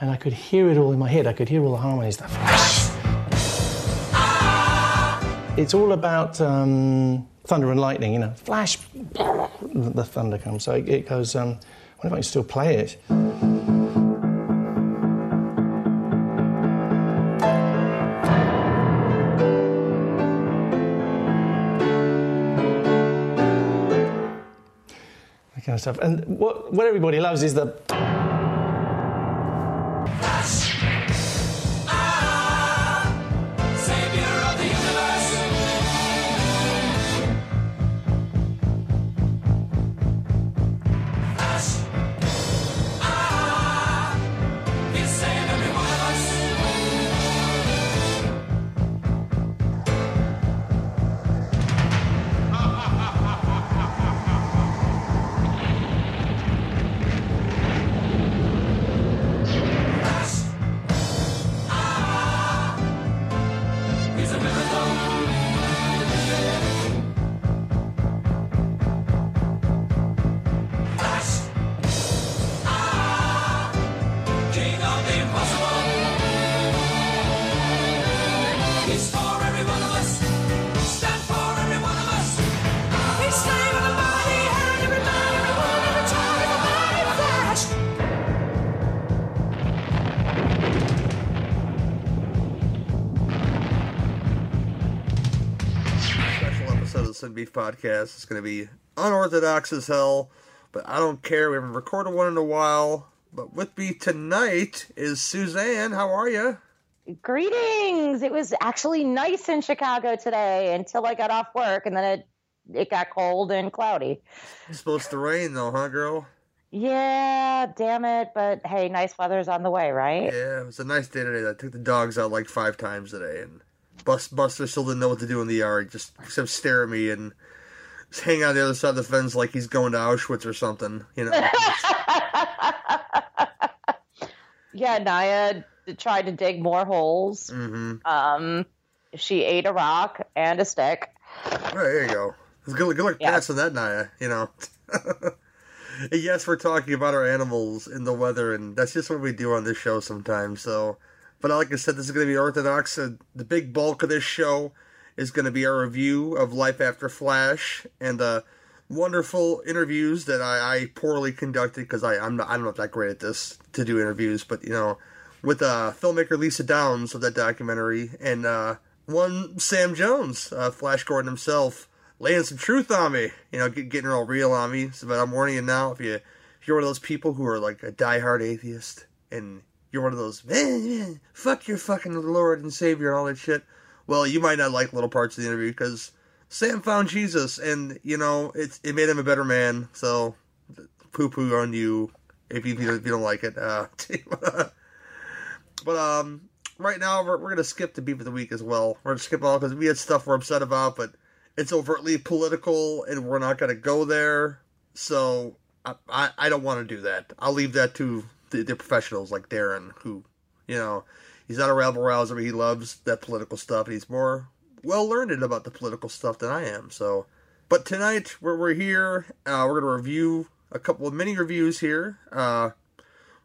and I could hear it all in my head. I could hear all the harmonies. It's all about um, thunder and lightning, you know. Flash, the thunder comes. So it, it goes. Um, I wonder if I can still play it. That kind of stuff. And what, what everybody loves is the. Podcast. It's going to be unorthodox as hell, but I don't care. We haven't recorded one in a while. But with me tonight is Suzanne. How are you? Greetings. It was actually nice in Chicago today until I got off work and then it it got cold and cloudy. It's supposed to rain though, huh, girl? Yeah, damn it, but hey, nice weather's on the way, right? Yeah, it was a nice day today. I took the dogs out like five times today, and Bus- Buster still didn't know what to do in the yard. Just except stare at me and hang on the other side of the fence like he's going to Auschwitz or something. You know. yeah, Naya tried to dig more holes. mm-hmm. Um she ate a rock and a stick. Right, there you go. It's good, good luck Yeah. passing that, Naya. You know. Yes, we're talking about our animals and the weather, and that's just what we do on this show sometimes. So, but like I said, this is going to be orthodox. Uh, the big bulk of this show is going to be our review of Life After Flash and the wonderful interviews that I, I poorly conducted because I'm not I'm not that great at this to do interviews, but you know, with uh, filmmaker Lisa Downs of that documentary and uh, one Sam Jones, uh, Flash Gordon himself, laying some truth on me. You know, get, getting all real on me. So, but I'm warning you now, if you if you're one of those people who are like a diehard atheist and you're one of those man, man, fuck your fucking Lord and Savior and all that shit. Well, you might not like little parts of the interview because Sam found Jesus, and you know it it made him a better man. So, poo poo on you if you, if you don't like it. Uh, but um, right now we're, we're gonna skip the beef of the week as well. We're gonna skip all because we had stuff we're upset about, but it's overtly political, and we're not gonna go there. So I I, I don't want to do that. I'll leave that to the, the professionals like Darren, who you know he's not a rabble rouser, but he loves that political stuff, he's more well learned about the political stuff than I am. So, but tonight we're we're here. Uh, we're gonna review a couple of mini reviews here. Uh,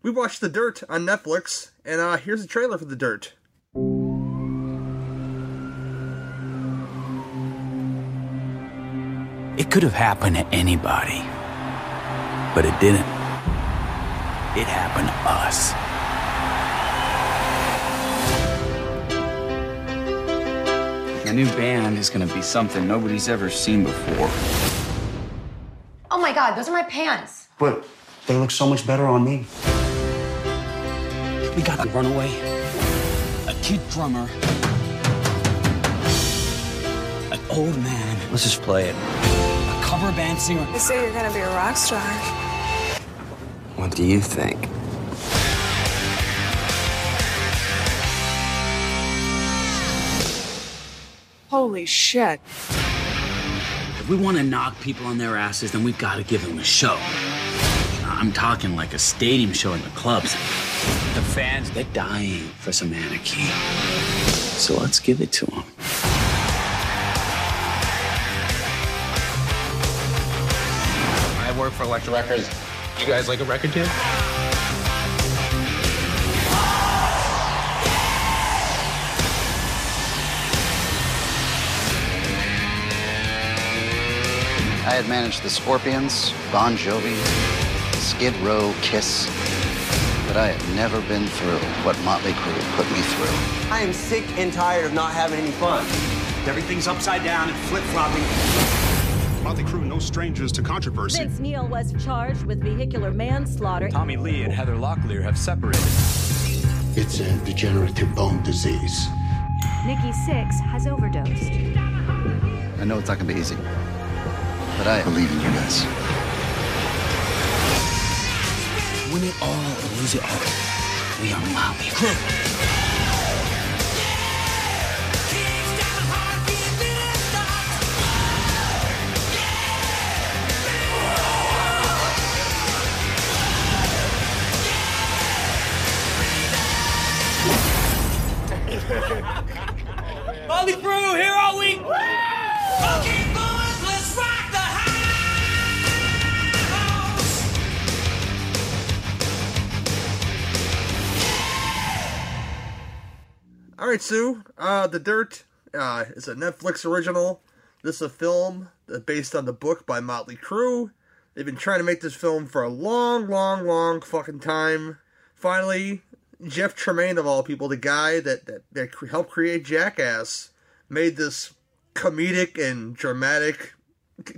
we watched The Dirt on Netflix, and uh, here's a trailer for The Dirt. It could have happened to anybody, but it didn't. It happened to us. The new band is gonna be something nobody's ever seen before. Oh my god, those are my pants. But they look so much better on me. We got a runaway, a kid drummer, an old man, Let's just play it. a cover band singer. They say you're gonna be a rock star. What do you think? Holy shit. If we want to knock people on their asses, then we've got to give them a show. I'm talking like a stadium show in the clubs. The fans, they're dying for some anarchy. So let's give it to them. I work for Electra Records. You guys like a record deal? I had managed the Scorpions, Bon Jovi, Skid Row, Kiss, but I had never been through what Motley Crue put me through. I am sick and tired of not having any fun. Everything's upside down and flip flopping. Motley Crue, no strangers to controversy. Vince Neil was charged with vehicular manslaughter. Tommy Lee and Heather Locklear have separated. It's a degenerative bone disease. Nikki Sixx has overdosed. I know it's not gonna be easy, but I believe in you guys. Win it all or lose it all. We are Motley Crue. Right, Sue. Uh, The Dirt uh, is a Netflix original. This is a film based on the book by Motley Crue. They've been trying to make this film for a long, long, long fucking time. Finally, Jeff Tremaine, of all people, the guy that, that, that helped create Jackass, made this comedic and dramatic,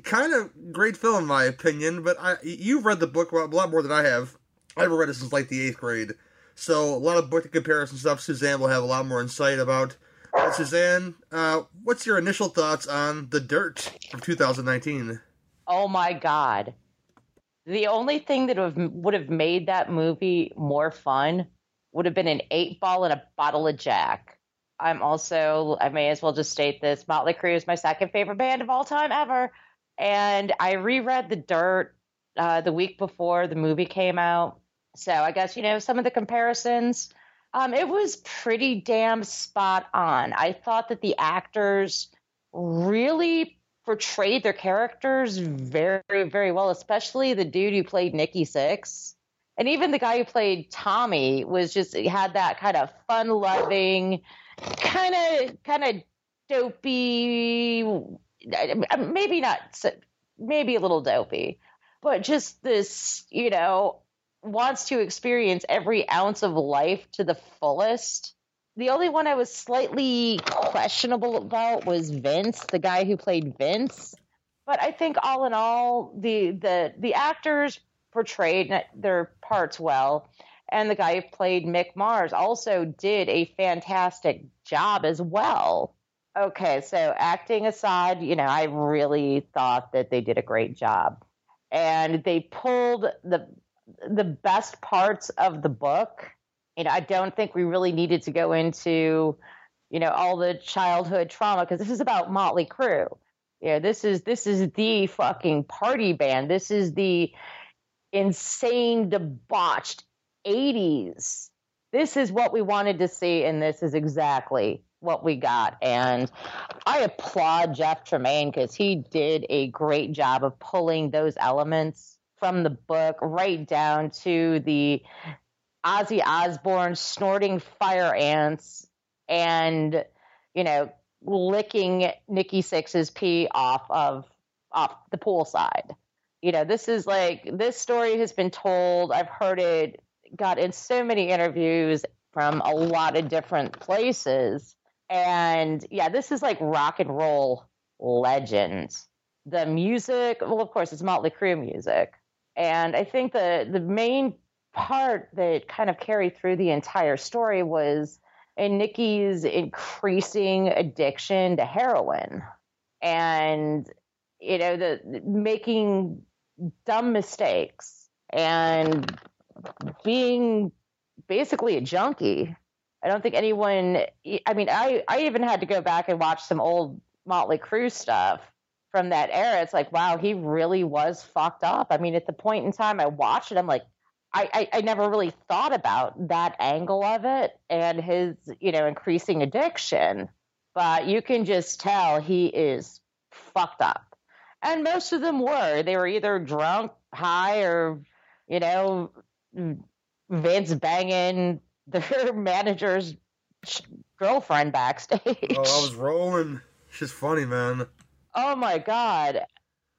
kind of great film, in my opinion. But I, you've read the book a lot more than I have. I haven't read it since like the eighth grade. So a lot of book comparison stuff. Suzanne will have a lot more insight about. Uh, Suzanne, uh, what's your initial thoughts on The Dirt from 2019? Oh my god. The only thing that would have made that movie more fun would have been an eight ball and a bottle of Jack. I'm also, I may as well just state this Motley Crue is my second favorite band of all time ever. And I reread The Dirt uh, the week before the movie came out. So I guess, you know, some of the comparisons, um, it was pretty damn spot on. I thought that the actors really portrayed their characters very, very well, especially the dude who played Nikki Sixx. And even the guy who played Tommy was just had that kind of fun loving, kind of kind of dopey maybe not maybe a little dopey, but just this, you know, wants to experience every ounce of life to the fullest. The only one I was slightly questionable about was Vince, the guy who played Vince. But I think all in all, the the the actors portrayed their parts well, and the guy who played Mick Mars also did a fantastic job as well. Okay, so acting aside, you know, I really thought that they did a great job, and they pulled the the best parts of the book. Know, I don't think we really needed to go into, you know, all the childhood trauma because this is about Motley Crue. You know, this is this is the fucking party band. This is the insane, debauched '80s. This is what we wanted to see, and this is exactly what we got. And I applaud Jeff Tremaine because he did a great job of pulling those elements from the book right down to the Ozzy Osbourne snorting fire ants and, you know, licking Nikki Sixx's pee off of off the poolside. You know, this is like this story has been told. I've heard it got in so many interviews from a lot of different places. And yeah, this is like rock and roll legend. The music, well, of course, it's Motley Crue music. And I think the the main part that kind of carried through the entire story was in Nikki's increasing addiction to heroin. And you know, the making dumb mistakes and being basically a junkie. I don't think anyone. I mean, I I even had to go back and watch some old Motley Crue stuff from that era. It's like, wow, he really was fucked up. I mean, at the point in time I watched it, I'm like, I, I, I never really thought about that angle of it and his, you know, increasing addiction. But you can just tell he is fucked up. And most of them were. They were either drunk, high, or, you know, Vince banging their manager's girlfriend backstage. Oh, I was rolling. She's funny, man. Oh my god.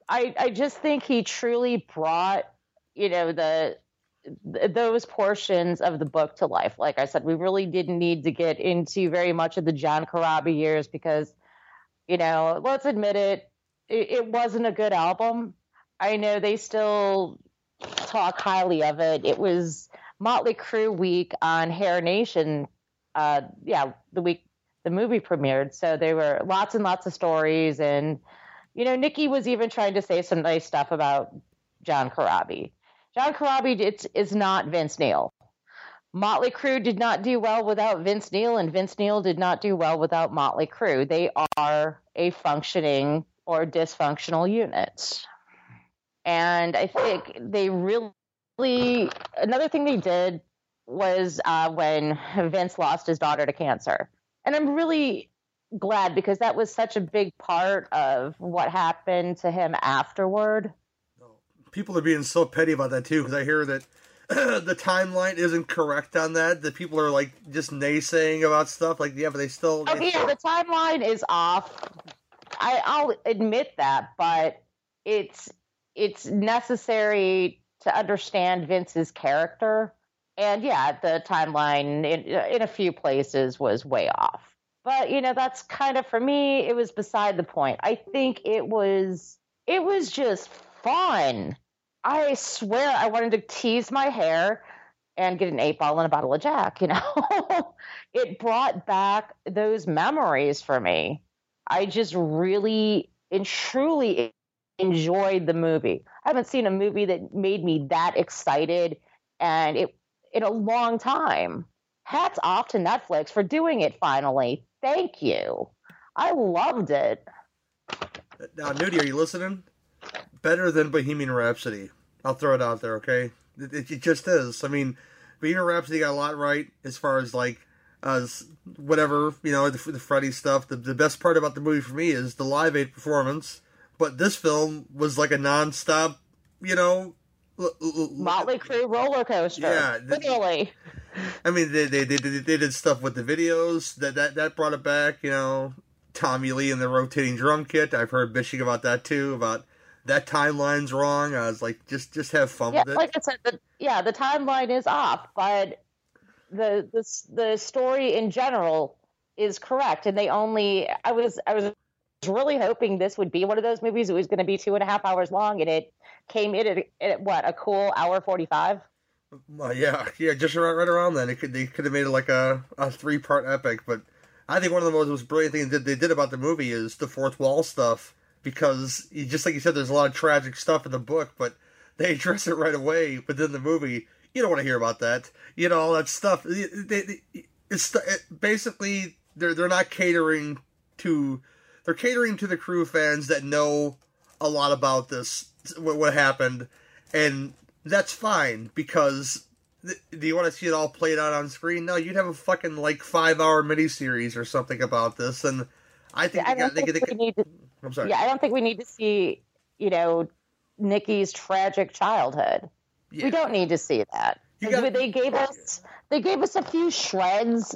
I I just think he truly brought you know the th- those portions of the book to life. Like I said, we really didn't need to get into very much of the John Corabi years because, you know, let's admit it, it, it wasn't a good album. I know they still talk highly of it. It was Motley Crue week on Hair Nation. Uh, yeah, the week the movie premiered. So there were lots and lots of stories, and you know, Nikki was even trying to say some nice stuff about John Corabi. John Corabi it's, is not Vince Neil. Motley Crue did not do well without Vince Neil, and Vince Neil did not do well without Motley Crue. They are a functioning or dysfunctional unit. And I think they really, another thing they did was uh, when Vince lost his daughter to cancer. And I'm really glad because that was such a big part of what happened to him afterward. People are being so petty about that too because I hear that the timeline isn't correct on that. That people are like just naysaying about stuff. Like, yeah, but they still. Oh yeah, the timeline is off. I, I'll admit that, but it's it's necessary to understand Vince's character. And yeah, the timeline in, in a few places was way off. But you know, that's kind of for me. It was beside the point. I think it was it was just fun. I swear, I wanted to tease my hair and get an eight ball and a bottle of Jack. You know, it brought back those memories for me. I just really and truly enjoyed the movie. I haven't seen a movie that made me that excited and it in a long time. Hats off to Netflix for doing it finally. Thank you. I loved it. Now, Nudie, are you listening? Better than Bohemian Rhapsody. I'll throw it out there, okay? It, it, just is. I mean, Bohemian Rhapsody got a lot right as far as like as whatever you know the, the Freddie stuff. The, the best part about the movie for me is the Live Aid performance. But this film was like a nonstop, you know, Motley Crue roller coaster. Yeah, the- literally. I mean, they, they they they they did stuff with the videos that that that brought it back. You know, Tommy Lee and the rotating drum kit. I've heard bitching about that too. About that timeline's wrong. I was like, just just have fun Yeah, with it. like I said, the, yeah, the timeline is off, but the the the story in general is correct, and they only. I was I was really hoping this would be one of those movies. It was going to be two and a half hours long, and it came in at, at what a cool hour forty five. Well, yeah, yeah, just right, right around then. It could they could have made it like a, a three part epic, but I think one of the most, most brilliant things that they did about the movie is the fourth wall stuff because you, just like you said, there's a lot of tragic stuff in the book, but they address it right away. But then the movie, you don't want to hear about that. You know all that stuff. They, they, it's it, basically they're they're not catering to they're catering to the Crue fans that know a lot about this what, what happened and that's fine because th- do you want to see it all played out on screen? No, you'd have a fucking like five hour miniseries or something about this, and I think I they don't got, they, think they, we need to. I'm sorry. Yeah, I don't think we need to see you know Nikki's tragic childhood. We don't need to see that. Gotta- they gave us they gave us a few shreds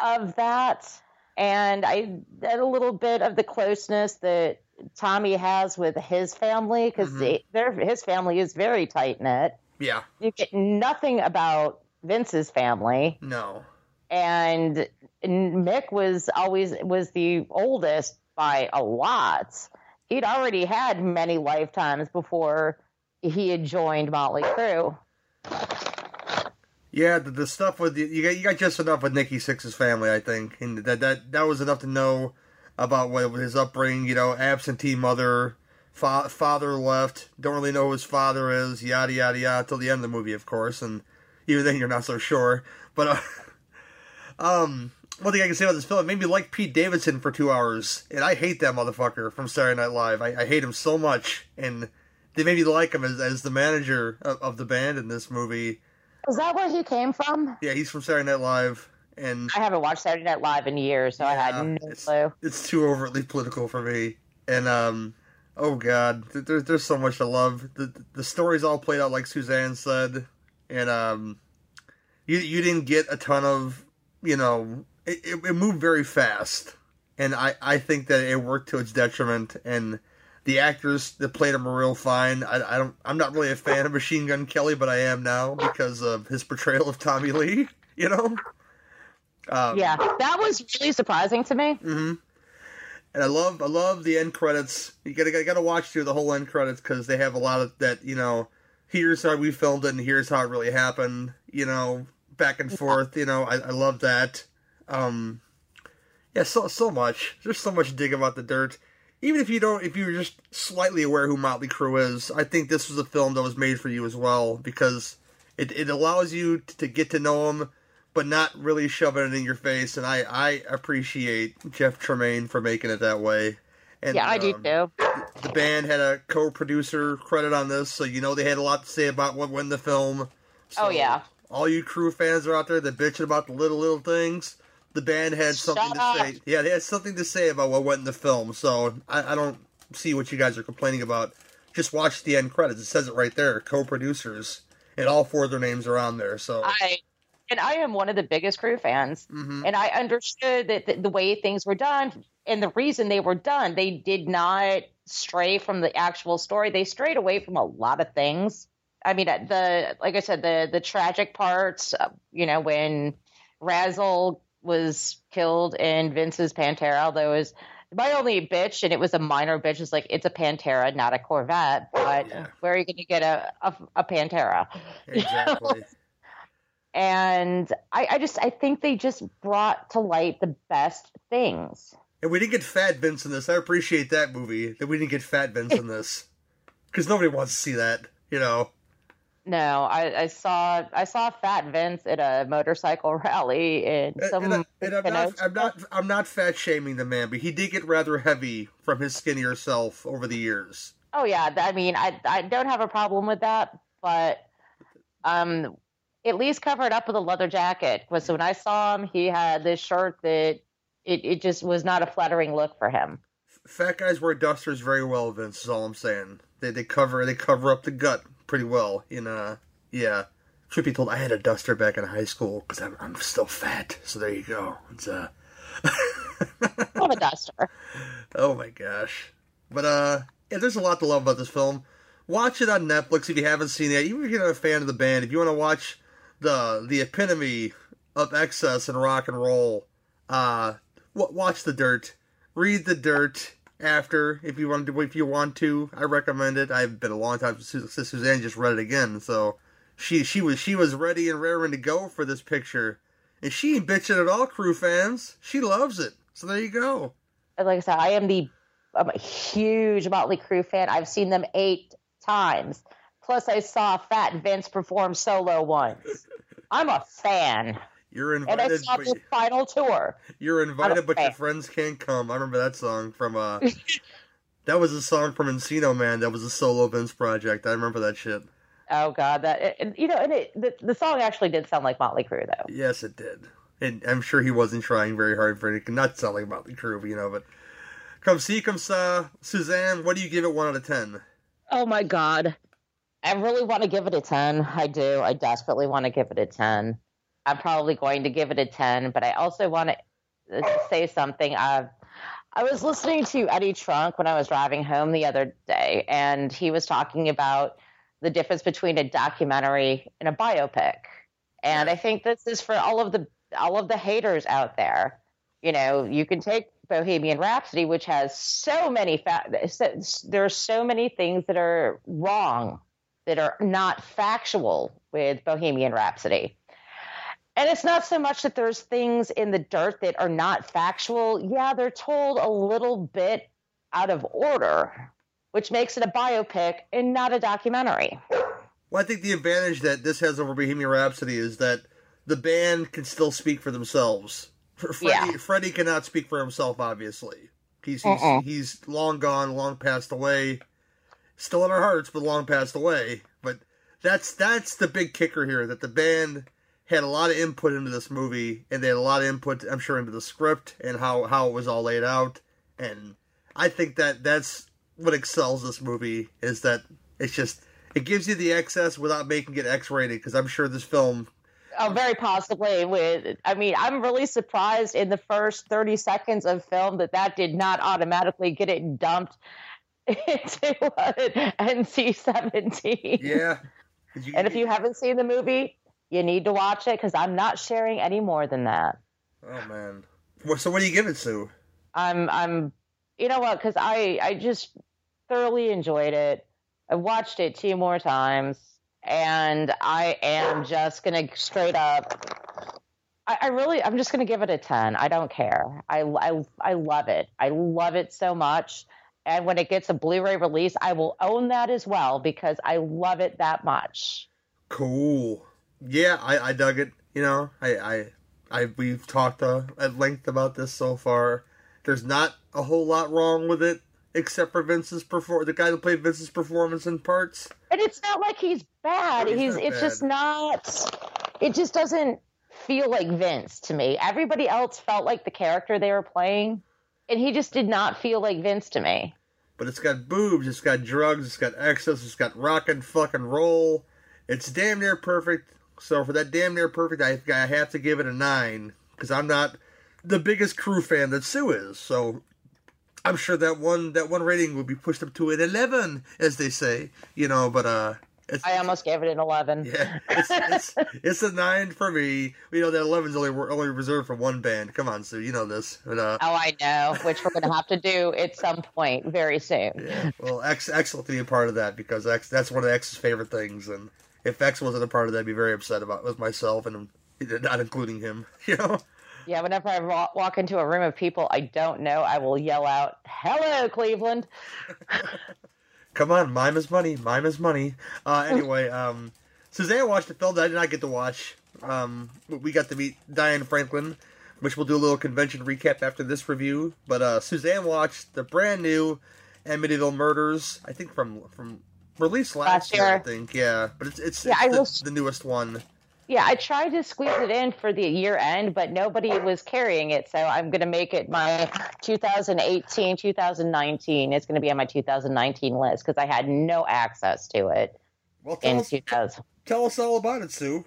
of that, and I had a little bit of the closeness that Tommy has with his family because Mhm. their his family is very tight knit. yeah, You get nothing about Vince's family no, and Mick was always was the oldest by a lot. He'd already had many lifetimes before he had joined Motley Crue. yeah. The, the stuff with the, you got you got just enough with Nikki Sixx's family, I think, and that that that was enough to know about what his upbringing. You know, absentee mother, fa- father left, don't really know who his father is, yada yada yada, till the end of the movie, of course, and even then you're not so sure. But uh, um, one thing I can say about this film, it made me like Pete Davidson for two hours, and I hate that motherfucker from Saturday Night Live. I, I hate him so much, and they made me like him as, as the manager of, of the band in this movie. Is that where he came from? Yeah, he's from Saturday Night Live, and I haven't watched Saturday Night Live in years, so I had no clue. it's too overtly political for me. And um, oh god, there's there's so much to love. The the story's all played out like Suzanne said, and um, you you didn't get a ton of you know it, it, it moved very fast, and I I think that it worked to its detriment. And the actors that played him are real fine. I, I don't. I'm not really a fan of Machine Gun Kelly, but I am now because of his portrayal of Tommy Lee. You know. Um, yeah, that was really surprising to me. hmm And I love, I love the end credits. You gotta, gotta, gotta watch through the whole end credits because they have a lot of that. You know, here's how we filmed it, and here's how it really happened. You know, back and forth. You know, I, I love that. Um, yeah, so so much. There's so much dig about the dirt. Even if you don't, if you're just slightly aware who Motley Crue is, I think this was a film that was made for you as well because it it allows you to get to know them, but not really shoving it in your face. And I I appreciate Jeff Tremaine for making it that way. And, yeah, I do um, too. the band had a co-producer credit on this, so you know they had a lot to say about what went in the film. oh yeah. All you Crue fans are out there that bitching about the little little things. The band had something Shut to up. say. Yeah, they had something to say about what went in the film. So I, I don't see what you guys are complaining about. Just watch the end credits. It says it right there. Co-producers, and all four of their names are on there. So I and I am one of the biggest Crue fans, and I understood that the, the way things were done and the reason they were done, they did not stray from the actual story. They strayed away from a lot of things. I mean, the like I said, the the tragic parts. Uh, you know, when Razzle was killed in Vince's Pantera, although it was my only bitch, and it was a minor bitch. Is like it's a Pantera, not a Corvette. But where are you going to get a, a a Pantera? exactly. and I, I just I think they just brought to light the best things. and we didn't get Fat Vince in this. I appreciate that movie that we didn't get Fat Vince in this because nobody wants to see that. You know. No, I, I saw I saw Fat Vince at a motorcycle rally in some. And, I, and I'm, not, I'm not I'm not fat shaming the man, but he did get rather heavy from his skinnier self over the years. oh yeah, I mean I I don't have a problem with that, but um, at least cover it up with a leather jacket. Because when I saw him, he had this shirt that it, it just was not a flattering look for him. Fat guys wear dusters very well, Vince. Is all I'm saying. They they cover they cover up the gut pretty well. You know. Yeah. Truth be told, I had a duster back in high school because I'm I'm still fat. So there you go. It's uh. Love a duster. Oh my gosh. But uh yeah, there's a lot to love about this film. Watch it on Netflix if you haven't seen it. Even if you're not a fan of the band, if you want to watch the the epitome of excess and rock and roll, uh watch the dirt. Read the dirt after if you want to if you want to. I recommend it. I've been a long time since Su- Suzanne just read it again, so she she was she was ready and raring to go for this picture. And she ain't bitching at all, Crue fans. She loves it. So there you go. like I said, I am the I'm a huge Motley Crue fan. I've seen them eight times. Plus, I saw Fat Vince perform solo once. I'm a fan, You're invited. and I invited, saw but the final tour. you're invited, but your friends can't come. I remember that song from uh, that was a song from Encino Man. That was a solo Vince project. I remember that shit. Oh God, that and, you know, and it, the the song actually did sound like Motley Crue though. Yes, it did. And I'm sure he wasn't trying very hard for it. It not sound like Motley Crue, you know. But come see, come saw, Suzanne. What do you give it? One out of ten. Oh my God, I really want to give it a ten. I do. I desperately want to give it a ten. I'm probably going to give it a ten, but I also want to say something. Uh, I was listening to Eddie Trunk when I was driving home the other day, and he was talking about the difference between a documentary and a biopic. And I think this is for all of the all of the haters out there. You know, you can take Bohemian Rhapsody, which has so many fa- so, there are so many things that are wrong, that are not factual with Bohemian Rhapsody. And it's not so much that there's things in the dirt that are not factual. Yeah, they're told a little bit out of order, which makes it a biopic and not a documentary. Well, I think the advantage that this has over Bohemian Rhapsody is that the band can still speak for themselves. Freddie, Yeah. Freddie cannot speak for himself, obviously. He's he's, he's long gone, long passed away. Still in our hearts, but long passed away. But that's that's the big kicker here that the band had a lot of input into this movie, and they had a lot of input, I'm sure, into the script and how how it was all laid out. And I think that that's what excels this movie is that it's just it gives you the excess without making it X-rated because I'm sure this film Oh, very possibly. With, I mean, I'm really surprised in the first 30 seconds of film that that did not automatically get it dumped into an NC-17. Yeah. and if you haven't seen the movie, you need to watch it because I'm not sharing any more than that. Oh man. What, so what do you give it to? I'm I'm you know what? Because I I just thoroughly enjoyed it. I watched it two more times, and I am just gonna straight up. I, I really I'm just gonna give it a ten. I don't care. I I I love it. I love it so much. And when it gets a Blu-ray release, I will own that as well because I love it that much. Cool. Yeah, I, I dug it. You know, I, I, I we've talked uh, at length about this so far. There's not a whole lot wrong with it, except for Vince's perform the guy that played Vince's performance in parts. And it's not like he's bad. He's, he's it's bad. just not. It just doesn't feel like Vince to me. Everybody else felt like the character they were playing, and he just did not feel like Vince to me. But it's got boobs, it's got drugs, it's got excess, it's got rock and fucking roll. It's damn near perfect. So for that damn near perfect, I I have to give it a nine because I'm not the biggest Crue fan that Sue is. So I'm sure that one that one rating would be pushed up to an eleven, as they say. You know, but uh, it's, I almost gave it an eleven. Yeah, it's, it's, it's a nine for me. You know that eleven's only only reserved for one band. Come on, Sue, you know this. But, uh, Oh, I know, which we're going to have to do at some point very soon. Yeah. well, X X will to be a part of that because X that's one of X's favorite things, and if X wasn't a part of that, I'd be very upset about with myself and not including him. You know. Yeah, whenever I walk into a room of people I don't know, I will yell out, "Hello, Cleveland!" Come on, mime is money. Mime is money. Uh, anyway, um, Suzanne watched the film that I did not get to watch. Um, we got to meet Diane Franklin, which we'll do a little convention recap after this review. But uh, Suzanne watched the brand new Amityville Murders. I think from from released last, Last year, I think. Yeah, but it's it's, Yeah, it's the, the newest one. Yeah, I tried to squeeze it in for the year end, but nobody was carrying it, so I'm going to make it my 2018, 2019. It's going to be on my 2019 list because I had no access to it Well, tell in us, 2000. tell us all about it, Sue.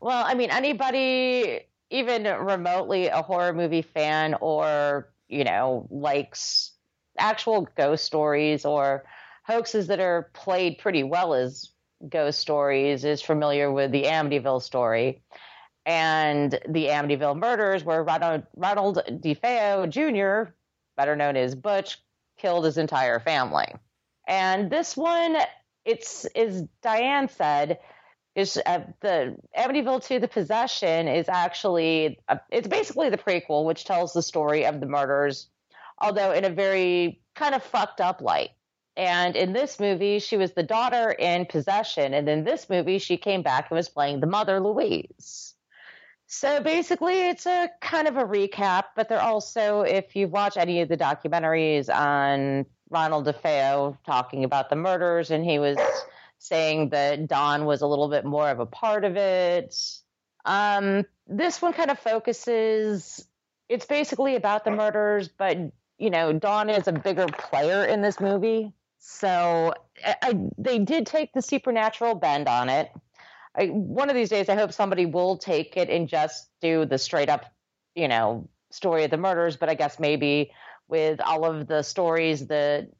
Well, I mean, anybody, even remotely a horror movie fan or, you know, likes actual ghost stories or hoaxes that are played pretty well as ghost stories is familiar with the Amityville story. And the Amityville murders, where Ronald, DeFeo Jr., better known as Butch, killed his entire family. And this one, it's as Diane said, is uh, the Amityville 2 The Possession is actually uh it's basically the prequel which tells the story of the murders although in a very kind of fucked up light. And in this movie she was the daughter in Possession and in this movie she came back and was playing the mother Louise. So basically it's a kind of a recap but they're also if you've watched any of the documentaries on Ronald DeFeo talking about the murders and he was saying that Dawn was a little bit more of a part of it. Um, this one kind of focuses. It's basically about the murders, but you know, Dawn is a bigger player in this movie. So I, I, they did take the supernatural bend on it. I, one of these days, I hope somebody will take it and just do the straight up, you know, story of the murders. But I guess maybe with all of the stories that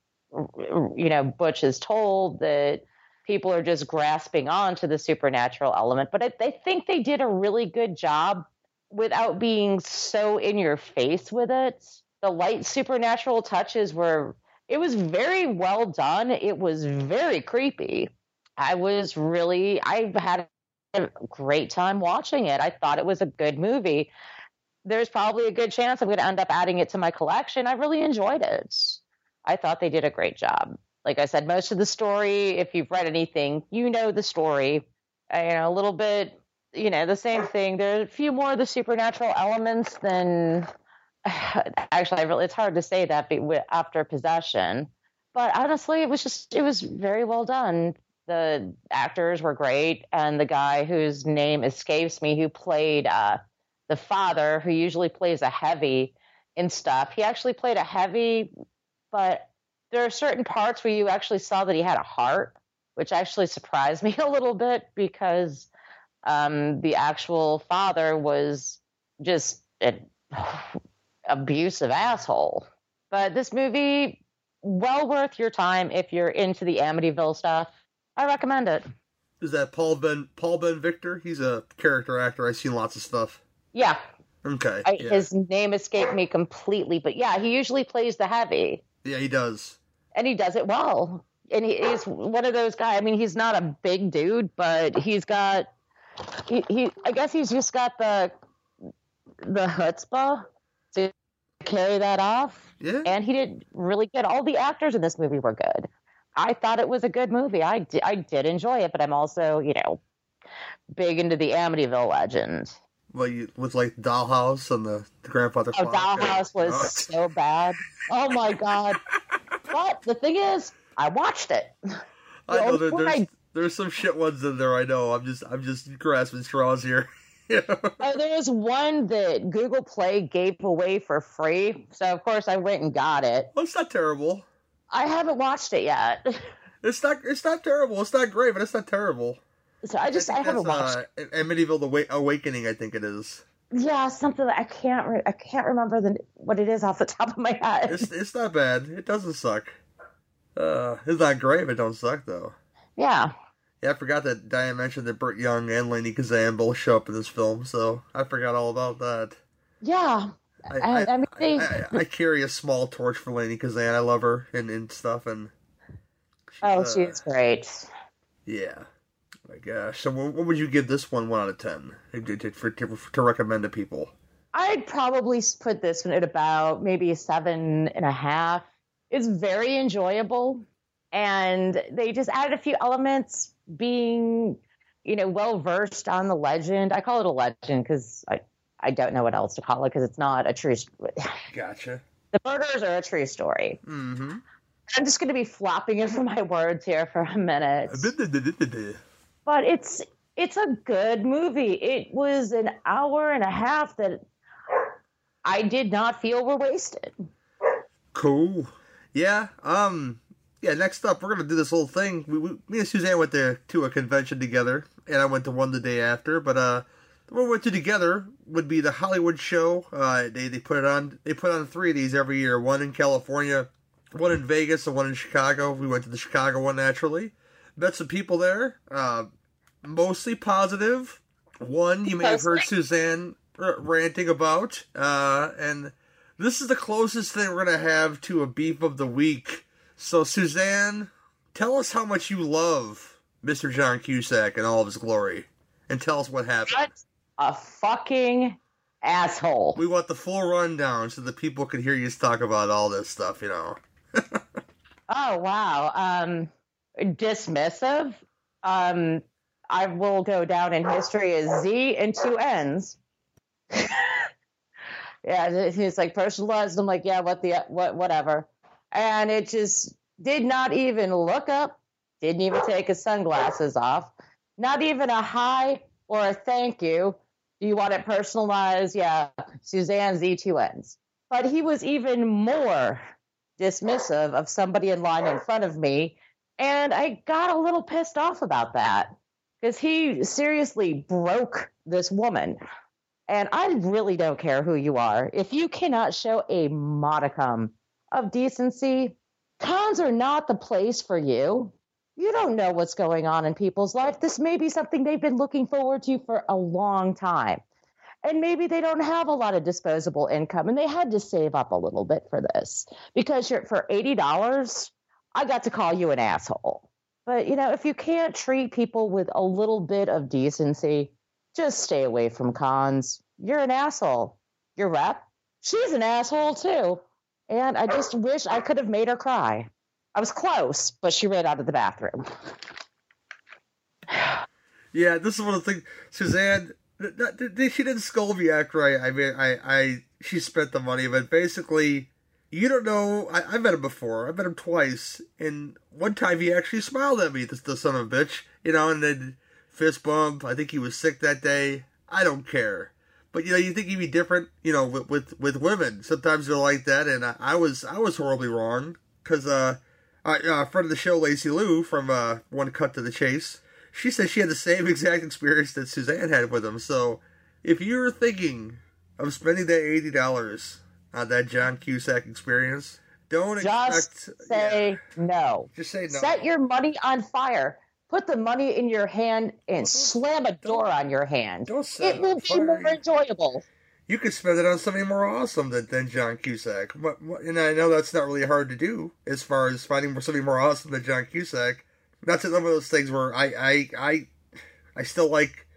you know Butch has told that people are just grasping on to the supernatural element. But I, I think they did a really good job without being so in your face with it. The light supernatural touches were, it was very well done. It was very creepy. I was really, I had a great time watching it. I thought it was a good movie. There's probably a good chance I'm going to end up adding it to my collection. I really enjoyed it. I thought they did a great job like I said, most of the story, if you've read anything, you know the story. Uh, you know, a little bit, you know, the same thing. There are a few more of the supernatural elements than. Actually, I really, it's hard to say that after possession, but honestly, it was just, it was very well done. The actors were great, and the guy whose name escapes me, who played uh, the father, who usually plays a heavy in stuff, he actually played a heavy, but there are certain parts where you actually saw that he had a heart, which actually surprised me a little bit because um, the actual father was just abusive asshole. But this movie, well worth your time if you're into the Amityville stuff. I recommend it. Is that Paul Ben Paul Ben Victor? He's a character actor. I've seen lots of stuff. Yeah, Okay. I, yeah. his name escaped me completely, but yeah, he usually plays the heavy, yeah, he does. and he does it well. And he is one of those guys. I mean, he's not a big dude, but he's got. He, he I guess he's just got the the chutzpah carry that off. Yeah. And he did really good. All the actors in this movie were good. I thought it was a good movie. I did, I did enjoy it, but I'm also, you know, big into the Amityville legend. Well, you, with like Dollhouse and the, the grandfather. Oh. Dollhouse was Oh, so bad. Oh my god! But the thing is, I watched it. I know there, there's thing there's some shit ones in there. I know. I'm just I'm just grasping straws here. Oh, there was one that Google Play gave away for free, so of course I went and got it. Well, it's not terrible. I haven't watched it yet, It's not it's not terrible. It's not great, but it's not terrible. so I just I, think haven't watched. Uh, medieval The Wa- Awakening, I think it is. Yeah, something that I can't re- I can't remember the what it is off the top of my head. It's it's not bad. It doesn't suck. Uh, it's not great, but it don't suck though. Yeah, Yeah, I forgot that Diane mentioned that Burt Young and Lainie Kazan both show up in this film, so I forgot all about that. yeah. I, I, I, mean, they, I, I carry a small torch for Lainie Kazan. I love her and, and stuff, and oh, uh, she's great. yeah. My gosh. So, what, what would you give this one? One out of ten for, to, to recommend to people? I'd probably put this one at about maybe a seven and a half. It's very enjoyable, and they just added a few elements, being, you know, well versed on the legend. I call it a legend because I, I don't know what else to call it because it's not a true. Gotcha. The murders are a true story. Mm-hmm. I'm just going to be flopping over my words here for a minute, but it's it's a good movie. It was an hour and a half that I did not feel were wasted. Cool. Yeah. Um. Yeah. Next up, we're gonna do this whole thing. We, we, me and Suzanne went to to a convention together, and I went to one the day after. But uh, the one we went to together would be the Hollywood show. Uh, they they put it on. They put on three of these every year. One in California, one in Vegas, and one in Chicago. We went to the Chicago one naturally. Met some people there. Uh, mostly positive. One you may have heard Suzanne r- ranting about, uh, and this is the closest thing we're gonna have to a beef of the week. So Suzanne, tell us how much you love Mr. John Cusack in all of his glory, and tell us what happened. What a fucking asshole. We want the full rundown so the people can hear you talk about all this stuff. You know. Oh wow. Um dismissive. Um I will go down in history as Z and two N's. yeah, he's like personalized. I'm like, yeah, what the what whatever. And it just did not even look up, didn't even take his sunglasses off, not even a hi or a thank you. Do you want it personalized? Yeah, Suzanne Z2Ns. But he was even more dismissive of somebody in line in front of me. And I got a little pissed off about that because he seriously broke this woman. And I really don't care who you are. If you cannot show a modicum of decency, cons are not the place for you. You don't know what's going on in people's life. This may be something they've been looking forward to for a long time. And maybe they don't have a lot of disposable income and they had to save up a little bit for this because for $80, I got to call you an asshole. But, you know, if you can't treat people with a little bit of decency, just stay away from cons. You're an asshole. Your rep, she's an asshole too. And I just wish I could have made her cry. I was close, but she ran out of the bathroom. Yeah, this is one of the things. Suzanne, she didn't scold me after I, I mean, I, I, she spent the money, but basically, you don't know. I, I met him before. I met him twice, and one time he actually smiled at me. This the son of a bitch, you know, and then fist bump. I think he was sick that day. I don't care, but you know, you think you'd be different, you know, with with, with women. Sometimes they're like that, and I, I was I was horribly wrong because uh, uh, uh, friend of the show, Lacey Lou from uh, One Cut to the Chase she said she had the same exact experience that Suzanne had with him. So, if you're thinking of spending that eighty dollars on that John Cusack experience, Don't Just expect. say no. Just say no. Set your money on fire. Put the money in your hand and slam a door on your hand. Don't set it will be fire. more enjoyable. You could spend it on something more awesome than, than John Cusack. And I know that's not really hard to do as far as finding something more awesome than John Cusack. That's another of those things where I I I, I still like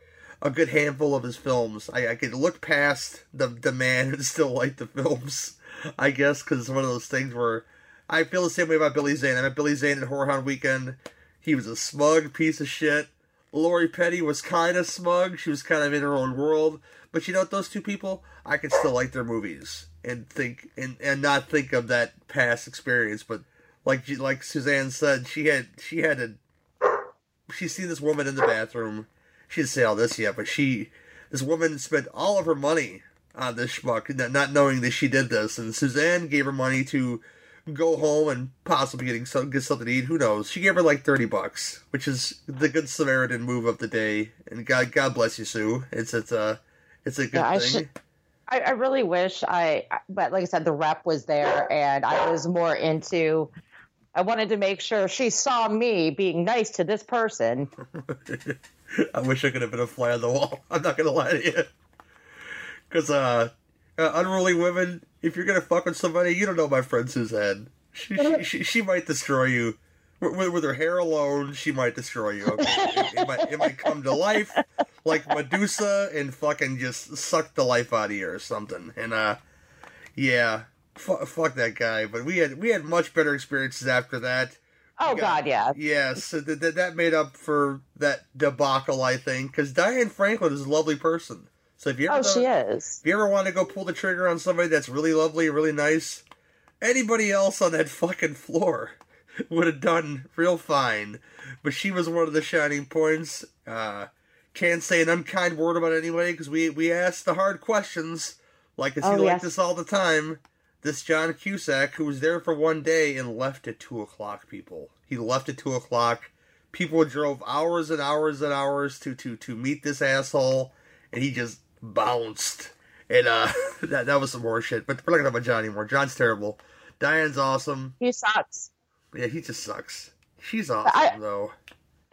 a good handful of his films. I, I could look past the the man and still like the films. I guess because it's one of those things where I feel the same way about Billy Zane. I met Billy Zane at Horror Hound Weekend. He was a smug piece of shit. Lori Petty was kind of smug. She was kind of in her own world. But you know what? Those two people, I can still like their movies and think and, and not think of that past experience. But like like Suzanne said, she had she had a She's seen this woman in the bathroom. She didn't say all this yet, but she this woman spent all of her money on this schmuck, not- not knowing that she did this. And Suzanne gave her money to go home and possibly getting some get something to eat. Who knows? She gave her like thirty bucks, which is the good Samaritan move of the day. And God, God bless you, Sue. It's it's a it's a good Yeah, I thing. should- I, I really wish I, but like I said, the rep was there, and I was more into. I wanted to make sure she saw me being nice to this person. I wish I could have been a fly on the wall. I'm not gonna lie to you. Because uh, uh, unruly women, if you're gonna fuck with somebody, you don't know my friend Suzanne. She she, she, she might destroy you. With, with- her hair alone, she might destroy you. Okay? it, it might, it might come to life like Medusa and fucking just suck the life out of you or something. And uh, yeah, fu- fuck that guy. But we had we had much better experiences after that. Oh God, yeah. Yes, so that, that that made up for that debacle, I think, because Diane Franklin is a lovely person. So if you ever Oh, she is. if you ever want to go pull the trigger on somebody that's really lovely, really nice, anybody else on that fucking floor would have done real fine. But she was one of the shining points. Uh, can't say an unkind word about anybody because we we asked the hard questions. Like I see Oh, like yes. this all the time. This John Cusack, who was there for one day and left at two o'clock. People, he left at two o'clock. People drove hours and hours and hours to to to meet this asshole, and he just bounced. And uh, that that was some more shit. But we're not gonna talk about John anymore. John's terrible. Diane's awesome. He sucks. Yeah, he just sucks. She's awesome I- though.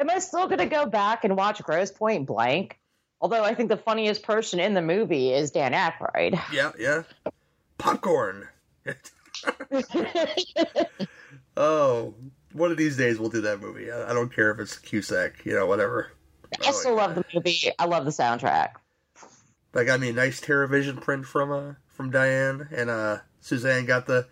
Am I still going to go back and watch Grosse Pointe Blank? Although I think the funniest person in the movie is Dan Aykroyd. Yeah, yeah. Popcorn. oh, one of these days we'll do that movie. I, I don't care if it's Cusack, you know, whatever. I still love the movie. I love the soundtrack. I got me a nice TerrorVision print from uh from Diane, and uh Suzanne got the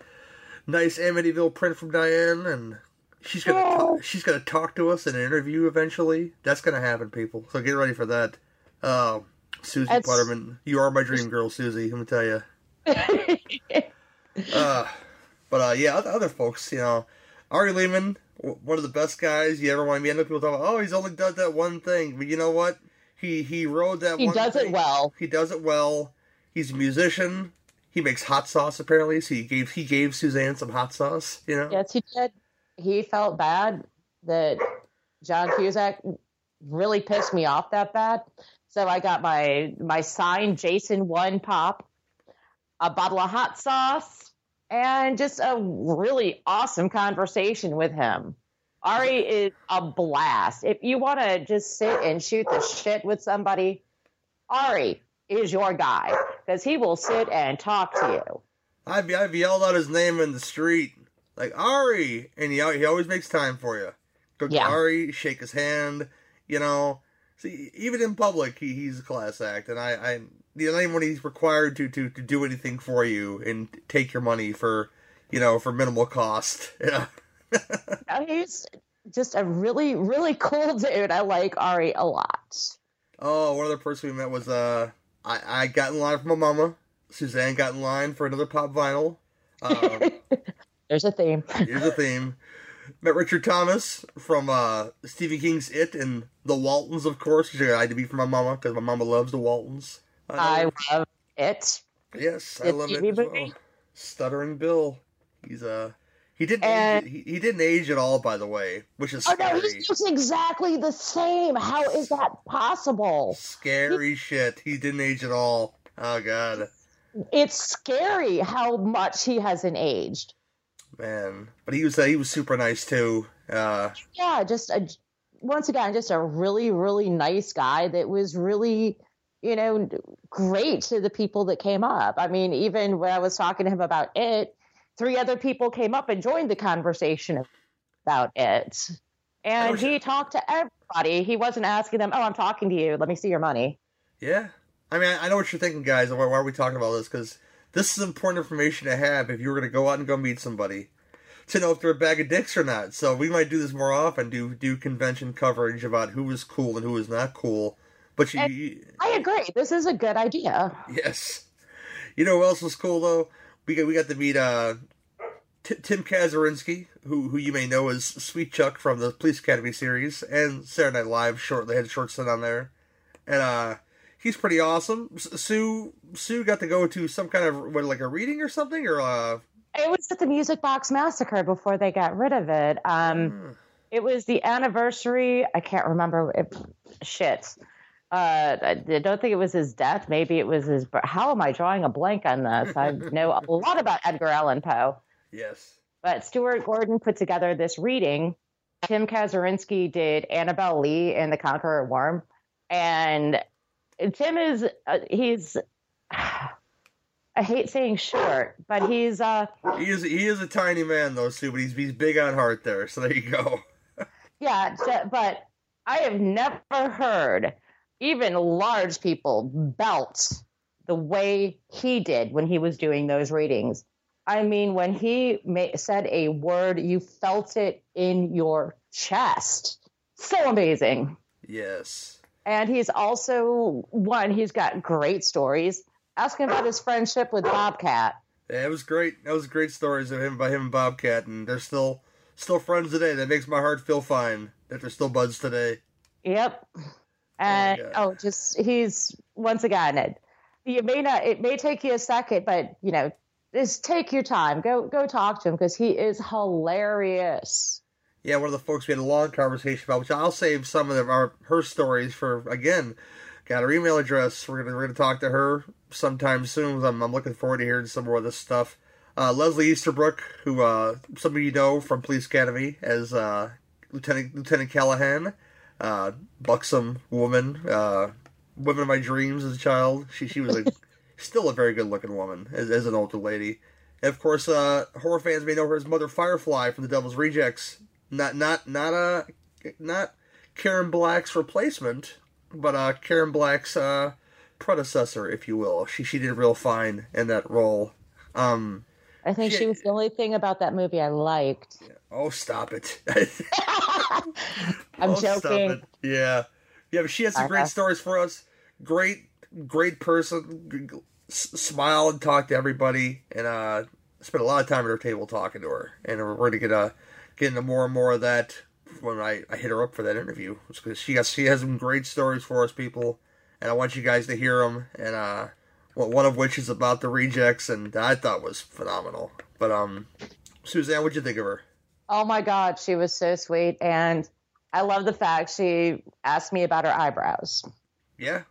nice Amityville print from Diane, and she's gonna ta- she's gonna talk to us in an interview eventually. That's gonna happen, people. So get ready for that. Uh, Susie It's- Putterman, you are my dream girl, Susie. Let me tell you. uh, but uh, yeah, other, other folks, you know, Ari Lehman, one of the best guys you ever want to meet. I know people talk about, oh, he's only done that one thing, but you know what? He he rode that. He does it well. He does it well. He's a musician. He makes hot sauce apparently, so he gave he gave Suzanne some hot sauce. You know. Yes, he did. He felt bad that John Cusack really pissed me off that bad. So I got my my signed Jason one pop, a bottle of hot sauce, and just a really awesome conversation with him. Ari is a blast. If you want to just sit and shoot the shit with somebody, Ari is your guy because he will sit and talk to you. I've I've yelled out his name in the street like Ari, and he he always makes time for you. Go to Yeah. Ari, shake his hand. You know, see, even in public, he, he's a class act, and I I you know, even when he's required to, to to do anything for you and take your money for you know for minimal cost. Yeah. He's just a really, really cool dude. I like Ari a lot. Oh, one other person we met was uh, I I got in line for my mama. Suzanne got in line for another pop vinyl. Um, There's a theme. here's a theme. Met Richard Thomas from uh, Stephen King's It and The Waltons, of course. Which I had to be for my mama because my mama loves The Waltons. I love it. Yes, I The love it well. Stuttering Bill. He's uh he didn't And- age, he, he didn't age at all, by the way, which is Oh scary. no, he looks exactly the same. How is that possible? Scary shit. He didn't age at all. Oh god. It's scary how much he hasn't aged. Man, but he was uh, he was super nice too. Uh, yeah, just a, once again, just a really, really nice guy that was really, you know, great to the people that came up. I mean, even when I was talking to him about it, three other people came up and joined the conversation about it. And oh, he talked to everybody. He wasn't asking them, "Oh, I'm talking to you. Let me see your money." Yeah, I mean, I know what you're thinking, guys. Why, are we talking about this? Because this is important information to have if you were going to go out and go meet somebody to know if they're a bag of dicks or not. So we might do this more often. Do do convention coverage about who is cool and who is not cool. But you, you I agree. This is a good idea. yes, you know who else was cool though? We got we got to meet uh, T- Tim Kazurinsky, who who you may know as Sweet Chuck from the Police Academy series and Saturday Night Live. Short, they had a short stint on there, and uh, he's pretty awesome. S- Sue Sue got to go to some kind of what, like a reading or something, or uh, It was at the Music Box Massacre before they got rid of it. Um, It was the anniversary. I can't remember. If, shit. Uh, I don't think it was his death. Maybe it was his. How am I drawing a blank on this? I know a lot about Edgar Allan Poe. yes, But Stuart Gordon put together this reading. Tim Kazurinsky did Annabel Lee and the Conqueror Worm, and Tim is uh, he's. I hate saying short, but he's uh he is he is a tiny man though, Sue, but he's he's big on heart there. So there you go. yeah, but I have never heard even large people belt the way he did when he was doing those readings. I mean, when he ma- said a word, you felt it in your chest. So amazing. Yes. And he's also one, he's got great stories. Ask him about his friendship with Bobcat. Yeah, it was great. That was great stories of him by him and Bobcat, and they're still still friends today. That makes my heart feel fine that they're still buds today. Yep. And oh, just he's once again. It, you may not. It may take you a second, but you know, just take your time. Go go talk to him because he is hilarious. Yeah, one of the folks we had a long conversation about, which I'll save some of our her stories for again. Got her email address. We're gonna we're gonna talk to her sometime soon. I'm, I'm looking forward to hearing some more of this stuff. Uh, Leslie Easterbrook, who uh, some of you know from Police Academy as uh, Lieutenant Lieutenant Callahan, uh, buxom woman, uh, woman of my dreams as a child. She she was a, still a very good looking woman as, as an older lady. And of course, uh, horror fans may know her as Mother Firefly from The Devil's Rejects. Not not not uh not Karen Black's replacement, but uh Karen Black's uh predecessor, if you will. She she did real fine in that role. Um, I think she was the only thing about that movie I liked. oh stop it! I'm Oh, joking. Yeah, yeah, but she had some I great know. stories for us. Great, great person. G- g- s- smile and talk to everybody, and uh, spent a lot of time at her table talking to her. And we're going to get uh, get into more and more of that when I, I hit her up for that interview, because she has she has some great stories for us people, and I want you guys to hear them. And uh, well, one of which is about the rejects, and I thought was phenomenal. But um, Suzanne, what'd you think of her? Oh my God, she was so sweet, and I love the fact she asked me about her eyebrows. Yeah,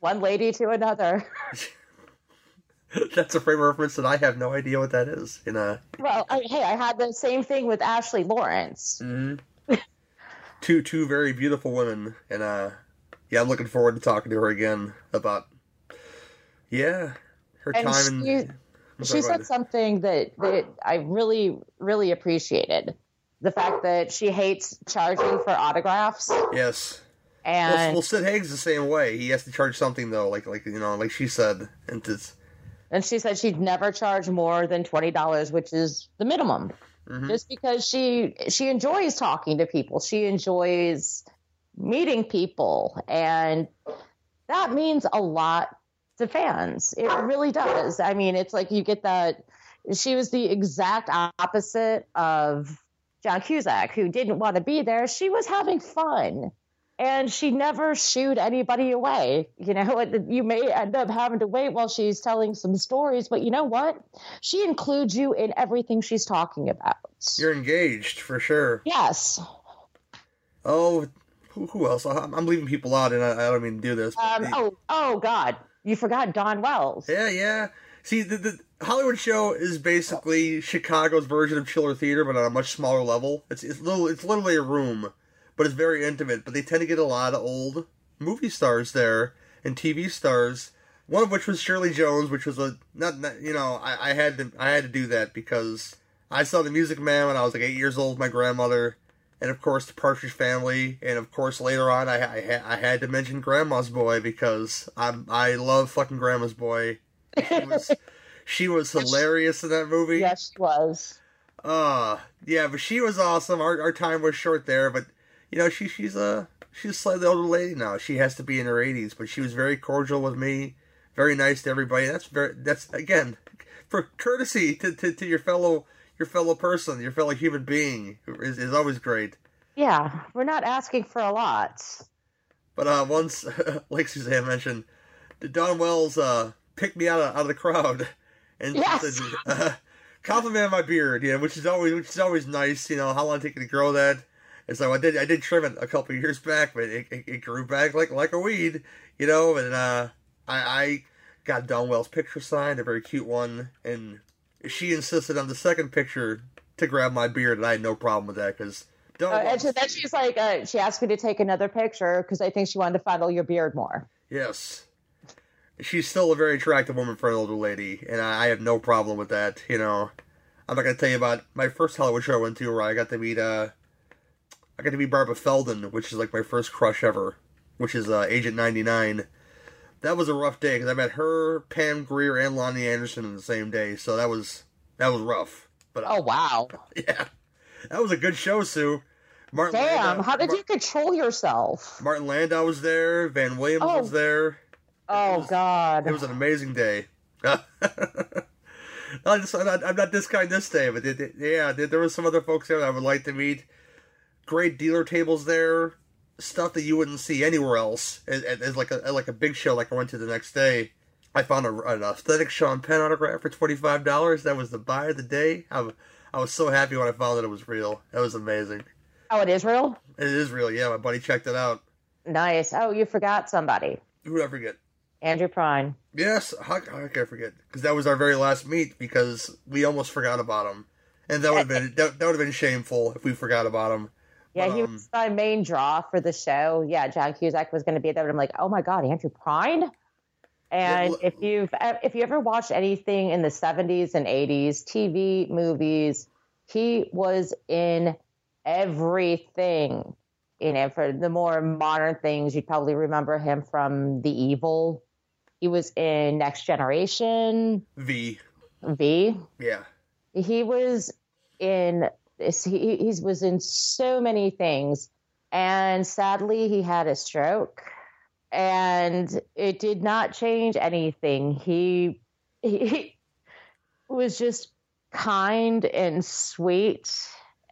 One lady to another. that's a frame of reference that I have no idea what that is. In a Well, I, hey, I had the same thing with Ashley Laurence. hmm two two very beautiful women, and uh, yeah, I'm looking forward to talking to her again about yeah her and time. she, in, she said something that, that I really, really appreciated. The fact that she hates charging for autographs. yes. And well, well, Sid Haig's the same way. He has to charge something though, like like you know, like she said, and it's and she said she'd never charge more than twenty dollars, which is the minimum. Mhm. Just because she she enjoys talking to people, she enjoys meeting people, and that means a lot to fans. It really does. I mean, it's like you get that. She was the exact opposite of John Cusack, who didn't want to be there. She was having fun. And she never shooed anybody away. You know, you may end up having to wait while she's telling some stories, but you know what? She includes you in everything she's talking about. you're engaged for sure. Yes. Oh, who, who else? I'm, I'm leaving people out, and I, I don't mean to do this. Um, oh, oh God, you forgot Dawn Wells. Yeah, yeah. See, the, the Hollywood show is basically Chicago's version of Chiller Theater, but on a much smaller level. It's it's little. It's literally a room, but it's very intimate. But they tend to get a lot of old movie stars there and TV stars. One of which was Shirley Jones, which was a not, not you know I, I had to I had to do that because I saw The Music Man when I was like eight years old. My grandmother, and of course the Partridge Family, and of course later on I I, I had to mention Grandma's Boy because I'm I love fucking Grandma's Boy. She was she was hilarious in that movie. Yes, she was. Uh yeah, but she was awesome. Our our time was short there, but you know she she's a she's a slightly older lady now. She has to be in her eighties, but she was very cordial with me, very nice to everybody. That's very that's again for courtesy to, to, to your fellow your fellow person, your fellow human being is, is always great. Yeah, we're not asking for a lot. But uh, once, like Suzanne mentioned, Dawn Wells uh, picked me out of, out of the crowd and Yes. said, uh, complimented my beard, yeah, which is always which is always nice. You know how long it take to grow that. And so I did I did trim it a couple of years back, but it, it, it grew back like like a weed, you know. And uh, I, I got Dawn Wells' picture signed, a very cute one, and she insisted on the second picture to grab my beard, and I had no problem with that because Dawn Uh, and so then she's like, uh, she asked me to take another picture because I think she wanted to fondle your beard more. Yes. She's still a very attractive woman for an older lady, and I I have no problem with that. You know, I'm not gonna tell you about my first Hollywood show I went to where I got to meet uh, I got to meet Barbara Feldon, which is like my first crush ever, which is uh, Agent 99. That was a rough day because I met her, Pam Grier, and Loni Anderson in the same day, so that was that was rough. But Oh wow! yeah, that was a good show, Sue. Martin Damn, Landau, how did Mar- you control yourself? Martin Landau was there. Van Williams oh. oh. was there. Oh God! It was an amazing day. I'm, just, I'm, not, I'm not this kind this day, but it, it- yeah, there, there was some other folks there that I would like to meet. Great dealer tables there, stuff that you wouldn't see anywhere else. As, as like a like a big show, like I went to the next day. I found a, an aesthetic Sean Penn autograph for twenty five dollars. That was the buy of the day. I was so happy when I found that it was real. That was amazing. Oh, it is real. It is real. Yeah, my buddy checked it out. Nice. Oh, you forgot somebody. Who would I forget? Andrew Prine. Yes, how, how can I forget? Because that was our very last meet. Because we almost forgot about him, and that would have been that, that would have been shameful if we forgot about him. Yeah, But, he um, was my main draw for the show. Yeah, John Cusack was going to be there, but I'm like, oh my god, Andrew Prine. And if you've if you ever watched anything in the 70s and 80s, TV, movies, he was in everything. You know, for the more modern things, you'd probably remember him from The Evil. He was in Next Generation, V. V. Yeah. He was in he, he was in so many things. And sadly he had a stroke. And it did not change anything. He he was just kind and sweet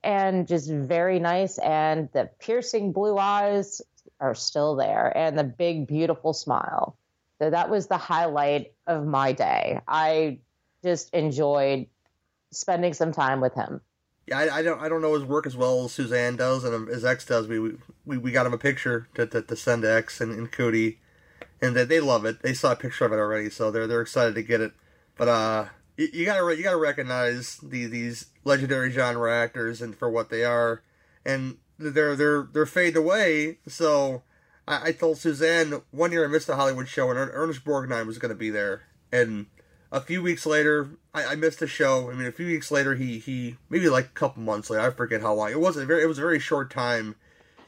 and just very nice. And the piercing blue eyes are still there. And the big beautiful smile. So that was the highlight of my day. I just enjoyed spending some time with him Yeah, I, I don't I don't know his work as well as Suzanne does and as X does. We we, we got him a picture to, to, to send to X and, and Cody, and they, they love it. They saw a picture of it already, so they're they're excited to get it. But uh, you, you gotta you gotta recognize the, these legendary genre actors and for what they are, and they're they're they're fading away. So I, I told Suzanne one year I missed a Hollywood show and Ernest Borgnine was to be there, and a few weeks later, I, I missed the show. I mean, a few weeks later, he he maybe like a couple months later, I forget how long. It wasn't very. It was a very short time.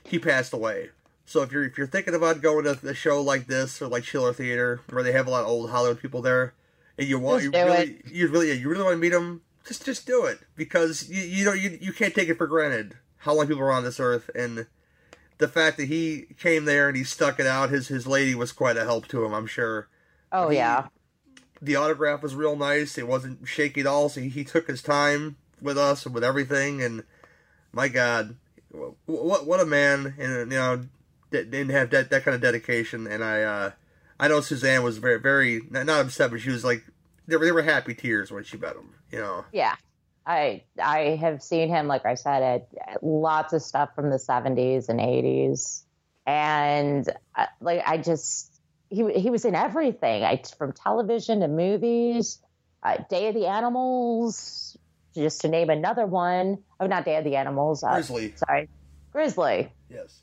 He passed away. So if you're if you're thinking about going to a show like this or like Chiller Theater, where they have a lot of old Hollywood people there, and you want you Just really you really you really want to meet them, just just do it because you you know you you can't take it for granted how long people are on this earth and the fact that he came there and he stuck it out. His his lady was quite a help to him, I'm sure oh yeah the autograph was real nice. It wasn't shaky at all. So he, he took his time with us and with everything. And my God, what what, a man! And you know, didn't have that, that kind of dedication. And I uh, I know Suzanne was very very not, upset, but she was like they were, they were happy tears when she met him. You know. Yeah. I I have seen him, like I said, at, lots of stuff from the seventies and eighties, and uh, like I just he he was in everything. I from television to movies. uh, Day of the Animals, just to name another one. Oh, not Day of the Animals. Uh, Grizzly. Sorry, Grizzly. Yes.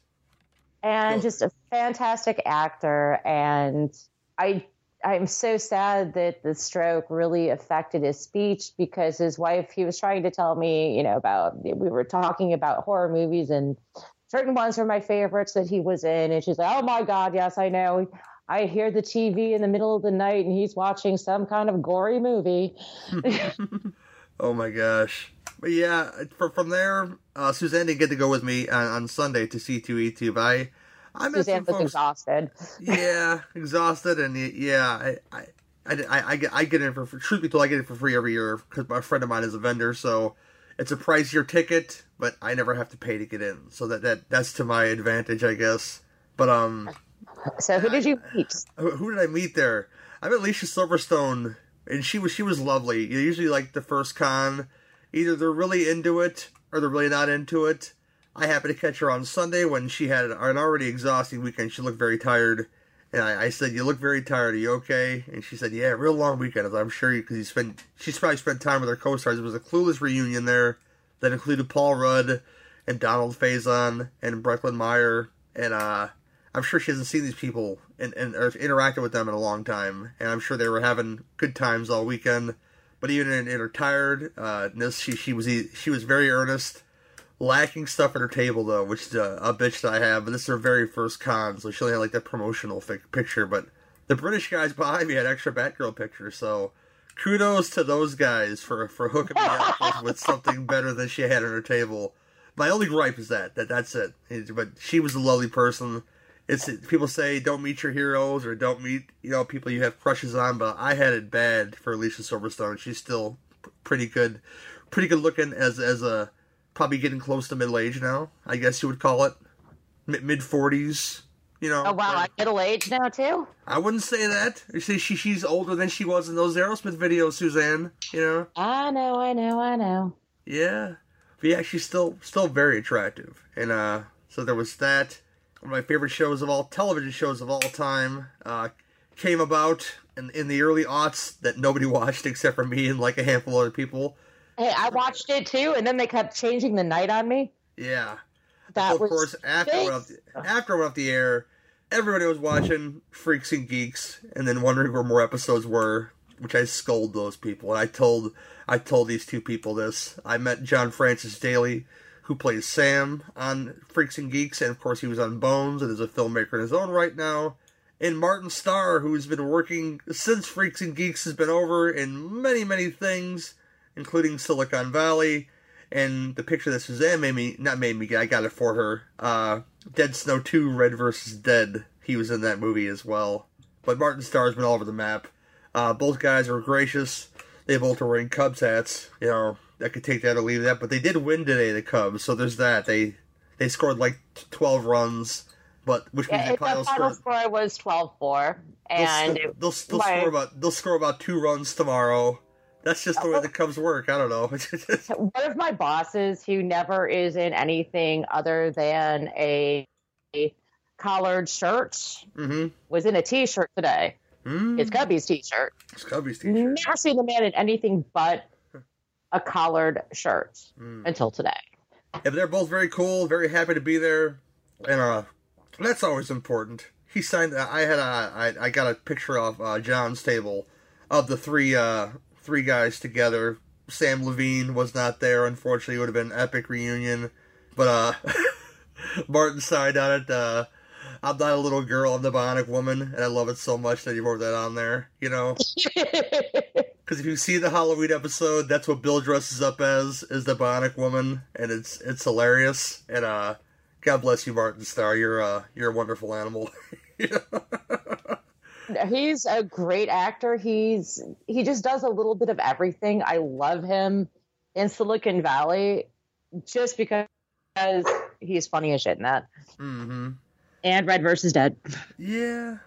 And just a fantastic actor. And I, I'm so sad that the stroke really affected his speech because his wife, he was trying to tell me, you know, about, we were talking about horror movies and certain ones were my favorites that he was in. And she's like, oh my God, yes, I know. I hear the TV in the middle of the night and he's watching some kind of gory movie. Oh my gosh. But yeah, for, from there, uh, Suzanne didn't get to go with me on, on Sunday to C2E2, but I, I met Suzanne was folks. exhausted. yeah, exhausted, and yeah, I, I, I, I, get, I get it for, for truth be told, I get it for free every year because my friend of mine is a vendor, so it's a pricier ticket, but I never have to pay to get in, so that, that that's to my advantage, I guess. But um, So who did you meet? who did I meet there? I met Alicia Silverstone, and she was she was lovely. Usually, like the first con, either they're really into it or they're really not into it. I happened to catch her on Sunday when she had an already exhausting weekend. She looked very tired, and I, I said, "You look very tired. Are you okay?" And she said, "Yeah, real long weekend." I'm sure you because you spent she's probably spent time with her co-stars. It was a clueless reunion there that included Paul Rudd and Donald Faison and Breckin Meyer and uh I'm sure she hasn't seen these people and, and or interacted with them in a long time, and I'm sure they were having good times all weekend. But even in, in her tiredness, uh, she she was she was very earnest, lacking stuff at her table though, which is a, a bitch that I have. But this is her very first con, so she only had like that promotional picture. But the British guys behind me had extra Batgirl pictures, so kudos to those guys for for hooking me up with, with something better than she had on her table. My only gripe is that that that's. It- But she was a lovely person. It's people say don't meet your heroes or don't meet you know people you have crushes on, but I had it bad for Alicia Silverstone. She's still pretty good, pretty good looking as as a probably getting close to middle age now. I guess you would call it mid forties. You know. Oh wow, I'm middle age now too. I wouldn't say that. You see, she she's older than she was in those Aerosmith videos, Suzanne. You know. I know, I know, I know. Yeah. But yeah, she's still still very attractive. And uh so there was that. One of my favorite shows of all television shows of all time uh came about in in the early aughts that nobody watched except for me and like a handful of other people. Hey, I watched it too, and then they kept changing the night on me. Yeah. That So, of was course after went off the, after it went off the air, everybody was watching Freaks and Geeks and then wondering where more episodes were, which I scold those people. And I told I told these two people this. I met John Francis Daley, who plays Sam on Freaks and Geeks, and of course he was on Bones and is a filmmaker in his own right now. And Martin Starr, who's been working since Freaks and Geeks has been over in many, many things, including Silicon Valley, and the picture that Suzanne made me, not made me, I got it for her, uh, Dead Snow 2, Red versus Dead. He was in that movie as well. But Martin Starr's been all over the map. Uh, both guys are gracious. They both are wearing Cubs hats. You know, I could take that or leave that. But they did win today, the Cubs, so there's that. They they scored like 12 runs, but which means Yeah, they it- probably the final scored. score was 12-4, They'll, and they'll, it- they'll, they'll score about they'll score about two runs tomorrow. That's just the way the Cubs work. I don't know. one of my bosses who never is in anything other than a, a collared shirt mm-hmm. was in a t-shirt today. Mm. It's Cubby's t-shirt. It's Cubby's t-shirt. Never seen the man in anything but a collared shirt Mm. until today. Yeah, they're both very cool, very happy to be there, and uh, that's always important. He signed. I had a. I, I got a picture of uh, John's table of the three uh three guys together. Samm Levine was not there. Unfortunately, it would have been an epic reunion. But uh, Martin signed on it. Uh, I'm not a little girl. I'm the Bionic Woman, and I love it so much that he wrote that on there. You know. Because if you see the Halloween episode, that's what Bill dresses up as is the Bionic Woman, and it's it's hilarious. And uh, God bless you, Martin Starr. You're uh you're a wonderful animal. He's a great actor. He's he just does a little bit of everything. I love him in Silicon Valley just because he's funny as shit in that. mm-hmm. And Red versus Dead. Yeah.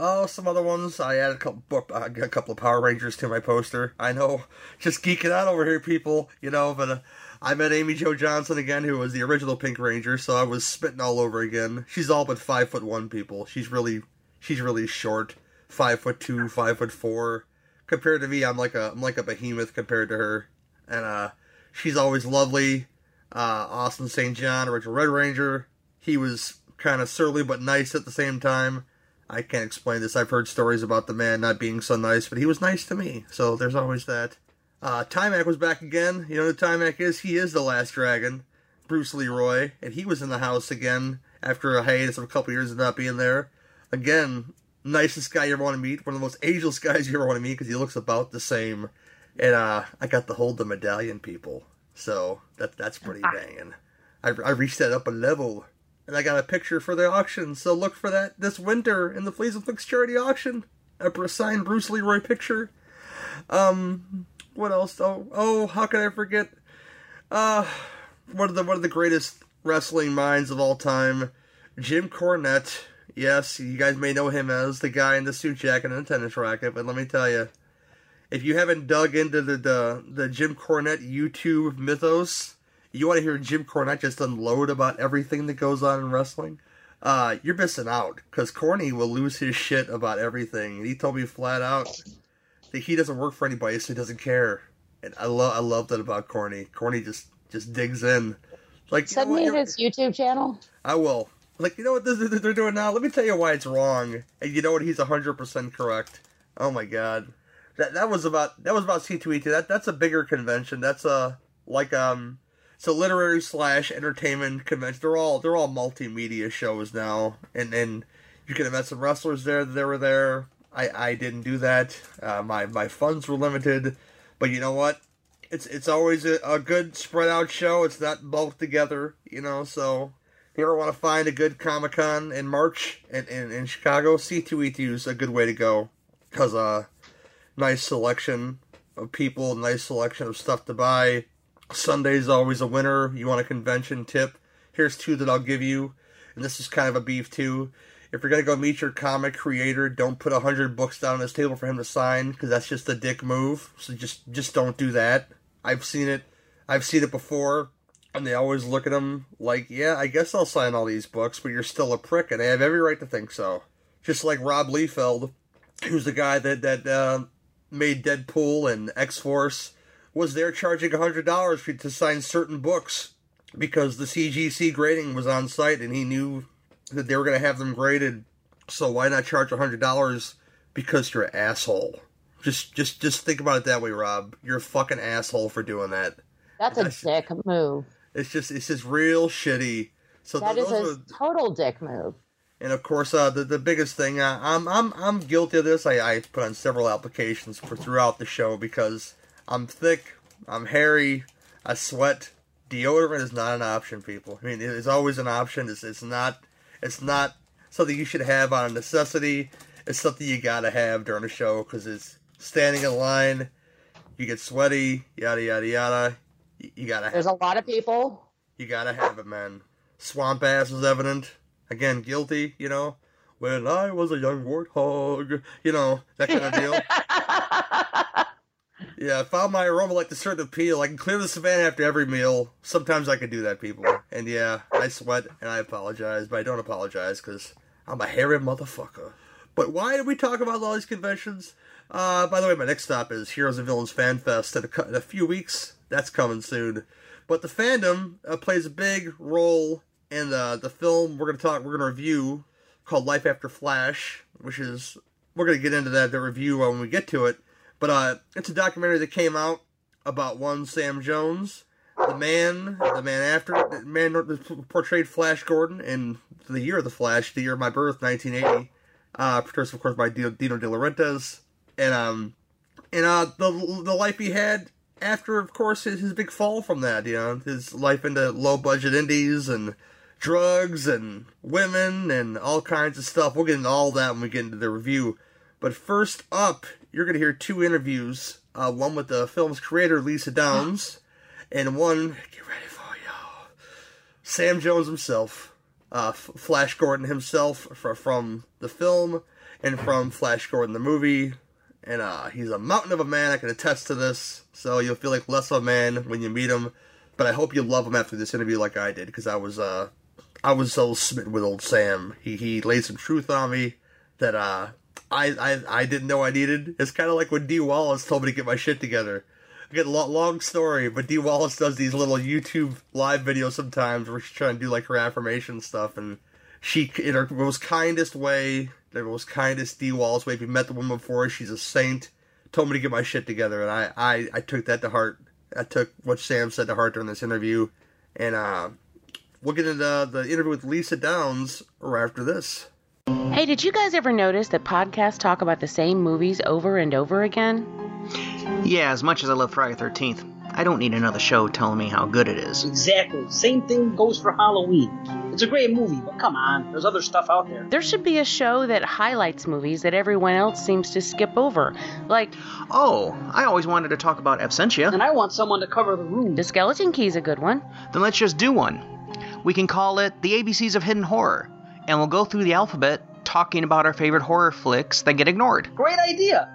Oh, some other ones. I added a couple, a couple of Power Rangers to my poster. I know, just geeking out over here, people. You know, but uh, I met Amy Jo Johnson again, who was the original Pink Ranger. So I was spitting all over again. She's all but five foot one, people. She's really, she's really short. Five foot two, five foot four. compared to me, I'm like a I'm like a behemoth compared to her, and uh, she's always lovely. Uh, Austin St. John, original Red Ranger, he was kind of surly but nice at the same time. I can't explain this. I've heard stories about the man not being so nice, but he was nice to me. So there's always that. Uh, Taimak was back again. You know who Taimak is? He is the last dragon, Bruce Leroy, and he was in the house again after a hiatus of a couple years of not being there. Again, nicest guy you ever want to meet. One of the most ageless guys you ever want to meet because he looks about the same. And uh, I got to hold the medallion people, so that that's pretty banging. I, I reached that up a level, and I got a picture for the auction. So look for that this winter in the Fleas and Flicks charity auction. A signed Bruce Leroy picture. Um, what else? Oh, oh, how could I forget? Uh, one of the one of the greatest wrestling minds of all time, Jim Cornette. Yes, you guys may know him as the guy in the suit jacket and the tennis racket, but let me tell you, if you haven't dug into the the, the Jim Cornette YouTube mythos, you want to hear Jim Cornette just unload about everything that goes on in wrestling. Uh, you're missing out because Corny will lose his shit about everything. He told me flat out that he doesn't work for anybody, so he doesn't care. And I love I love that about Corny. Corny just just digs in. Like Send you know me his YouTube channel. I will. Like, you know what this, they're doing now? Let me tell you why it's wrong. And you know what? He's 100% correct. Oh my god. That that was about that was about C2E2. That that's a bigger convention. That's a like um a literary slash entertainment convention. They're all they're all multimedia shows now. And and you could have met some wrestlers there that were there. I I didn't do that. Uh, my my funds were limited. But you know what? It's it's always a, a good spread out show. It's not bulked together, you know, so if you ever want to find a good Comic Con in March in, in, in Chicago, C2E2 is a good way to go. Because, uh, nice selection of people, nice selection of stuff to buy. Sunday's always a winner. You want a convention tip? Here's two that I'll give you. And this is kind of a beef, too. If you're going to go meet your comic creator, don't put a hundred books down on his table for him to sign, because that's just a dick move. So just, just don't do that. I've seen it. I've seen it before and they always look at him like, yeah, I guess I'll sign all these books, but you're still a prick, and I have every right to think so. Just like Rob Liefeld, who's the guy that that uh, made Deadpool and X Force, was there charging hundred dollars to sign certain books because the CGC grading was on site, and he knew that they were going to have them graded. So why not charge hundred dollars? Because you're an asshole. Just, just, just think about it that way, Rob. You're a fucking asshole for doing that. That's a dick move. It's just it's just real shitty. So That th- is a are- total dick move. and of course, uh, the the biggest thing uh, I'm I'm I'm guilty of this. I, I put on several applications for throughout the show because I'm thick, I'm hairy, I sweat. Deodorant is not an option, people. I mean, it is always an option. It's it's not it's not something you should have on a necessity. It's something you gotta have during a show because it's standing in line. You get sweaty, yada yada yada. You, you gotta have There's a lot of people. you gotta have it, man. Swamp ass is evident. Again, guilty, you know. When I was a young warthog, you know, that kind of deal. yeah, I found my aroma like the certain appeal. I can clear the savannah after every meal. Sometimes I can do that, people. And yeah, I sweat and I apologize, but I don't apologize because I'm a hairy motherfucker. But why did we talk about all these conventions? Uh, by the way, my next stop is Heroes and Villains Fan Fest in a, in a few weeks. That's coming soon. But the fandom uh, plays a big role in the the film we're gonna talk. We're gonna review called Life After Flash, which is we're gonna get into that the review when we get to it. But uh, it's a documentary that came out about one Sam Jones, the man, the man after, the man that portrayed Flash Gordon in the year of the Flash, the year of my birth, 1980. Uh, produced, of course, by Dino Dino De Laurentiis, and um, and uh, the the life he had after, of course, his, his big fall from that. You know, his life into low budget indies and drugs and women and all kinds of stuff. We'll get into all that when we get into the review. But first up, you're going to hear two interviews. Uh, one with the film's creator, Lisa Downs, and one, get ready for y'all, Sam Jones himself, uh, F- Flash Gordon himself fr- from the film and from Flash Gordon the movie. And uh, he's a mountain of a man. I can attest to this. So you'll feel like less of a man when you meet him. But I hope you love him after this interview, like I did, because I was uh, I was so smitten with old Sam. He he laid some truth on me that uh, I, I I didn't know I needed. It's kind of like when Dee Wallace told me to get my shit together. Again, lo- long story, but Dee Wallace does these little YouTube live videos sometimes where she's trying to do like her affirmation stuff, and she, in her most kindest way, the most kindest Dee Wallace way, if you met the woman before, she's a saint, told me to get my shit together, and I, I, I took that to heart. I took what Sam said to heart during this interview, and uh, we'll get into the interview with Lisa Downs right after this. Hey, did you guys ever notice that podcasts talk about the same movies over and over again? Yeah, as much as I love Friday 13th, I don't need another show telling me how good it is. Exactly. Same thing goes for Halloween. It's a great movie, but come on, there's other stuff out there. There should be a show that highlights movies that everyone else seems to skip over. Like, Oh, I always wanted to talk about Absentia. And I want someone to cover the room. The Skeleton Key's a good one. Then let's just do one. We can call it The ABCs of Hidden Horror, and we'll go through the alphabet talking about our favorite horror flicks that get ignored. Great idea.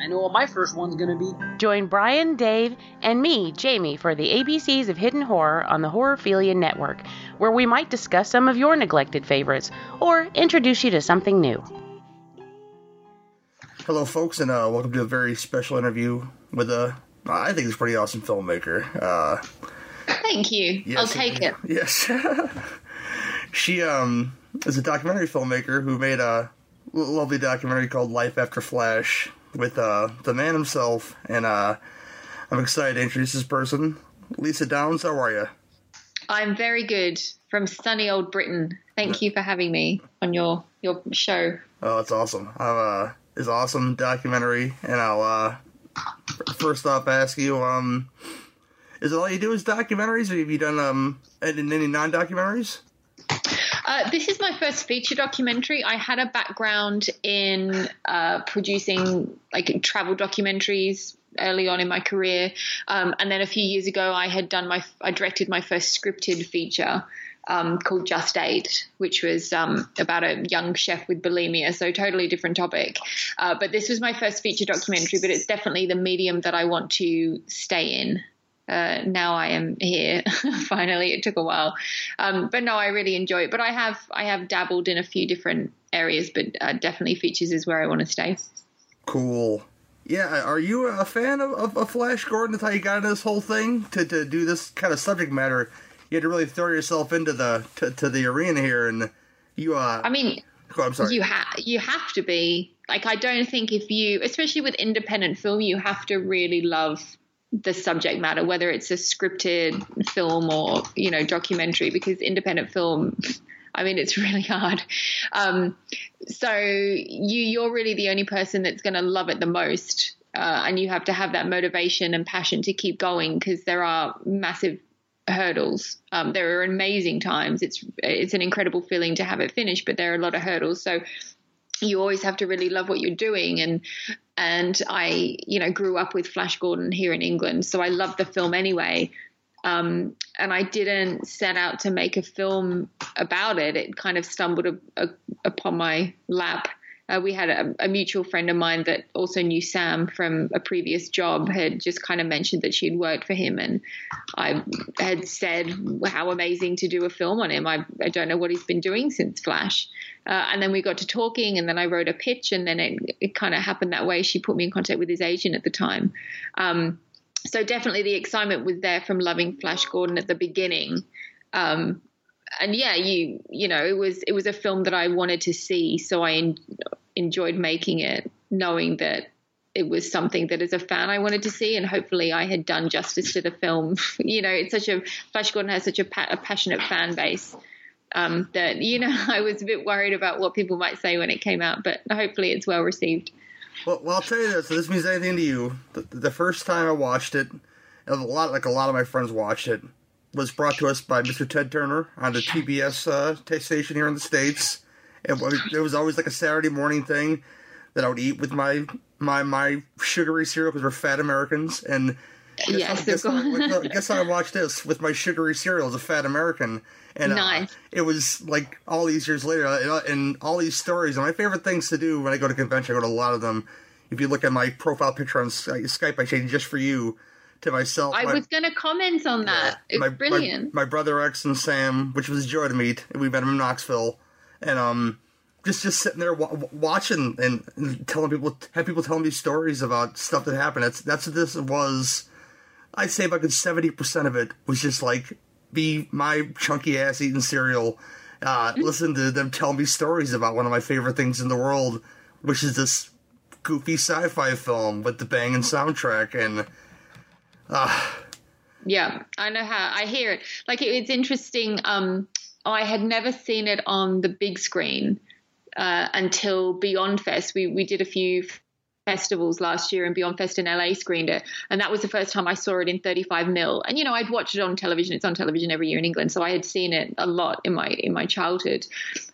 I know what my first one's gonna be. Join Brian, Dave, and me, Jamie, for the ABCs of Hidden Horror on the Horrorphilia Network, where we might discuss some of your neglected favorites or introduce you to something new. Hello, folks, and uh, welcome to a very special interview with a, I think, it's a pretty awesome filmmaker. Uh, Thank you. Yes, I'll take it. Yes. she um is a documentary filmmaker who made a lovely documentary called Life After Flash with uh the man himself, and uh I'm excited to introduce this person. Lisa Downs, how are you? I'm very good from sunny old Britain. Thank you for having me on your your show. Oh, that's awesome. Uh, it's an awesome documentary, and I'll uh first off ask you um. Is it all you do is documentaries, or have you done um any, any non-documentaries? Uh, this is my first feature documentary. I had a background in uh, producing like travel documentaries early on in my career, um, and then a few years ago, I had done my I directed my first scripted feature. Um, called Just Eight, which was um, about a young chef with bulimia, so totally different topic. Uh, but this was my first feature documentary, but it's definitely the medium that I want to stay in uh, now I am here. Finally, it took a while, um, but no, I really enjoy it. But I have I have dabbled in a few different areas, but uh, definitely features is where I want to stay. Cool. Yeah, are you a fan of, of, of Flash Gordon? That's how you got into this whole thing to, to do this kind of subject matter. You had to really throw yourself into the to, to the arena here, and you. Uh, I mean, oh, I'm sorry. you have you have to be like I don't think if you, especially with independent film, you have to really love the subject matter, whether it's a scripted film or you know documentary, because independent film. I mean, it's really hard. Um, so you you're really the only person that's going to love it the most, uh, and you have to have that motivation and passion to keep going because there are massive hurdles. Um, there are amazing times. It's it's an incredible feeling to have it finished, but there are a lot of hurdles. So you always have to really love what you're doing and and I you know grew up with Flash Gordon here in England so I love the film anyway. Um, and I didn't set out to make a film about it. It kind of stumbled a, a, upon my lap uh, we had a, a, mutual friend of mine that also knew Sam from a previous job had just kind of mentioned that she had worked for him and I had said how amazing to do a film on him I, I don't know what he's been doing since Flash uh, and then we got to talking, and then I wrote a pitch, and then it, it kind of happened that way. She put me in contact with his agent at the time. Um, so definitely the excitement was there from loving Flash Gordon at the beginning. Um, and yeah, you you know it was it was a film that I wanted to see, so I en- enjoyed making it, knowing that it was something that as a fan I wanted to see, and hopefully I had done justice to the film. you know, it's such a Flash Gordon has such a, pa- a passionate fan base um, that you know I was a bit worried about what people might say when it came out, but hopefully it's well received. Well, well I'll tell you this. So this means anything to you. The, the, first time I watched it, a lot like a lot of my friends watched it, was brought to us by Mr. Ted Turner on the TBS uh, station here in the states. It was, it was always like a Saturday morning thing that I would eat with my my my sugary cereal because we're fat Americans and. Guess yes, how, guess, how, guess I watched this with my sugary cereal as a fat American. And nice. uh, it was like all these years later, and, and all these stories. And my favorite things to do when I go to convention, I go to a lot of them. If you look at my profile picture on Skype, I changed just for you to myself. I my, was going to comment on that. It's my, brilliant. My, my, brother X and Sam, which was a joy to meet. We met him in Knoxville, and um, just just sitting there w- watching and, and telling people, have people telling me stories about stuff that happened. That's that's what this was. I'd say about seventy percent of it was just like be my chunky ass eating cereal, uh, Mm-hmm. listen to them tell me stories about one of my favorite things in the world, which is this goofy sci-fi film with the banging soundtrack and. Uh, Yeah, I know how I hear it. Like it, it's interesting. Um, I had never seen it on the big screen uh, until Beyond Fest. We we did a few festivals last year, and Beyond Fest in LA screened it, and that was the first time I saw it in 35 mil. And you know, I'd watched it on television. It's on television every year in England, so I had seen it a lot in my in my childhood.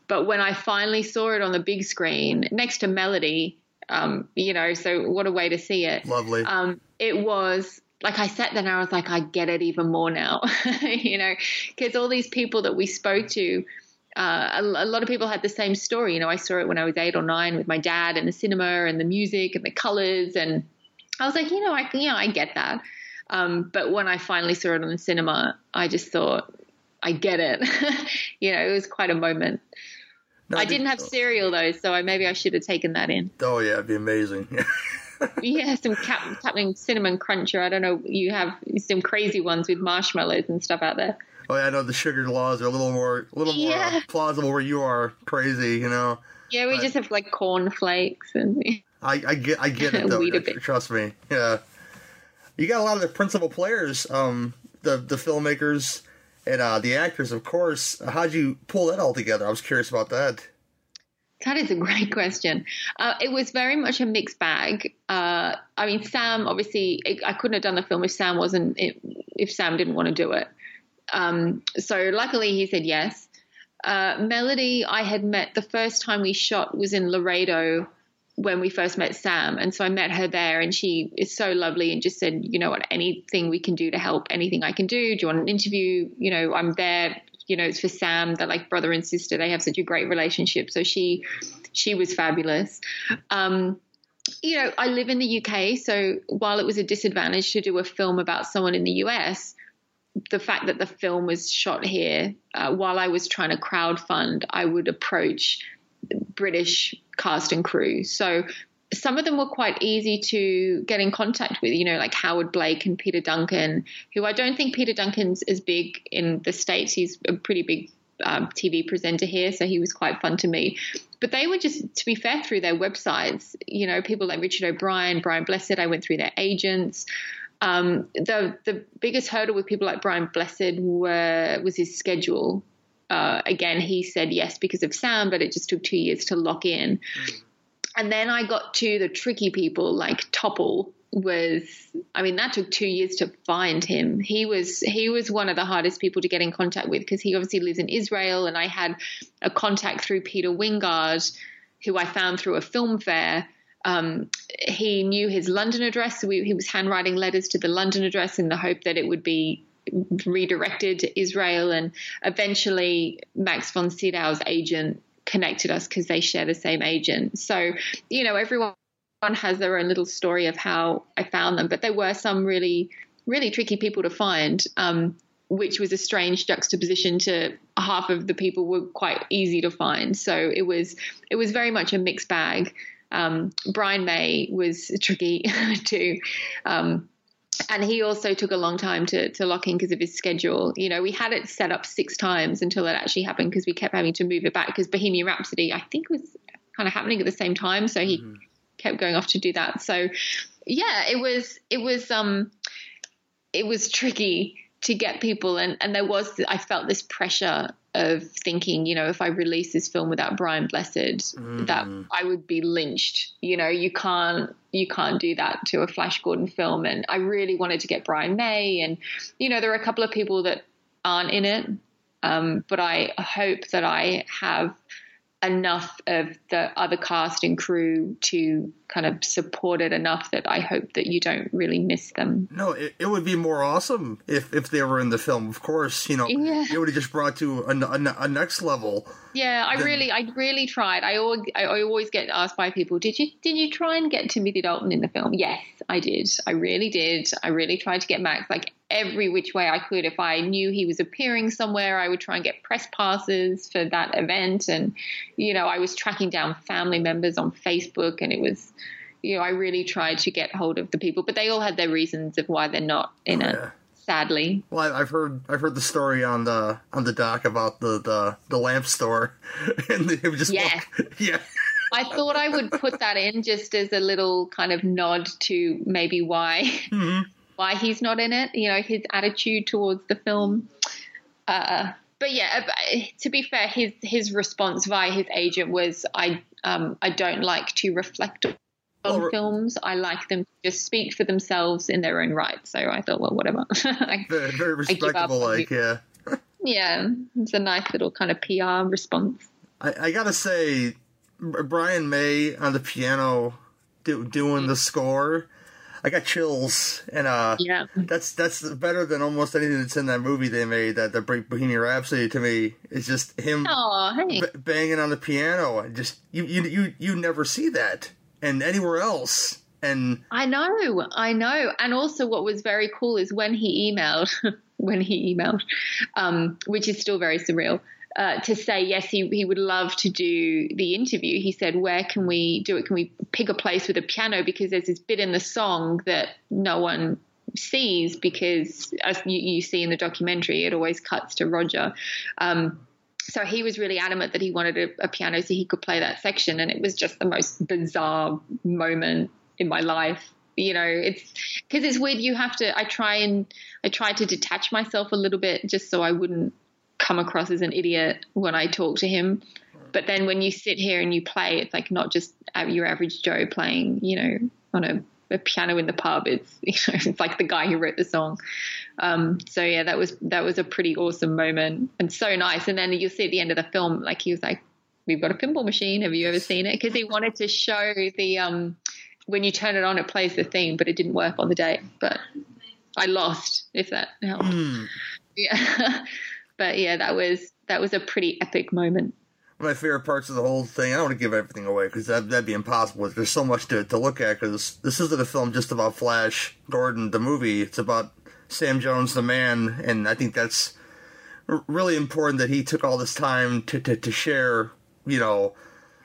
But when I finally saw it on the big screen next to Melody, um, you know, so what a way to see it. Lovely. Um, it was like I sat there and I was like, I get it even more now, you know, because all these people that we spoke to, uh, a, a lot of people had the same story. You know, I saw it when I was eight or nine with my dad and the cinema and the music and the colors, and I was like, you know, I yeah, I get that. Um, but when I finally saw it on the cinema, I just thought, I get it. you know, it was quite a moment. I didn't have cereal though, so I, maybe I should have taken that in. oh yeah, it'd be amazing. yeah, some cap- Captain Cinnamon Cruncher. I don't know. You have some crazy ones with marshmallows and stuff out there. Oh yeah, I know the sugar laws are a little more, a little more Yeah. plausible where you are. Crazy, you know. Yeah, we But- just have like corn flakes and I, I get, I get it though. Trust me. Yeah, you got a lot of the principal players, um, the the filmmakers and uh, the actors, of course. How'd you pull that all together? I was curious about that. That is a great question. Uh, it was very much a mixed bag. Uh, I mean, Sam obviously, it, I couldn't have done the film if Sam wasn't, if Sam didn't want to do it. Um, so luckily, he said yes. Uh, Melody, I had met the first time we shot was in Laredo when we first met Sam, and so I met her there, and she is so lovely and just said, you know what, anything we can do to help, anything I can do. Do you want an interview? You know, I'm there you know, it's for Sam. They're like brother and sister. They have such a great relationship. So she, she was fabulous. Um, you know, I live in the UK, so while it was a disadvantage to do a film about someone in the US, the fact that the film was shot here, uh, while I was trying to crowdfund, I would approach British cast and crew. So some of them were quite easy to get in contact with, you know, like Howard Blake and Peter Duncan, who I don't think Peter Duncan's as big in the States. He's a pretty big um, TV presenter here, so he was quite fun to meet. But they were just, to be fair, through their websites, you know, people like Richard O'Brien, Brian Blessed, I went through their agents. Um, the the biggest hurdle with people like Brian Blessed were was his schedule. Uh, again, he said yes because of Sam, but it just took two years to lock in. And then I got to the tricky people like Topol was I mean that took 2 years to find him. He was he was one of the hardest people to get in contact with because he obviously lives in Israel and I had a contact through Peter Wyngarde who I found through a film fair. Um, he knew his London address, so we, he was handwriting letters to the London address in the hope that it would be redirected to Israel. And eventually, Max von Sydow's agent connected us because they share the same agent. So, you know, everyone has their own little story of how I found them, but there were some really, really tricky people to find. Um, which was a strange juxtaposition to half of the people were quite easy to find. So it was it was very much a mixed bag. Um, Brian May was tricky too. Um, and he also took a long time to, to lock in because of his schedule. You know, we had it set up six times until it actually happened because we kept having to move it back because Bohemian Rhapsody, I think, was kind of happening at the same time. So he kept going off to do that. So yeah, it was it was um it was tricky to get people and and there was I felt this pressure of thinking, you know, if I release this film without Brian Blessed, that I would be lynched. You know, you can't you can't do that to a Flash Gordon film. And I really wanted to get Brian May, and you know, there are a couple of people that aren't in it, um, but I hope that I have enough of the other cast and crew to kind of support it enough that I hope that you don't really miss them. No, it, it would be more awesome if, if they were in the film. Of course, you know, Yeah. it would have just brought to a, a, a next level. Yeah, I really, I really tried. I always, I always get asked by people, "Did you, did you try and get Timothy Dalton in the film?" Yes, I did. I really did. I really tried to get Max. Like every which way I could. If I knew he was appearing somewhere, I would try and get press passes for that event. And, you know, I was tracking down family members on Facebook and it was, you know, I really tried to get hold of the people, but they all had their reasons of why they're not in it. Sadly, Well, I- I've heard I've heard the story on the on the doc about the the, the lamp store, and they just Yeah. walk- yeah. I thought I would put that in just as a little kind of nod to maybe why mm-hmm. Why he's not in it. You know, his attitude towards the film. Uh, but yeah, uh, to be fair, his his response via his agent was, "I um, I don't like to reflect on films. I like them to just speak for themselves in their own right." So I thought, well, whatever. I- Very, very I give up respectable, like yeah. yeah, it's a nice little kind of PR response. I, I gotta say, Brian May on the piano do, doing the score. I got chills, and uh, yeah, that's that's better than almost anything that's in that movie they made. That the Bohemian Rhapsody to me is just him hey. b- banging on the piano. and Just you, you you you never see that, and anywhere else. And I know, I know. And also, what was very cool is when he emailed, when he emailed, um, which is still very surreal, uh, to say yes, he he would love to do the interview. He said, "Where can we do it? Can we pick a place with a piano? Because there's this bit in the song that no one." sees because as you, you see in the documentary it always cuts to roger um, so he was really adamant that he wanted a, a piano so he could play that section and it was just the most bizarre moment in my life you know it's because it's weird you have to i try and i try to detach myself a little bit just so i wouldn't come across as an idiot when i talk to him. But then when you sit here and you play it's like not just your average joe playing you know on a, a piano in the pub. It's you know it's like the guy who wrote the song. Um, so yeah that was that was a pretty awesome moment and so nice. And then you'll see at the end of the film like he was like we've got a pinball machine. Have you ever seen it? Because he wanted to show the um when you turn it on it plays the theme but it didn't work on the day but i lost if that helps. Yeah but yeah that was that was a pretty epic moment one of my favorite parts of the whole thing. I don't want to give everything away because that, that'd be impossible. There's so much to, to look at because this isn't a film just about Flash Gordon, the movie. It's about Sam Jones, the man, and I think that's really important that he took all this time to, to, to share, you know,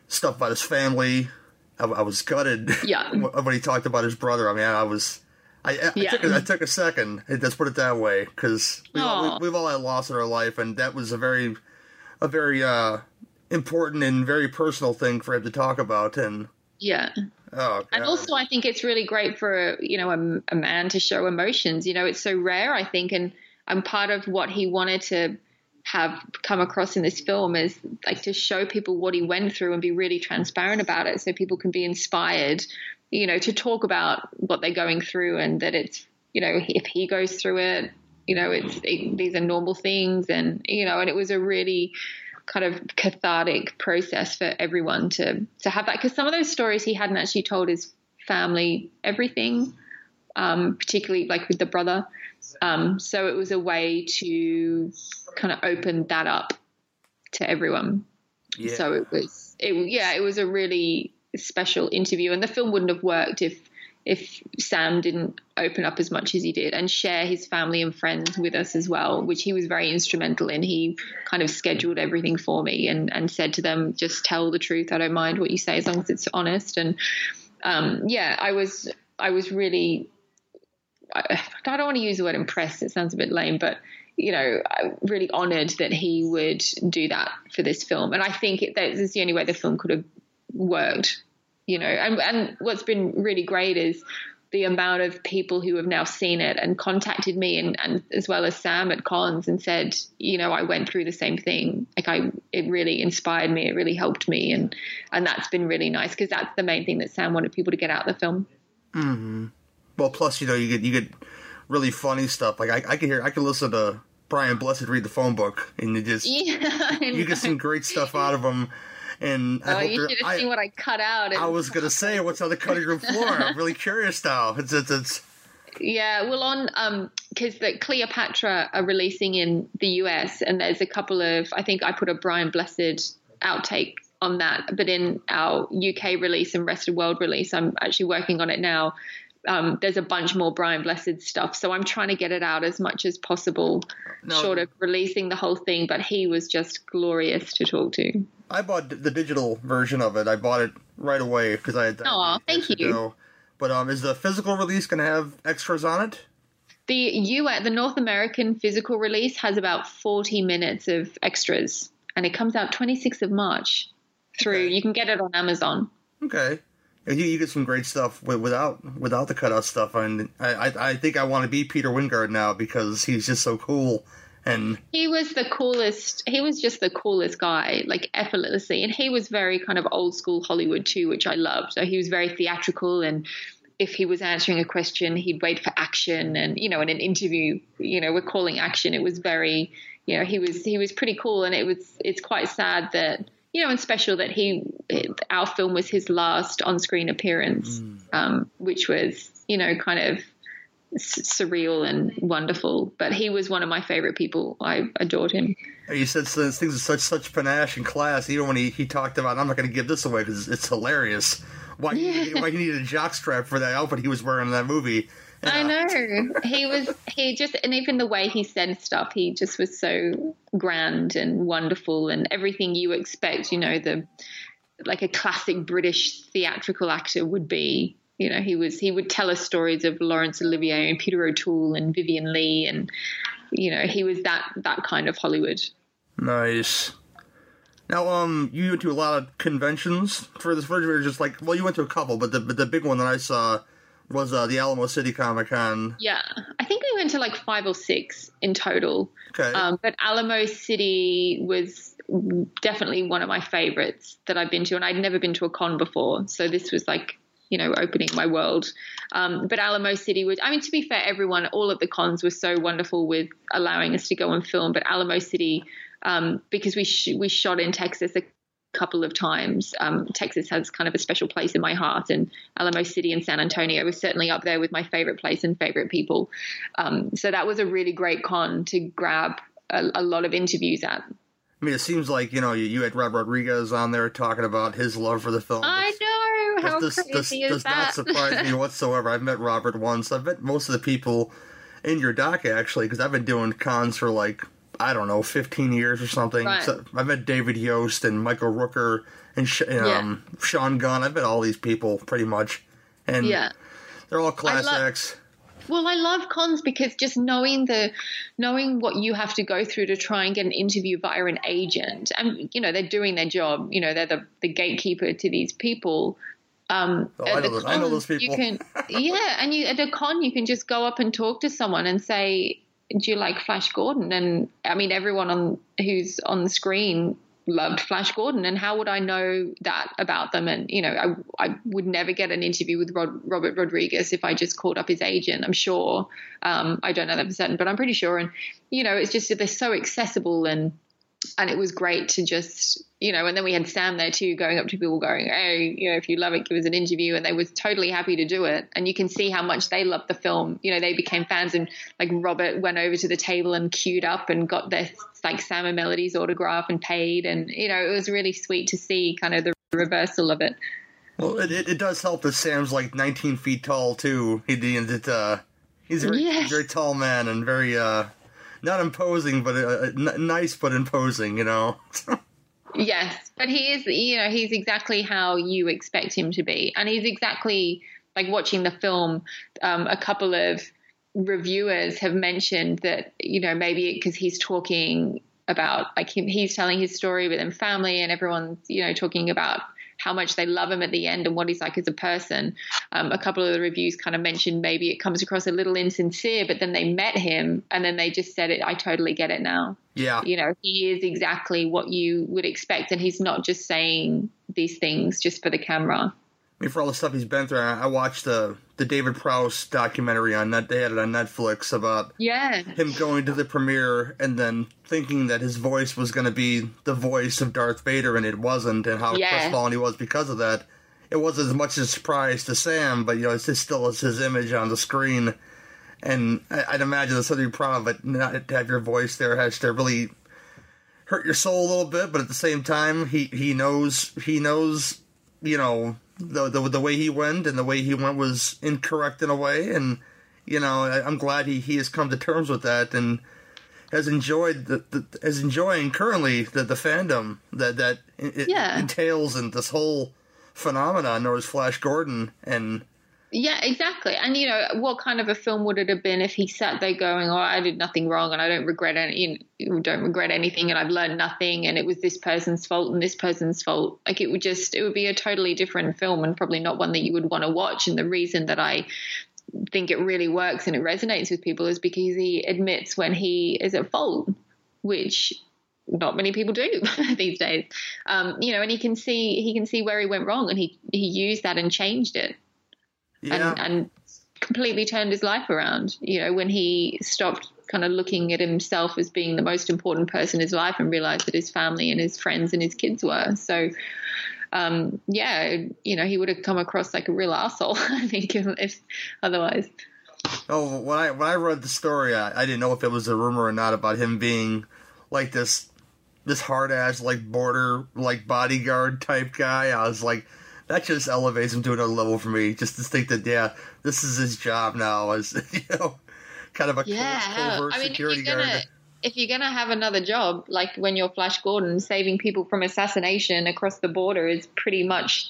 stuff about his family. I, I was gutted Yeah. when he talked about his brother. I mean, I was. I, I, Yeah. took, a, I took a second. Let's put it that way, because we, we, we've all had loss in our life, and that was a very, a very uh, important and very personal thing for him to talk about. And yeah oh, And also, I think it's really great for you know a, a man to show emotions. You know, it's so rare. I think, and and part of what he wanted to have come across in this film is like to show people what he went through and be really transparent about it, so people can be inspired. You know, to talk about what they're going through and that it's you know if he goes through it, you know, it's it, these are normal things, and you know, and it was a really kind of cathartic process for everyone to to have that. Because some of those stories he hadn't actually told his family everything um, particularly like with the brother. Um, so it was a way to kind of open that up to everyone. Yeah. so it was it yeah it was a really special interview and the film wouldn't have worked if if Sam didn't open up as much as he did and share his family and friends with us as well, which he was very instrumental in. He kind of scheduled everything for me and, and said to them, just tell the truth. I don't mind what you say as long as it's honest. And um, yeah, I was I was really I, I don't want to use the word impressed. It sounds a bit lame, but you know, really honored that he would do that for this film. And I think it, that is the only way the film could have worked you know and and what's been really great is the amount of people who have now seen it and contacted me and, and as well as Sam at Cons and said, you know, I went through the same thing. Like I, it really inspired me. It really helped me. And, and that's been really nice because that's the main thing that Sam wanted people to get out of the film. hmm Well, plus you know you get you get really funny stuff. Like I, I can hear I can listen to Brian Blessed read the phone book, and you just Yeah. You get some great stuff out of him. And I Oh, you should have I- seen what I cut out. I was gonna say what's on the cutting room floor. I'm really curious now. It's it's, it's Yeah, well, on um, because the Cleopatra are releasing in the US, and there's a couple of I think I put a Brian Blessed outtake on that, but in our UK release and rest of world release, I'm actually working on it now. um, there's a bunch more Brian Blessed stuff. So I'm trying to get it out as much as possible, No. short of releasing the whole thing. But he was just glorious to talk to. I bought the digital version of it. I bought it right away because I had. Aw, thank you. But um, is the physical release going to have extras on it? The US, the North American physical release has about 40 minutes of extras, and it comes out 26th of March. Through you can get it on Amazon. Okay. And You, you get some great stuff without without the cutout stuff, and I I, I think I want to be Peter Wyngarde now because he's just so cool. And He was the coolest. He was just the coolest guy, like effortlessly, and he was very kind of old school Hollywood too, which I loved. So he was very theatrical, and if he was answering a question, he'd wait for action, and you know, in an interview, you know, we're calling action. It was very, you know, he was he was pretty cool, and it was it's quite sad that you know, and special that he our film was his last on screen appearance, um, which was you know kind of surreal and wonderful. But he was one of my favorite people. I adored him. he said things with such such panache and class. Even when he, he talked about, I'm not going to give this away because it's hilarious. Why he, why he needed a jockstrap for that outfit he was wearing in that movie? I know he was. He just and even the way he said stuff, he just was so grand and wonderful and everything you expect. You know, the like a classic British theatrical actor would be. You know, he was. He would tell us stories of Laurence Olivier and Peter O'Toole and Vivien Leigh, and you know, he was that that kind of Hollywood. Nice. Now, um, you went to a lot of conventions for this version. Or just like, well, you went to a couple, but the but the big one that I saw was uh, the Alamo City Comic Con. Yeah, I think we went to like five or six in total. Okay. Um, but Alamo City was definitely one of my favorites that I've been to, and I'd never been to a con before, so this was like you know opening my world. Um, but Alamo City was, I mean, to be fair, everyone, all of the cons were so wonderful with allowing us to go and film. But Alamo City, um, because we sh- we shot in Texas a couple of times. Um, Texas has kind of a special place in my heart, and Alamo City and San Antonio was certainly up there with my favorite place and favorite people. Um, so that was a really great con to grab a, a lot of interviews at. I mean, it seems like you know you, you had Rob Rodriguez on there talking about his love for the film. I know how this, crazy this is does that? not surprise me whatsoever. I've met Robert once. I've met most of the people in your doc actually because I've been doing cons for like I don't know, fifteen years or something. Right. So I've met David Yost and Michael Rooker and Sh- um, Sean Gunn. I've met all these people pretty much, and Yeah. they're all class acts. Well, I love cons because just knowing the knowing what you have to go through to try and get an interview via an agent, and you know they're doing their job. You know they're the, the gatekeeper to these people. Um, Oh, at I know the those- I know those cons, people. You can, yeah, and you at a con you can just go up and talk to someone and say, "Do you like Flash Gordon?" And I mean, everyone on who's on the screen loved Flash Gordon, and how would I know that about them? And you know, I I would never get an interview with Rod, Robert Rodriguez if I just called up his agent. I'm sure. Um, I don't know that for certain, but I'm pretty sure. And you know, it's just they're so accessible and and it was great to just you know and then we had sam there too going up to people going hey you know if you love it give us an interview and they was totally happy to do it and you can see how much they loved the film you know they became fans and like robert went over to the table and queued up and got their like sam and melody's autograph and paid and you know it was really sweet to see kind of the reversal of it Well, it, it, does help that Sam's like 19 feet tall too. He did. Uh, he's a very, Yes. very tall man and very uh, not imposing, but uh, n- nice but imposing. You know. Yes, but he is, you know, he's exactly how you expect him to be. And he's exactly like watching the film. Um, a couple of reviewers have mentioned that, you know, maybe because he's talking about, like, him, he's telling his story with him family, and everyone's, you know, talking about how much they love him at the end and what he's like as a person. Um, a couple of the reviews kind of mentioned maybe it comes across a little insincere, but then they met him and then they just said it. I totally get it now Yeah. you know he is exactly what you would expect and he's not just saying these things just for the camera I mean, for all the stuff he's been through, I, I watched the the David Prowse documentary on net. They had it on Netflix about yeah him going to the premiere and then thinking that his voice was going to be the voice of Darth Vader, and it wasn't, and how Yeah. crestfallen he was because of that. It wasn't as much a surprise to Sam, but you know, it's just still it's his image on the screen, and I, I'd imagine that's something proud of it. Not to have your voice there has to really hurt your soul a little bit, but at the same time, he he knows he knows you know the, the the way he went and the way he went was incorrect in a way, and you know I, I'm glad he he has come to terms with that and has enjoyed the, the is enjoying currently the the fandom that that it, Yeah. entails and this whole phenomenon known as Flash Gordon and Yeah, exactly. And you know, what kind of a film would it have been if he sat there going, "Oh, I did nothing wrong, and I don't regret any, don't regret anything, and I've learned nothing, and it was this person's fault and this person's fault." Like it would just, it would be a totally different film, and probably not one that you would want to watch. And the reason that I think it really works and it resonates with people is because he admits when he is at fault, which not many people do these days. Um, you know, and he can see he can see where he went wrong, and he he used that and changed it yeah and, and completely turned his life around. You know, when he stopped kind of looking at himself as being the most important person in his life and realized that his family and his friends and his kids were. So, um, yeah, you know, he would have come across like a real asshole, I think, if, if otherwise. Oh, when I when I read the story, I, I didn't know if it was a rumor or not about him being like this this hard ass like border like bodyguard type guy. I was like, that just elevates him to another level for me. Just to think that yeah, this is his job now as you know, kind of a Yeah, covert I mean, security gonna guard. if you're gonna have another job, like when you're Flash Gordon, saving people from assassination across the border is pretty much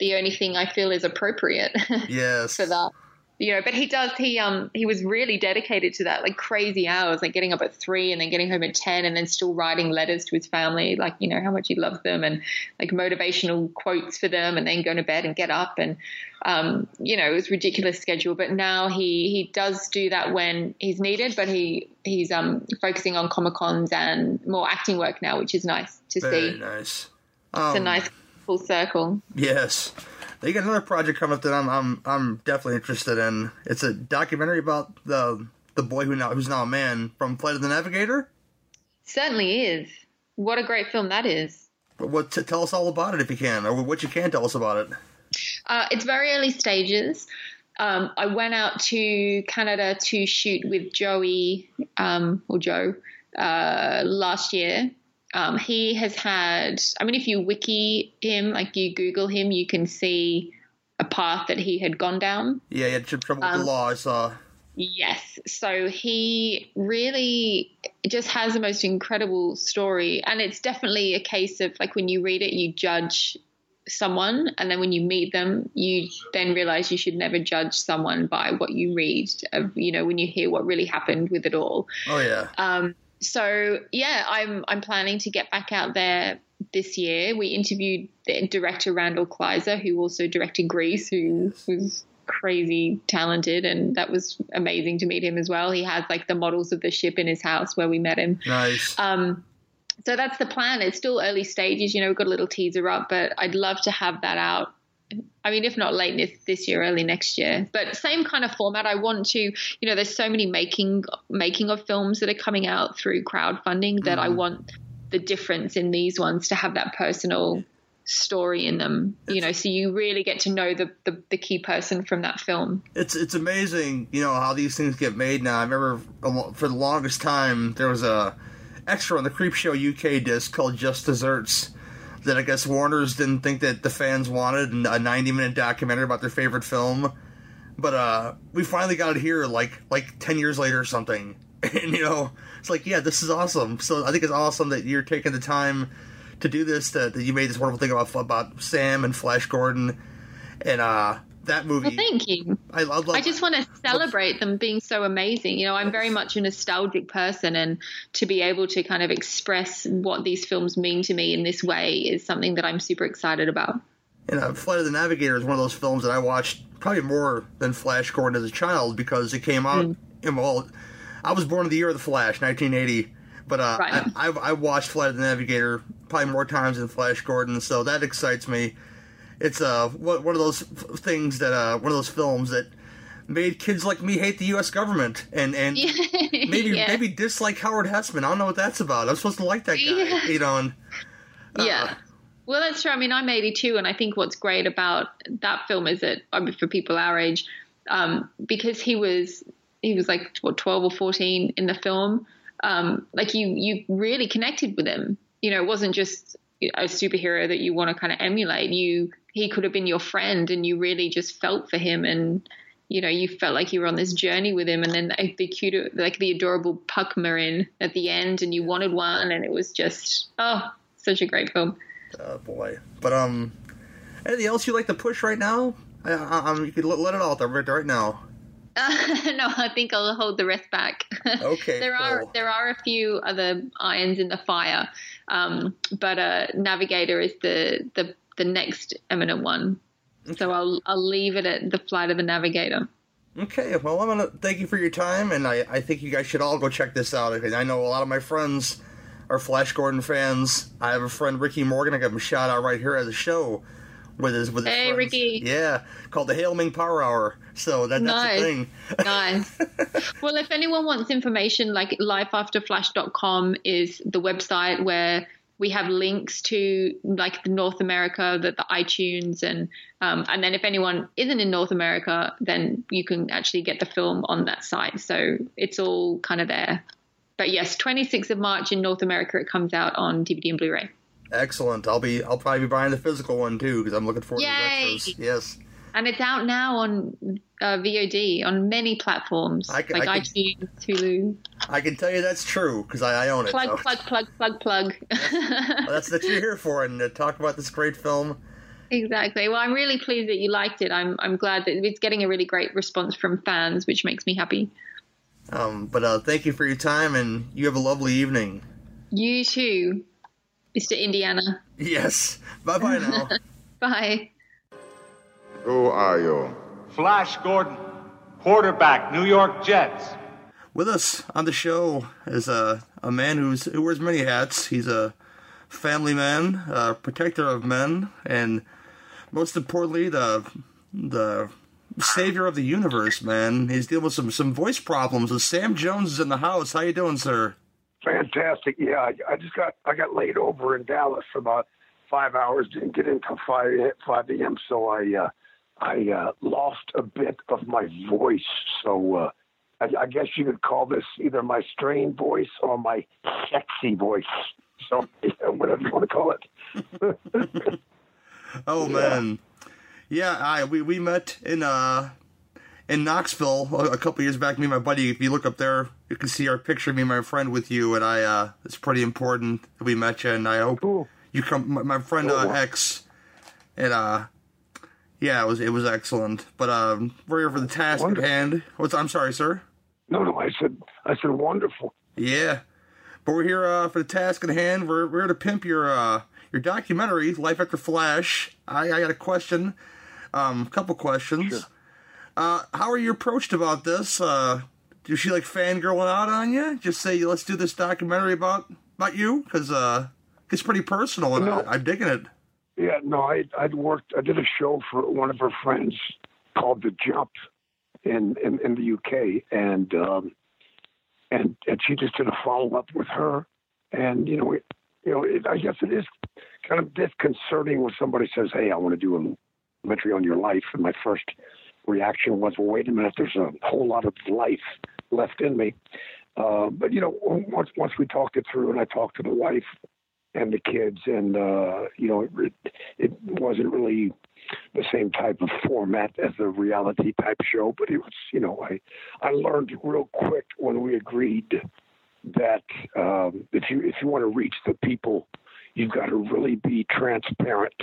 the only thing I feel is appropriate. Yes. for that. You know, but he does. He um he was really dedicated to that, like crazy hours, like getting up at three and then getting home at ten, and then still writing letters to his family, like you know how much he loved them, and like motivational quotes for them, and then going to bed and get up, and um you know it was ridiculous schedule. But now he he does do that when he's needed, but he he's um focusing on comic cons and more acting work now, which is nice to Very see. nice. It's a Um, nice full circle. Yes. They got another project coming up that I'm I'm I'm definitely interested in. It's a documentary about the the boy who now who's now a man from Flight of the Navigator. Certainly is. What a great film that is. But what to tell us all about it if you can, or what you can tell us about it. Uh, it's very early stages. Um, I went out to Canada to shoot with Joey um, or Joe uh, last year. Um, he has had, I mean, if you wiki him, like you Google him, you can see a path that he had gone down. Yeah, he had trouble with Um, the law. I saw. Yes. So he really just has the most incredible story. And it's definitely a case of like when you read it, you judge someone. And then when you meet them, you then realize you should never judge someone by what you read, of, you know, when you hear what really happened with it all. Oh yeah. Um, so yeah, I'm I'm planning to get back out there this year. We interviewed the director Randall Kleiser, who also directed Grease, who was crazy talented, and that was amazing to meet him as well. He has like the models of the ship in his house where we met him. Nice. Um, so that's the plan. It's still early stages. You know, we've got a little teaser up, but I'd love to have that out. I mean, if not late this, this year, early next year. But same kind of format. I want to, you know, there's so many making making of films that are coming out through crowdfunding that I Mhm. want the difference in these ones to have that personal story in them. You know, so you really get to know the, the, the key person from that film. It's it's amazing, you know, how these things get made now. I remember for the longest time there was a extra on the Creepshow UK disc called Just Desserts that I guess Warner's didn't think that the fans wanted a 90 minute documentary about their favorite film. But uh we finally got it here like like 10 years later or something. And you know, it's like, yeah, this is awesome. So I think it's awesome that you're taking the time to do this that, that you made this wonderful thing about about Sam and Flash Gordon and uh that movie Well, thank you. I, I love I just want to celebrate them being so amazing. You know, I'm very much a nostalgic person, and to be able to kind of express what these films mean to me in this way is something that I'm super excited about. And uh, Flight of the Navigator is one of those films that I watched probably more than Flash Gordon as a child because it came out. Mm. And, well, I was born in the year of the Flash, 1980, but uh, Right. I, I, I watched Flight of the Navigator probably more times than Flash Gordon, so that excites me. It's uh one of those things that uh one of those films that made kids like me hate the U.S. government and and maybe Yeah. maybe dislike Howard Hesseman. I don't know what that's about. I'm supposed to like that guy, Yeah. you know. And yeah. Well, that's true. I mean, I'm 82, and I think what's great about that film is that I mean, for people our age, um, because he was he was like what 12 or 14 in the film, um, like you you really connected with him. You know, it wasn't just a superhero that you want to kind of emulate. You he could have been your friend, and you really just felt for him, and you know you felt like you were on this journey with him, and then like, the cute, like the adorable Puckmaren at the end, and you wanted one, and it was just oh, such a great film. Oh boy. But um, anything else you'd like to push right now? I, I, um, you could let, let it out there right, right now. Uh, no, I think I'll hold the rest back. Okay. there are cool. there are a few other irons in the fire, um, but uh, Navigator is the the the next eminent one. So I'll I'll leave it at the flight of the Navigator. Okay, well, I'm gonna thank you for your time, and I, I think you guys should all go check this out. And I know a lot of my friends are Flash Gordon fans. I have a friend Ricky Morgan. I got him a shout out right here at the show with his with his Hey, friends. Ricky. Yeah, called the Hail Ming Power Hour. So that, that's Nice. the thing. nice. Well, if anyone wants information, like lifeafterflash.com is the website where we have links to like the North America, the, the iTunes, and um, and then if anyone isn't in North America, then you can actually get the film on that site. So it's all kind of there. But yes, 26th of March in North America, it comes out on DVD and Blu-ray. Excellent. I'll be I'll probably be buying the physical one too because I'm looking forward to Yay! the extras. Yes. And it's out now on uh, VOD on many platforms I can- like I can- iTunes, Hulu. I can tell you that's true because I, I own it. Plug, so. plug, plug, plug, plug. That's what you're here for, and to talk about this great film. Exactly. Well, I'm really pleased that you liked it. I'm I'm glad that it's getting a really great response from fans, which makes me happy. Um, but uh, thank you for your time, and you have a lovely evening. You too, Mr. Indiana. Yes. Bye bye now. Bye. Who are you? Flash Gordon, quarterback, New York Jets. With us on the show is a, a man who's who wears many hats. He's a family man, a protector of men, and most importantly, the the savior of the universe. Man, he's dealing with some some voice problems. And Sam Jones is in the house. How you doing, sir? Fantastic. Yeah, I, I just got I got laid over in Dallas for about five hours. Didn't get in until five five a.m. So I uh, I uh, lost a bit of my voice. So uh, I, I guess you could call this either my strained voice or my sexy voice. So yeah, whatever you want to call it. Oh man, yeah. I we we met in uh in Knoxville a a couple years back. Me and my buddy. If you look up there, you can see our picture. Me and my friend with you, and I. uh It's pretty important that we met you, and I hope you come. My, my friend uh, X, and uh. Yeah, it was it was excellent, but um, we're here for the task at hand. What's I'm sorry, sir. No, no, I said I said wonderful. Yeah, but we're here uh, for the task at hand. We're we're here to pimp your uh, your documentary, Life After Flash. I, I got a question, um, a couple questions. Uh, how are you approached about this? Uh, do she like fangirling out on you? Just say let's do this documentary about about you because uh, it's pretty personal and I, I'm digging it. Yeah, no, I I'd worked. I did a show for one of her friends called The Jump in in, in the UK, and um, and and she just did a follow up with her, and you know, it, you know, it, I guess it is kind of disconcerting when somebody says, "Hey, I want to do a documentary on your life," and my first reaction was, "Well, wait a minute, there's a whole lot of life left in me." Uh, but you know, once once we talked it through, and I talked to the wife and the kids, and uh, you know, it, it wasn't really the same type of format as a reality type show, but it was, you know, I I learned real quick when we agreed that um, if you if you want to reach the people, you've got to really be transparent.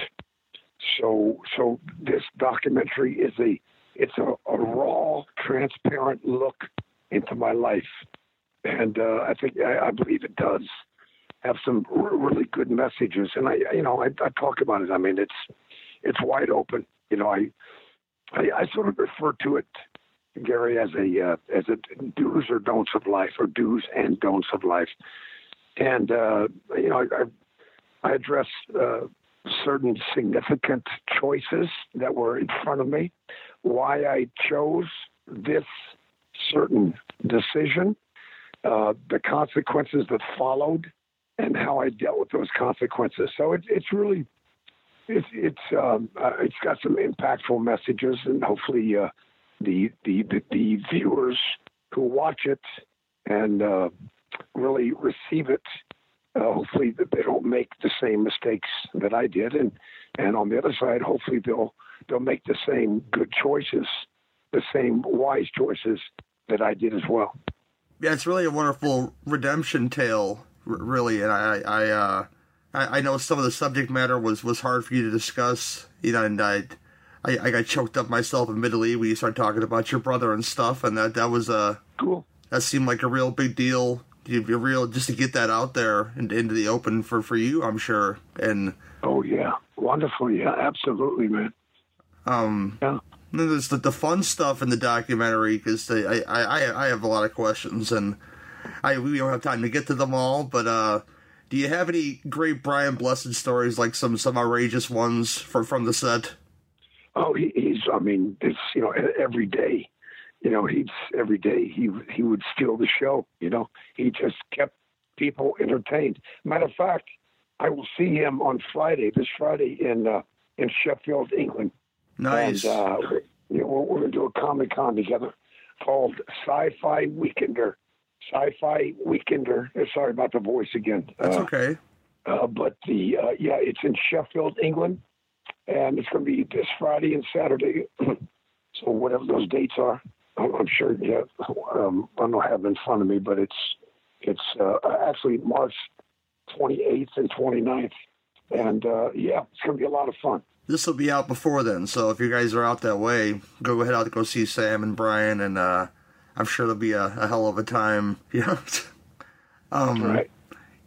So so this documentary is a it's a, a raw, transparent look into my life, and uh, I think I, I believe it does have some really good messages. And I, you know, I, I talk about it. I mean, it's it's wide open. You know, I I, I sort of refer to it, Gary, as a uh, as a do's or don'ts of life, or do's and don'ts of life. And uh, you know, I I, I address uh, certain significant choices that were in front of me, why I chose this certain decision, uh, the consequences that followed, and how I dealt with those consequences. So it, it's really it's it's um, uh, it's got some impactful messages, and hopefully uh, the, the the the viewers who watch it and uh, really receive it, uh, hopefully that they don't make the same mistakes that I did, and and on the other side, hopefully they'll they'll make the same good choices, the same wise choices that I did as well. Yeah, it's really a wonderful redemption tale, r- really, and I, I, uh, I, I know some of the subject matter was was hard for you to discuss, you know, and I, I, I got choked up myself, admittedly, when you started talking about your brother and stuff, and that that was uh, cool. That seemed like a real big deal. You, you real just to get that out there and into the open for for you, I'm sure, and Oh yeah, wonderful. Yeah, absolutely, man. um, yeah. then there's the, the fun stuff in the documentary because I, I I I have a lot of questions and I we don't have time to get to them all, but uh, do you have any great Brian Blessed stories like some some outrageous ones from from the set? Oh, he, he's. I mean, it's you know every day. You know, he's every day he he would steal the show. You know, he just kept people entertained. Matter of fact, I will see him on Friday. This Friday in uh, in Sheffield, England. Nice. And uh, you know, we're, we're going to do a Comic Con together called Sci-Fi Weekender. Sci-Fi Weekender. uh, Sorry about the voice again. That's Uh, okay. uh, but the uh, yeah, it's in Sheffield, England, and it's going to be this Friday and Saturday. so whatever those dates are, I'm, I'm sure. Yeah, um, I don't have it in front of me, but it's it's uh, actually March 28th and 29th, and uh, yeah, it's going to be a lot of fun. This will be out before then, so if you guys are out that way, go ahead out to go see Sam and Brian, and uh, I'm sure it'll be a, a hell of a time. You know. um, Right.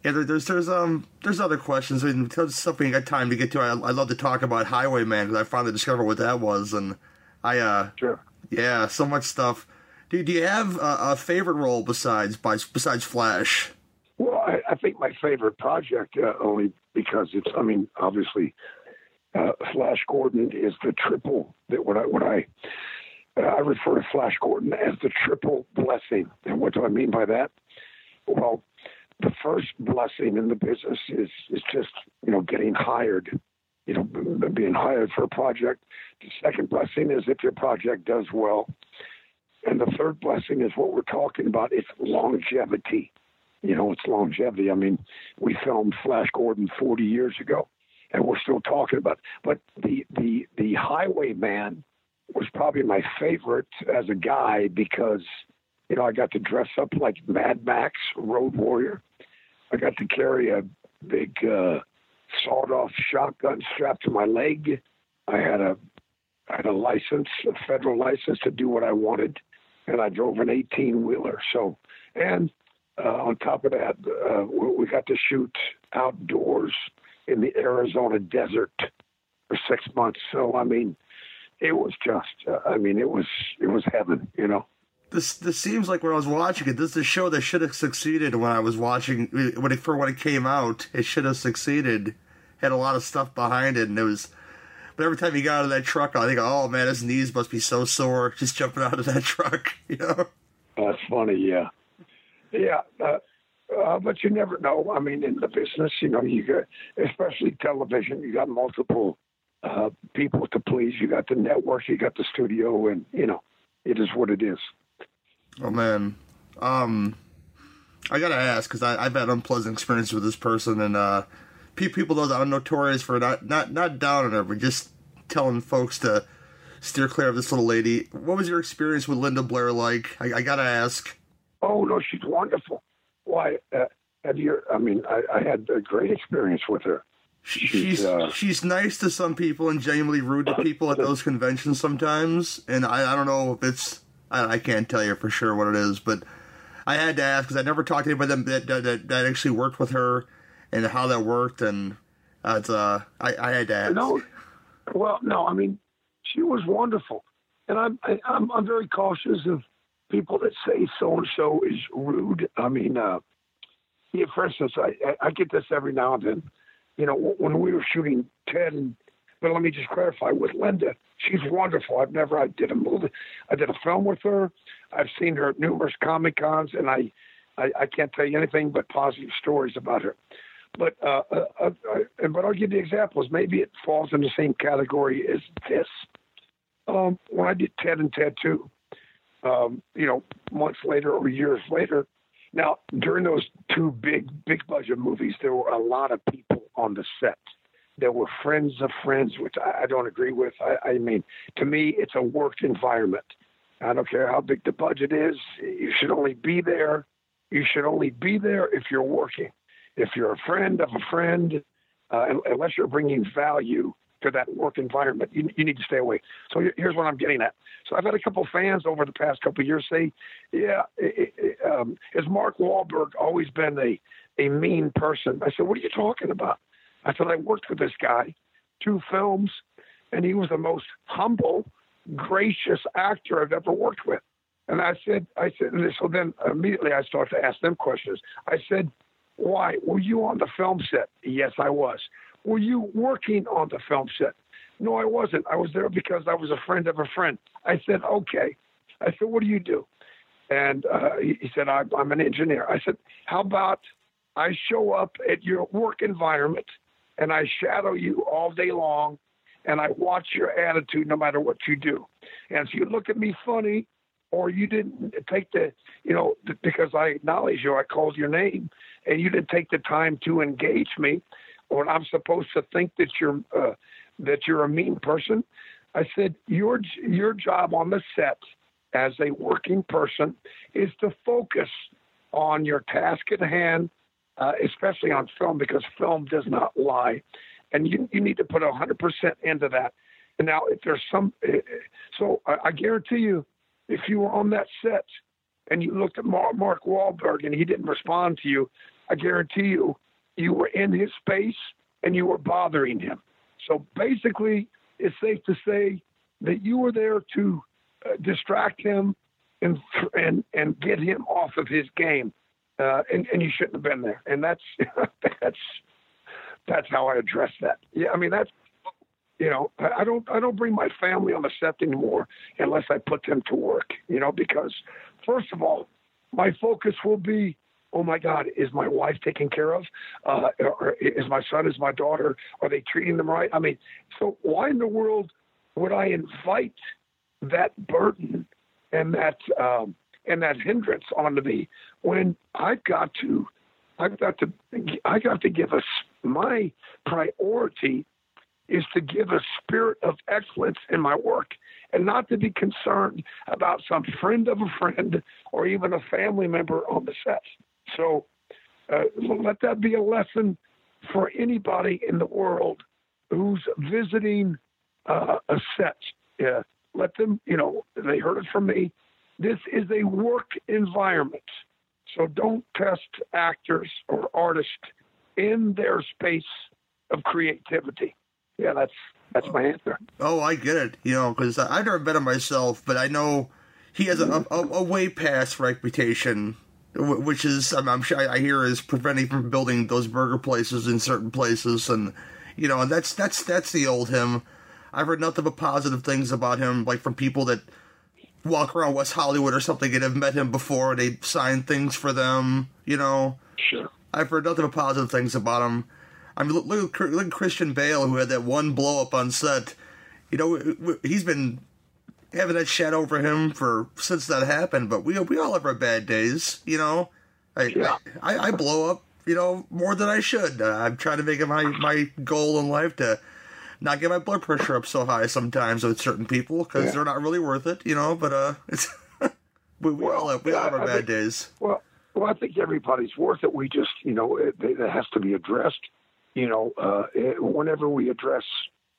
Yeah, there, there's there's um there's other questions and because something I got time to get to. I I love to talk about Highwayman because I finally discovered what that was, and I uh sure yeah so much stuff. Do, do you have a, a favorite role besides by, besides Flash? Well, I, I think my favorite project, uh, only because it's, I mean, obviously, uh, Flash Gordon is the triple that when I, when I, Uh, I refer to Flash Gordon as the triple blessing. And what do I mean by that? Well, the first blessing in the business is, is just, you know, getting hired, you know, being hired for a project. The second blessing is if your project does well. And the third blessing is what we're talking about. It's longevity you know, it's longevity. I mean, we filmed Flash Gordon 40 years ago, and we're still talking about. It. But the the the Highwayman was probably my favorite as a guy because, you know, I got to dress up like Mad Max, Road Warrior. I got to carry a big uh, sawed-off shotgun strapped to my leg. I had a I had a license, a federal license to do what I wanted, and I drove an 18-wheeler. So, and uh, on top of that, uh, we got to shoot outdoors in the Arizona desert for six months. So I mean, it was just, uh, I mean, it was it was heaven, you know. This this seems like when I was watching it, this is a show that should have succeeded when I was watching when it for when it came out. It should have succeeded. Had a lot of stuff behind it, and it was. But every time he got out of that truck, I think, oh man, his knees must be so sore just jumping out of that truck. You know. That's funny, yeah, yeah. Uh, uh, but you never know. I mean, in the business, you know, you got, especially television, you got multiple uh, people to please. You got the network, you got the studio, and you know, it is what it is. Oh man, um, I gotta ask because I've had unpleasant experiences with this person, and uh, pe- people though that are notorious for not not not down on her, but just telling folks to steer clear of this little lady. What was your experience with Linda Blair like? I, I gotta ask. Oh no, she's wonderful. Why? Uh, have you? I mean, I, I had a great experience with her. She's uh, she's nice to some people and genuinely rude to people at those conventions sometimes, and I, I don't know if it's I, I can't tell you for sure what it is, but I had to ask because I never talked to anybody that, that that that actually worked with her and how that worked, and uh, it's uh I, I had to ask. No, well, no. I mean, she was wonderful, and I'm I, I'm I'm very cautious of people that say so and so is rude. I mean, uh, yeah, for instance, I I get this every now and then. You know, when we were shooting Ted and but let me just clarify with Linda. She's wonderful. I've never I did a movie, I did a film with her. I've seen her at numerous comic cons, and I, I, I can't tell you anything but positive stories about her. But uh, uh, uh, uh, but I'll give you examples. Maybe it falls in the same category as this. Um, when I did Ted and Ted Two, um, you know, months later or years later. Now, during those two big, big budget movies, there were a lot of people on the set. there were friends of friends, which I, I don't agree with. I, I mean, to me, it's a work environment. I don't care how big the budget is. You should only be there. You should only be there if you're working. If you're a friend of a friend, uh, unless you're bringing value to that work environment, you, you need to stay away. So here's what I'm getting at. So I've had a couple fans over the past couple years say, "Yeah, it, it, um, has Mark Wahlberg always been a a mean person?" I said, "What are you talking about?" I said, "I worked with this guy, two films, and he was the most humble, gracious actor I've ever worked with." And I said, I said, so then immediately I started to ask them questions. I said, why? Were you on the film set? Yes, I was. Were you working on the film set? No, I wasn't. I was there because I was a friend of a friend. I said, okay. I said, what do you do? And uh, he said, I'm, I'm an engineer. I said, how about I show up at your work environment and I shadow you all day long and I watch your attitude no matter what you do. And if you look at me funny or you didn't take the, you know, because I acknowledge you, I called your name and you didn't take the time to engage me, or I'm supposed to think that you're uh, that you're a mean person. I said your your job on the set as a working person is to focus on your task at hand, uh, especially on film because film does not lie, and you you need to put hundred percent into that. And now, if there's some, uh, so I, I guarantee you, if you were on that set and you looked at Mark Wahlberg and he didn't respond to you, I guarantee you, you were in his space and you were bothering him. So basically, it's safe to say that you were there to uh, distract him and and and get him off of his game, uh, and and you shouldn't have been there. And that's that's that's how I address that. Yeah, I mean that's you know I don't I don't bring my family on the set anymore unless I put them to work. You know because first of all, my focus will be oh my God, is my wife taken care of? Uh, or is my son, is my daughter, are they treating them right? I mean, so why in the world would I invite that burden and that um, and that hindrance onto me when I've got to, I've got to, I got to give us my priority is to give a spirit of excellence in my work and not to be concerned about some friend of a friend or even a family member on the set. So uh, let that be a lesson for anybody in the world who's visiting uh, a set. Yeah, let them, you know, they heard it from me. This is a work environment. So don't test actors or artists in their space of creativity. Yeah, that's that's my answer. Oh, I get it. You know, because I've never met him myself, but I know he has a, a, a way past reputation which is I'm, I'm sure I hear is preventing from building those burger places in certain places, and you know, and that's that's that's the old him. I've heard nothing but positive things about him, like from people that walk around West Hollywood or something and have met him before. And they sign things for them, you know. Sure. I've heard nothing but positive things about him. I mean, look, look, look at Christian Bale, who had that one blow up on set. You know, he's been having that shed over him for since that happened. But we we all have our bad days, you know. I yeah. I, I, blow up, you know, more than I should. Uh, I'm trying to make it my my goal in life to not get my blood pressure up so high sometimes with certain people because yeah. they're not really worth it, you know. But uh, it's we, we well, all have, we all have our I bad think, days. Well, well, I think everybody's worth it. We just, you know, it, it has to be addressed. You know, uh, it, whenever we address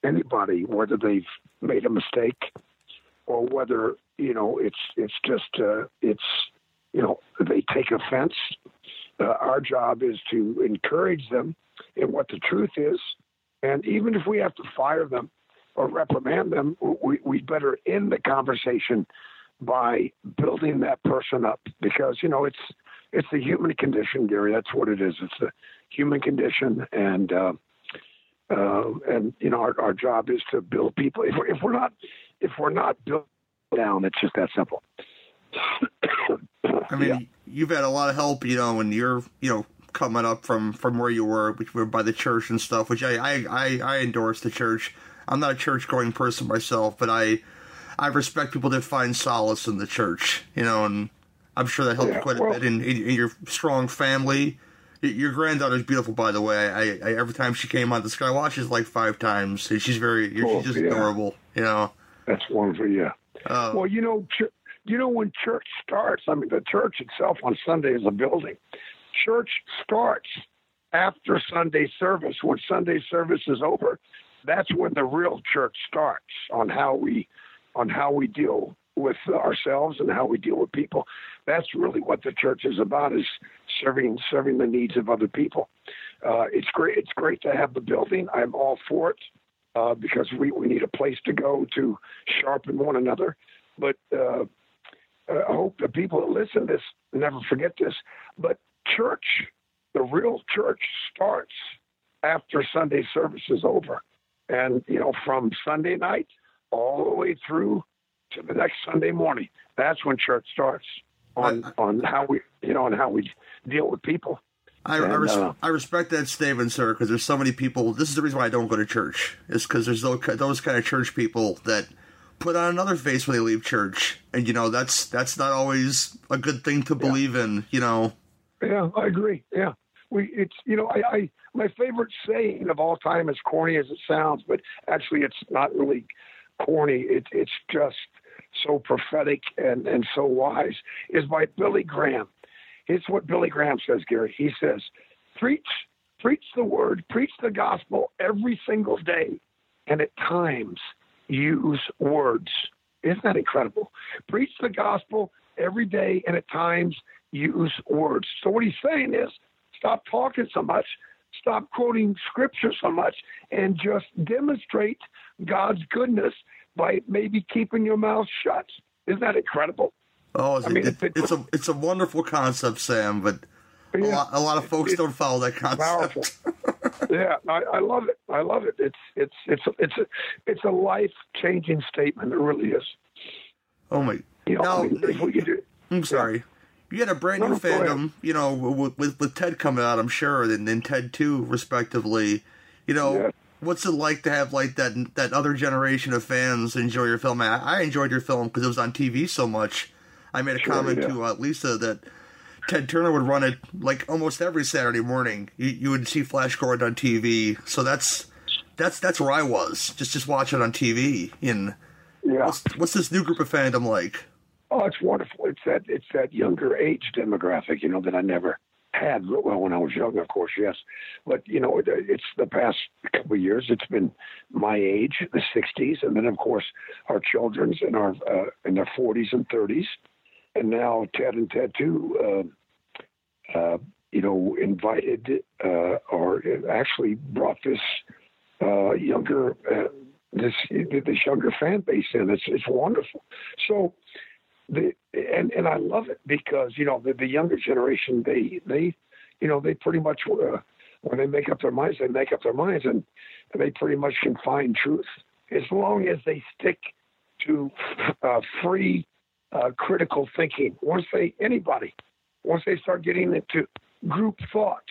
anybody, whether they've made a mistake or whether you know it's it's just uh, it's you know they take offense. Uh, our job is to encourage them in what the truth is, and even if we have to fire them or reprimand them, we we better end the conversation by building that person up because you know it's it's the human condition, Gary. That's what it is. It's the human condition, and uh, uh, and you know our, our job is to build people. If we're, if we're not if we're not built down, it's just that simple. I mean, yeah. you've had a lot of help, you know, when you're, you know, coming up from from where you were, which were by the church and stuff. Which I I I, I endorse the church. I'm not a church going person myself, but I I respect people that find solace in the church, you know, and I'm sure that helped yeah, quite a well, bit in, in, in, your strong family Your granddaughter's beautiful, by the way. I, I every time she came on the Sky Watch, she's like five times. She's very, you're, Oh, she's just yeah. adorable. You know. That's wonderful, yeah. Uh, well, you know, ch- you know when church starts. I mean, the church itself on Sunday is a building. Church starts after Sunday service. When Sunday service is over, that's when the real church starts on how we on how we deal with ourselves and how we deal with people. That's really what the church is about: is serving serving the needs of other people. Uh, it's great. It's great to have the building. I'm all for it uh, because we, we need a place to go to sharpen one another. But uh, I hope the people that listen to this never forget this. But church, the real church, starts after Sunday service is over, and you know from Sunday night all the way through to the next Sunday morning. That's when church starts on on how we you know on how we deal with people. I, I, res- uh, I respect that statement, sir, because there's so many people. This is the reason why I don't go to church. Is because there's those, those kind of church people that put on another face when they leave church, and you know that's that's not always a good thing to believe in. You know. Yeah, I agree. Yeah, we it's you know I, I my favorite saying of all time, as corny as it sounds, but actually it's not really corny. It, it's just so prophetic and and so wise. Is by Billy Graham. It's what Billy Graham says, Gary. He says, preach preach the word, preach the gospel every single day, and at times use words. Isn't that incredible? Preach the gospel every day, and at times use words. So what he's saying is, stop talking so much, stop quoting scripture so much, and just demonstrate God's goodness by maybe keeping your mouth shut. Isn't that incredible? Oh, it's, I mean, it- it's a it's a wonderful concept, Sam, but a, lot, a lot of folks don't follow that concept. yeah, I, I love it. I love it. It's it's it's a, it's a it's a life changing statement. It really is. Oh my! You know, Now, I mean, if we could do, I'm sorry. You had a brand No, new fandom, you know, with, with with Ted coming out, I'm sure, and then Ted Two, respectively. You know, what's it like to have like that that other generation of fans enjoy your film? I, I enjoyed your film because it was on TV so much. I made a Sure, comment yeah. to uh, Lisa that Ted Turner would run it like almost every Saturday morning. You, you would see Flash Gordon on TV, so that's that's that's where I was, just just watching on TV. And yeah. what's, what's this new group of fandom like? Oh, it's wonderful. It's that it's that younger age demographic, you know, that I never had. Well, when I was young, of course, yes, but you know, it- it's the past couple of years. It's been my age, the '60s, and then of course our children's in our uh, in their 40s and 30s, and now Ted and Ted too. Uh, uh, you know, invited uh, or actually brought this uh, younger uh, this this younger fan base in. It's it's wonderful. So the and and I love it because you know the, the younger generation they they you know they pretty much uh, when they make up their minds they make up their minds and, and they pretty much can find truth as long as they stick to free uh, critical thinking. Once they anybody once they start getting into group thought,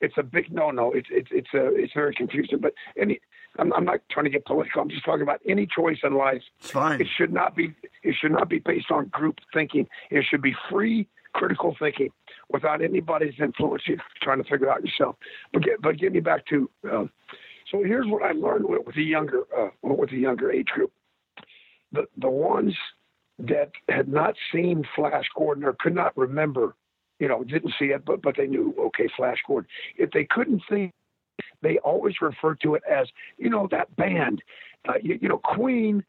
it's a big no no. It's it's it's a it's very confusing. But any I'm, I'm not trying to get political. I'm just talking about any choice in life. It's fine. It should not be. It should not be based on group thinking. It should be free, critical thinking, without anybody's influence. You're trying to figure it out yourself. But get, but get me back to. Um, so here's what I learned with, with the younger uh, with the younger age group. The the ones that had not seen Flash Gordon or could not remember, you know, didn't see it, but but they knew okay, Flash Gordon. If they couldn't think they always referred to it as, you know, that band, uh, you, you know, Queen,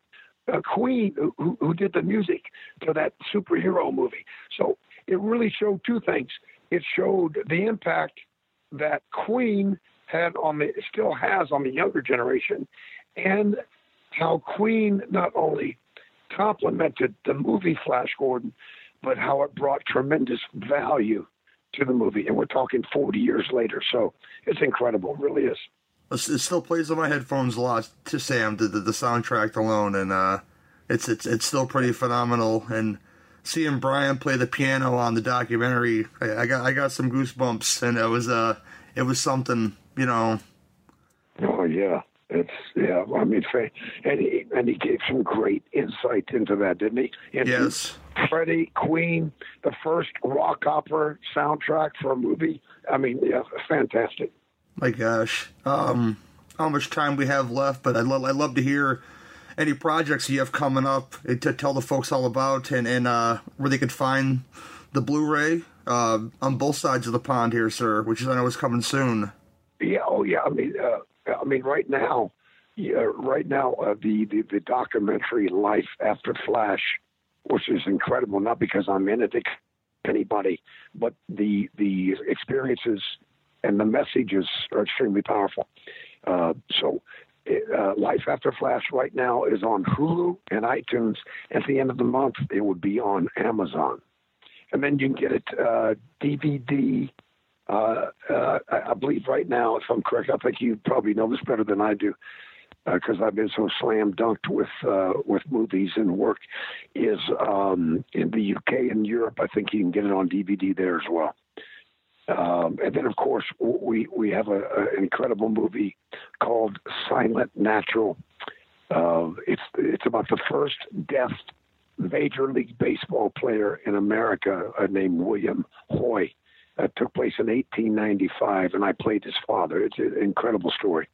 uh, Queen, who, who did the music for that superhero movie. So it really showed two things. It showed the impact that Queen had on the, still has on the younger generation, and how Queen not only complemented the movie Flash Gordon, but how it brought tremendous value to the movie. And we're talking 40 years later. So it's incredible. It really is. It still plays on my headphones a lot to Sam, the, the, the soundtrack alone, and uh, it's it's it's still pretty phenomenal. And seeing Brian play the piano on the documentary, I, I got I got some goosebumps, and it was uh it was something, you know. Oh, yeah. It's yeah. I mean, and he and he gave some great insight into that, didn't he? Into Yes. Freddie, Queen, the first rock opera soundtrack for a movie. I mean, yeah, fantastic. My gosh. Um, how much time we have left, but I'd, lo- I'd love to hear any projects you have coming up to tell the folks all about and, and uh, where they could find the Blu-ray uh, on both sides of the pond here, sir, which I know is coming soon. Yeah. Oh, yeah. I mean, uh, I mean, right now, yeah, right now, uh, the, the the documentary "Life After Flash," which is incredible, not because I'm in it, anybody, but the the experiences and the messages are extremely powerful. Uh, so. Uh, Life After Flash right now is on Hulu and iTunes. At the end of the month, it would be on Amazon, and then you can get it uh, DVD uh, uh, I, believe right now, if I'm correct, I think you probably know this better than I do, because I've been so slam dunked with uh, with movies and work. Is um, in the UK and Europe, I think you can get it on DVD there as well. Um, and then, of course, we we have a, a, an incredible movie called Silent Natural. Uh, it's it's about the first deaf major league baseball player in America uh, named William Hoy that took place in 1895, and I played his father. It's an incredible story.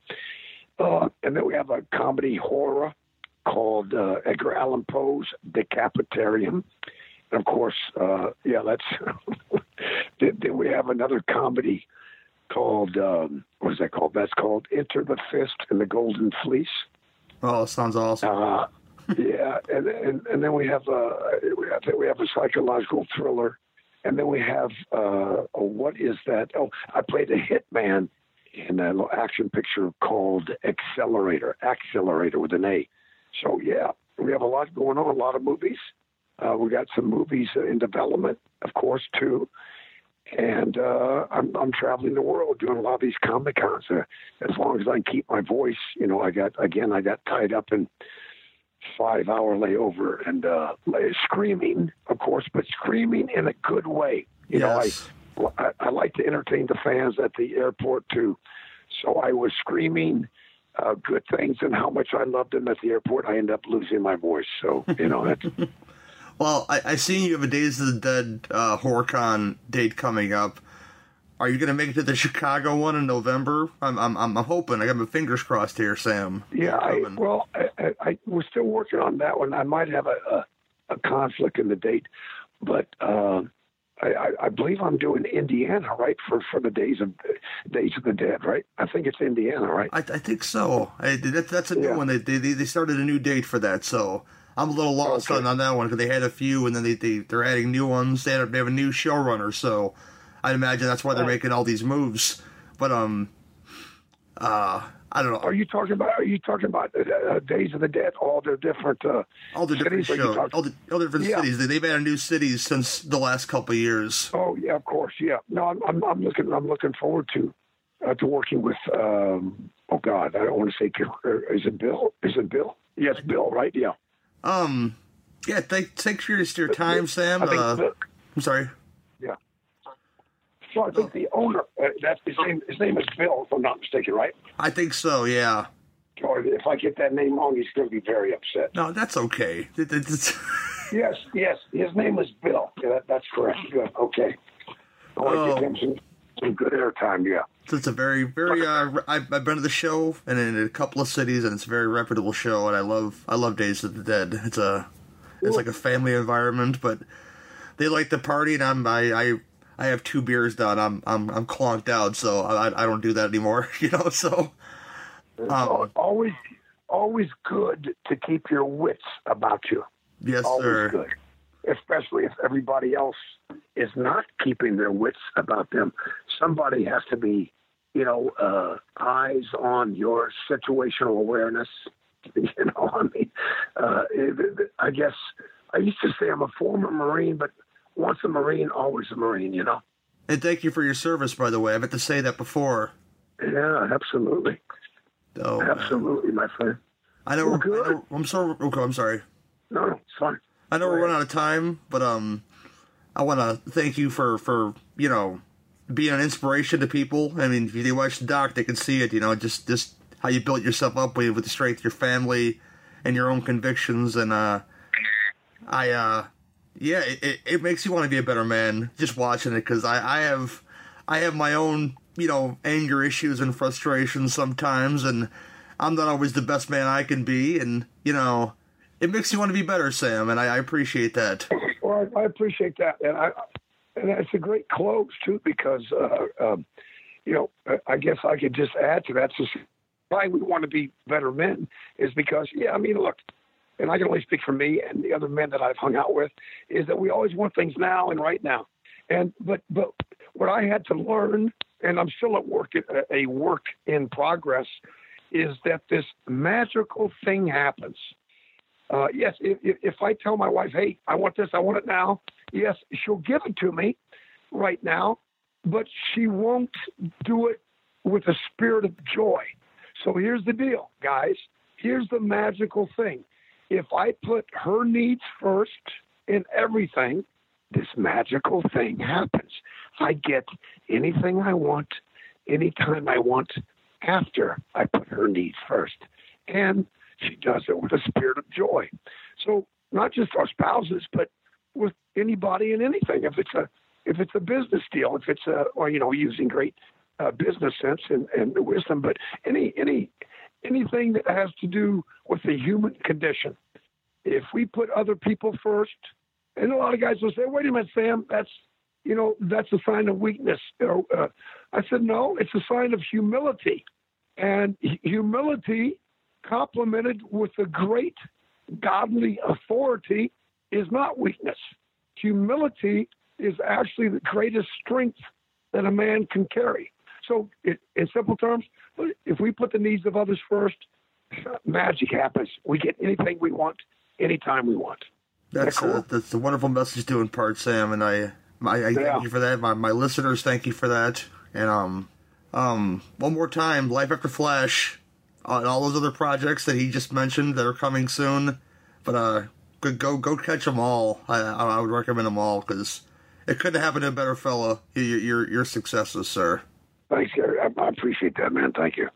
Uh, and then we have a comedy horror called uh, Edgar Allan Poe's Decapitarium. And of course, uh, yeah, that's. then, we have another comedy called, um, what is that called? That's called Enter the Fist and the Golden Fleece. Oh, sounds awesome. Uh, yeah, and, and and then we have uh, we have we have a psychological thriller, and then we have uh, what is that? Oh, I played a hitman in an action picture called Accelerator, Accelerator with an A. So yeah, we have a lot going on, a lot of movies. Uh, we got some movies in development, of course, too. And uh, I'm, I'm traveling the world doing a lot of these comic cons. Uh, as long as I can keep my voice, you know, I got again, I got tied up in five hour layover and uh, screaming, of course, but screaming in a good way. You Yes. know, I, I I like to entertain the fans at the airport too. So I was screaming uh, good things and how much I loved them at the airport. I end up losing my voice. So you know that's Well, I, I seen you have a Days of the Dead uh, HorrorCon date coming up. Are you going to make it to the Chicago one in November? I'm, I'm, I'm hoping. I got my fingers crossed here, Sam. yeah. I, well, I, I, I was still working on that one. I might have a a, a conflict in the date, but. Uh, I, I, believe I'm doing Indiana, right, for, for the days of Days of the Dead, right? I think it's Indiana, right? I, I think so. I, that, that's a new one. They, they they started a new date for that, so I'm a little lost on, on that one because they had a few and then they, they they're adding new ones. They have, they have a new showrunner, so I'd imagine that's why they're making all these moves. But um, uh, I don't know. Are you talking about? Are you talking about uh, uh, Days of the Dead? All the different, uh, all the different cities? Shows, all the, all the different Yeah. cities. They- They've added new cities since the last couple of years. Oh yeah, of course, yeah. No, I'm I'm, I'm looking I'm looking forward to uh, to working with. Um, oh God, I don't want to say. uh, Is it Bill? Is it Bill? Yes, Bill. Right? Yeah. Um, yeah. Take take your your time, Sam. I think Uh, I'm sorry. Yeah. So I think the owner. Uh, that's his name. His name is Bill, if I'm not mistaken, right? I think so. Yeah. Or if I get that name wrong, he's going to be very upset. No, that's okay. It- it- it's- Yes, yes. His name is Bill. Yeah, that, that's correct. Good. Okay. I want to Oh. give him some, some good airtime. Yeah. So it's a very, very. Uh, I've, I've been to the show and in a couple of cities, and it's a very reputable show. And I love, I love Days of the Dead. It's a, it's like a family environment, but they like to party, and I'm, I, I, I have two beers done. I'm, I'm, I'm clonked out, so I, I don't do that anymore. You know, so Um, always, always good to keep your wits about you. yes, always sir. good, especially if everybody else is not keeping their wits about them. Somebody has to be, you know, uh, eyes on your situational awareness. You know, I mean, uh, I guess I used to say I'm a former Marine, but once a Marine, always a Marine. You know. And thank you for your service, by the way. I meant to say that before. Yeah, absolutely. Oh, man. absolutely, my friend. I know. We're, I know I'm sorry. Okay, I'm sorry. No, no, it's fine. I know we're running out of time, but um, I want to thank you for for you know being an inspiration to people. I mean, if they watch the doc, they can see it. You know, just just how you built yourself up with, with the strength of your family and your own convictions, and uh, I uh, yeah, it, it, makes you want to be a better man just watching it because I, I have I have my own you know anger issues and frustrations sometimes, and I'm not always the best man I can be, and you know it makes you want to be better, Sam, and I, I appreciate that. Well, I, I appreciate that, and I and it's a great close too because uh, um, you know I guess I could just add to that. So why we want to be better men is because yeah, I mean look, and I can only speak for me and the other men that I've hung out with is that we always want things now and right now, and but but what I had to learn, and I'm still at work a work in progress, is that this magical thing happens. Uh, yes, if, if I tell my wife, hey, I want this, I want it now, yes, she'll give it to me right now, but she won't do it with a spirit of joy. So here's the deal, guys. Here's the magical thing. If I put her needs first in everything, this magical thing happens. I get anything I want, anytime I want, after I put her needs first. And she does it with a spirit of joy. So not just our spouses, but with anybody and anything. If it's a if it's a business deal, if it's a or you know using great uh, business sense and, and wisdom, but any any anything that has to do with the human condition. If we put other people first, and a lot of guys will say, "Wait a minute, Sam, that's you know that's a sign of weakness." Uh, I said, "No, it's a sign of humility, and humility complemented with a great godly authority is not weakness. Humility is actually the greatest strength that a man can carry. So, in simple terms, if we put the needs of others first, magic happens. We get anything we want, anytime we want. That's cool? a, that's a wonderful message to impart, Sam, and I I, I Yeah. thank you for that. My my listeners, thank you for that. And um um one more time, Life After Flash, uh, and all those other projects that he just mentioned that are coming soon. But uh, go go, go catch them all. I I I would recommend them all because it couldn't happen to a better fella. Your your your successes, sir. Thanks, Gary. I, I appreciate that, man. Thank you.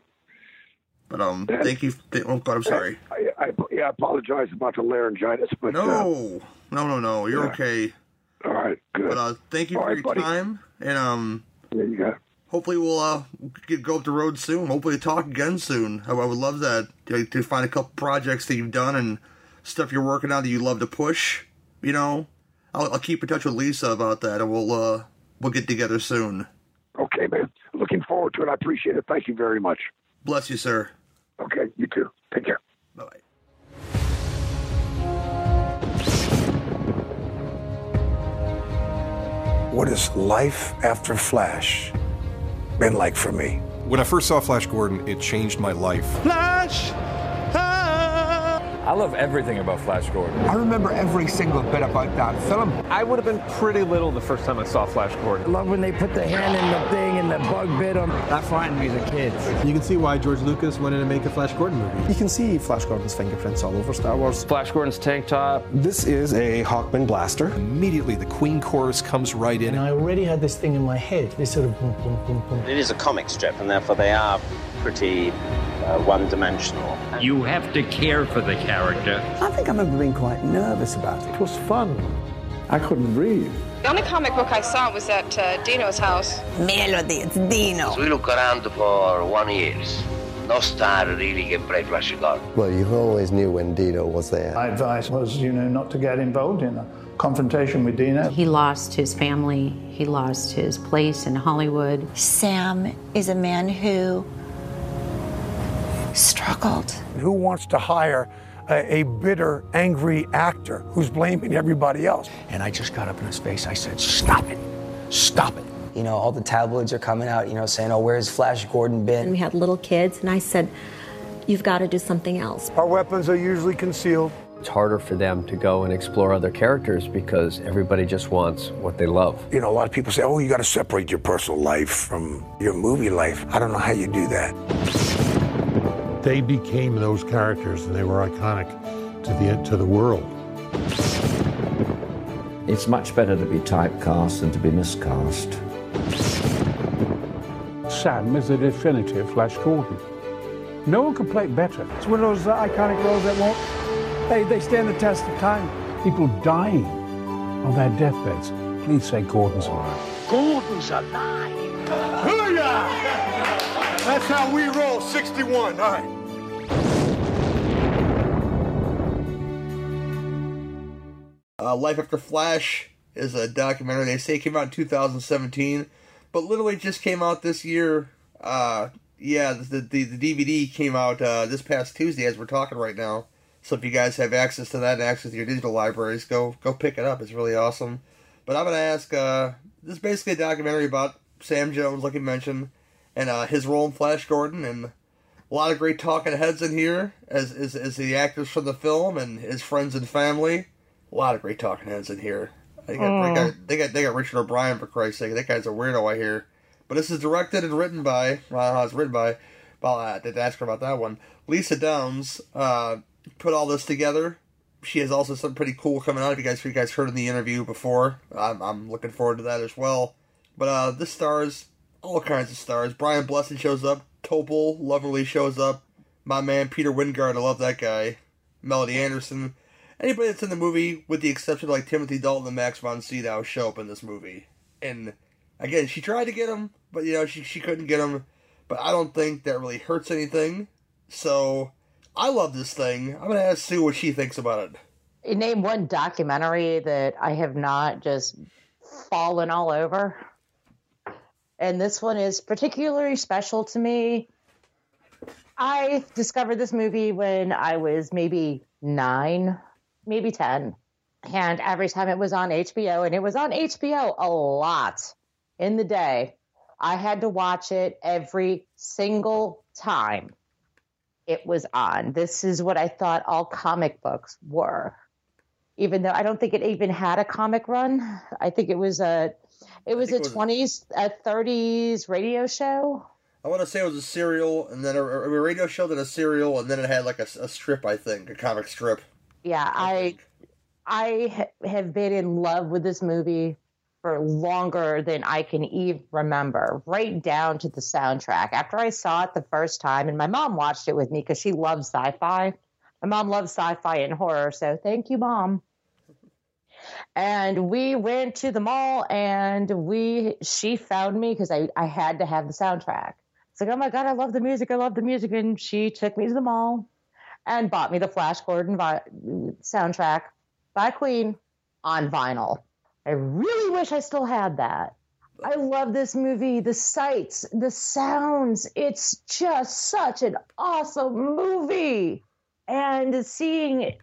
But um, thank you. th- oh God, I'm sorry. I, I, yeah, I apologize about the laryngitis, but uh, No, no, no, no. You're yeah. okay. all right, good. But uh, thank you All for right, your buddy. time, and um, There you go. hopefully we'll uh get, go up the road soon. Hopefully talk again soon. I, I would love that to, to find a couple projects that you've done and stuff you're working on that you love to push. You know, I'll, I'll keep in touch with Lisa about that, and we'll uh we'll get together soon. Okay, man. Looking forward to it. I appreciate it. Thank you very much. Bless you, sir. Okay, you too. Take care. Bye bye. What has life after Flash been like for me? When I first saw Flash Gordon, it changed my life. Flash! I love everything about Flash Gordon. I remember every single bit about that film. I would have been pretty little the first time I saw Flash Gordon. I love when they put the hand in the thing and the bug bit him. That frightened me as a kid. You can see why George Lucas wanted to make a Flash Gordon movie. You can see Flash Gordon's fingerprints all over Star Wars. Flash Gordon's tank top. This is a Hawkman blaster. Immediately, the Queen chorus comes right in. And I already had this thing in my head. This sort of boom, boom, boom, boom. It is a comic strip, and therefore they are pretty uh, one-dimensional. You have to care for the character. I think I remember being quite nervous about it. It was fun. I couldn't breathe. The only comic book I saw was at uh, Dino's house. Melody, it's Dino. We look around for one years. No star really can play Flash Gordon. Well, you always knew when Dino was there. My advice was, you know, not to get involved in a confrontation with Dino. He lost his family, he lost his place in Hollywood. Sam is a man who struggled. Who wants to hire a, a bitter, angry actor who's blaming everybody else? And I just got up in his face. I said, Stop it. Stop it. You know, all the tabloids are coming out, you know, saying, oh, where's Flash Gordon been? And we had little kids, and I said, You've got to do something else. Our weapons are usually concealed. It's harder for them to go and explore other characters because everybody just wants what they love. You know, a lot of people say, oh, you got to separate your personal life from your movie life. I don't know how you do that. They became those characters and they were iconic to the to the world. It's much better to be typecast than to be miscast. Sam is the definitive Flash Gordon. No one could play it better. It's one of those uh, iconic roles that won't. They, they stand the test of time. People dying on their deathbeds. Please say Gordon's alive. Gordon's alive. Hooyah! That's how we roll 61. All right. Uh, Life After Flash is a documentary. They say it came out in 2017, but literally just came out this year. Uh, yeah, the, the, the DVD came out uh, this past Tuesday as we're talking right now. So if you guys have access to that and access to your digital libraries, go go pick it up. It's really awesome. But I'm gonna ask. Uh, this is basically a documentary about Sam Jones, like you mentioned, and uh, his role in Flash Gordon, and a lot of great talking heads in here as as, as the actors from the film and his friends and family. A lot of great talking heads in here. They got, they got, they got, they got Richard O'Brien for Christ's sake. That guy's a weirdo, I hear. But this is directed and written by, well, it's written by, well, I didn't ask her about that one. Lisa Downs uh, put all this together. She has also something pretty cool coming out. If you guys, if you guys heard in the interview before, I'm, I'm looking forward to that as well. But uh, this stars all kinds of stars. Brian Blessed shows up. Topol Loverly shows up. My man Peter Wyngarde, I love that guy. Melody Anderson. Anybody that's in the movie, with the exception of like Timothy Dalton and Max von Sydow, show up in this movie. And again, she tried to get him, but you know she she couldn't get him. But I don't think that really hurts anything. So I love this thing. I'm gonna ask Sue what she thinks about it. Name one documentary that I have not just fallen all over. And this one is particularly special to me. I discovered this movie when I was maybe nine, maybe 10. And every time it was on HBO, and it was on HBO a lot in the day, I had to watch it every single time it was on. This is what I thought all comic books were. Even though I don't think it even had a comic run, I think it was a it was a twenties, a thirties radio show. I want to say it was a serial, and then a, a radio show, then a serial, and then it had like a, a strip, I think, a comic strip. Yeah, I I ha- have been in love with this movie for longer than I can even remember, right down to the soundtrack. After I saw it the first time, and my mom watched it with me because she loves sci-fi. My mom loves sci-fi and horror, so thank you, mom. And we went to the mall, and we she found me because I I had to have the soundtrack. It's like, oh my god, I love the music, I love the music, and she took me to the mall and bought me the Flash Gordon vi- soundtrack by Queen on vinyl. I really wish I still had that. I love this movie, the sights, the sounds. It's just such an awesome movie. And seeing,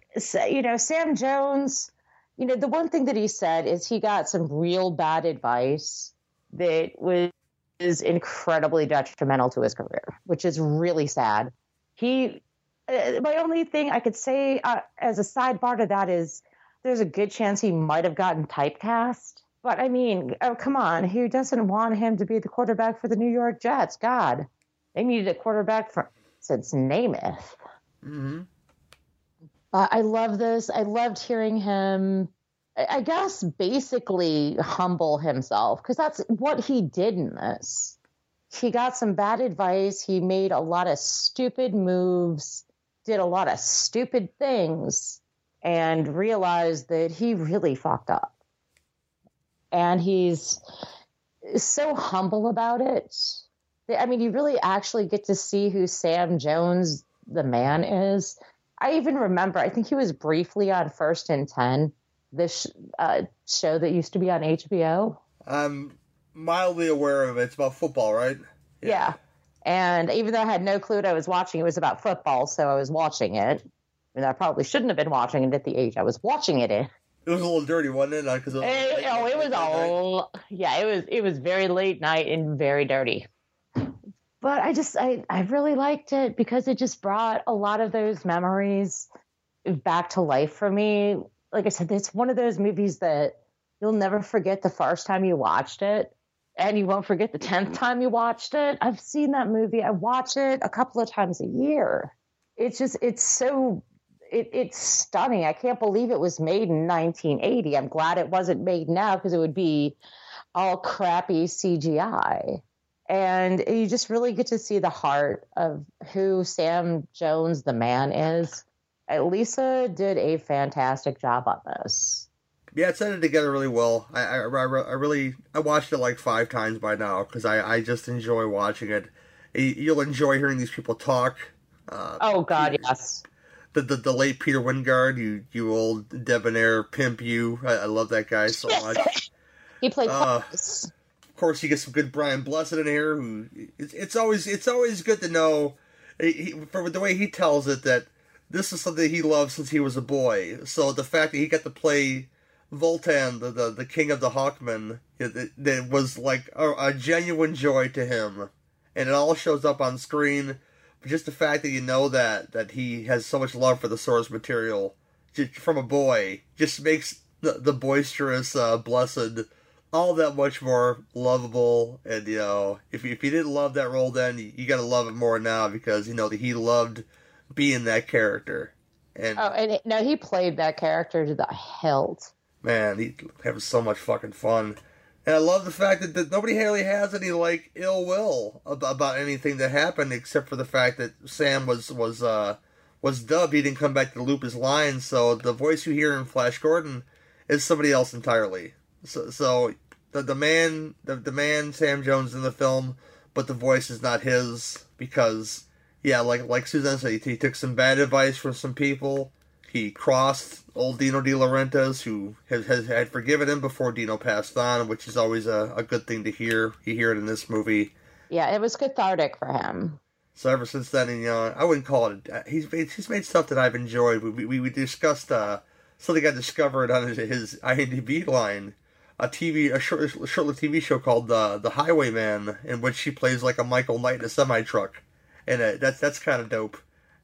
you know, Sam Jones, you know, the one thing that he said is he got some real bad advice that was is incredibly detrimental to his career, which is really sad. He my only thing I could say uh, as a sidebar to that is there's a good chance he might have gotten typecast. But I mean, oh, come on. Who doesn't want him to be the quarterback for the New York Jets? God, they needed a quarterback for, since Namath. Mm-hmm. Uh, I love this. I loved hearing him, I, I guess, basically humble himself because that's what he did in this. He got some bad advice. He made a lot of stupid moves, did a lot of stupid things, and realized that he really fucked up. And he's so humble about it. I mean, you really actually get to see who Sam Jones, the man, is. I even remember, I think he was briefly on First and Ten, this uh, show that used to be on HBO. I'm mildly aware of it. It's about football, right? Yeah. And even though I had no clue what I was watching, it was about football, so I was watching it. And I probably shouldn't have been watching it at the age I was watching it in. It was a little dirty, wasn't it? Because Eh, oh, it was all yeah, it was it was very late night and very dirty. But I just I I really liked it because it just brought a lot of those memories back to life for me. Like I said, it's one of those movies that you'll never forget the first time you watched it, and you won't forget the tenth mm. time you watched it. I've seen that movie. I watch it a couple of times a year. It's just it's so it, it's stunning. I can't believe it was made in 1980. I'm glad it wasn't made now because it would be all crappy CGI. and you just really get to see the heart of who Sam Jones, the man, is. Lisa did a fantastic job on this. Yeah, it's edited together really well. I, I, I, I really I watched it like five times by now because I, I just enjoy watching it. You'll enjoy hearing these people talk. Uh, oh God, yes. The, the, the late Peter Wyngarde, you you old debonair pimp, you. I, I love that guy so much. he played. Uh, of course, you get some good Brian Blessed in here. Who it's, it's always it's always good to know he, for the way he tells it that this is something he loved since he was a boy. So the fact that he got to play Vultan, the the, the king of the Hawkmen, it, it, it was like a, a, genuine joy to him, and it all shows up on screen. But just the fact that you know that that he has so much love for the source material just from a boy just makes the, the boisterous uh, blessed all that much more lovable. And you know, if if you didn't love that role then, you, you got to love it more now because you know that he loved being that character. And oh, and it, no, he played that character to the hilt man, he having so much fucking fun. And I love the fact that, that nobody really has any like ill will about, about anything that happened, except for the fact that Sam was was uh, was dubbed. He didn't come back to loop his lines, so the voice you hear in Flash Gordon is somebody else entirely. So, so the the man the, the man Sam Jones in the film, but the voice is not his because yeah, like like Suzanne said, he took some bad advice from some people he crossed old Dino De Laurentiis, who has, has had forgiven him before Dino passed on, which is always a, a good thing to hear. You hear it in this movie. Yeah, it was cathartic for him. So ever since then, you know, I wouldn't call it. Uh, he's made, he's made stuff that I've enjoyed. We we, we discussed uh, something I discovered on his, his IMDb line, a TV a short short-lived TV show called the the Highwayman, in which she plays like a Michael Knight in a semi truck, and uh, that's that's kind of dope.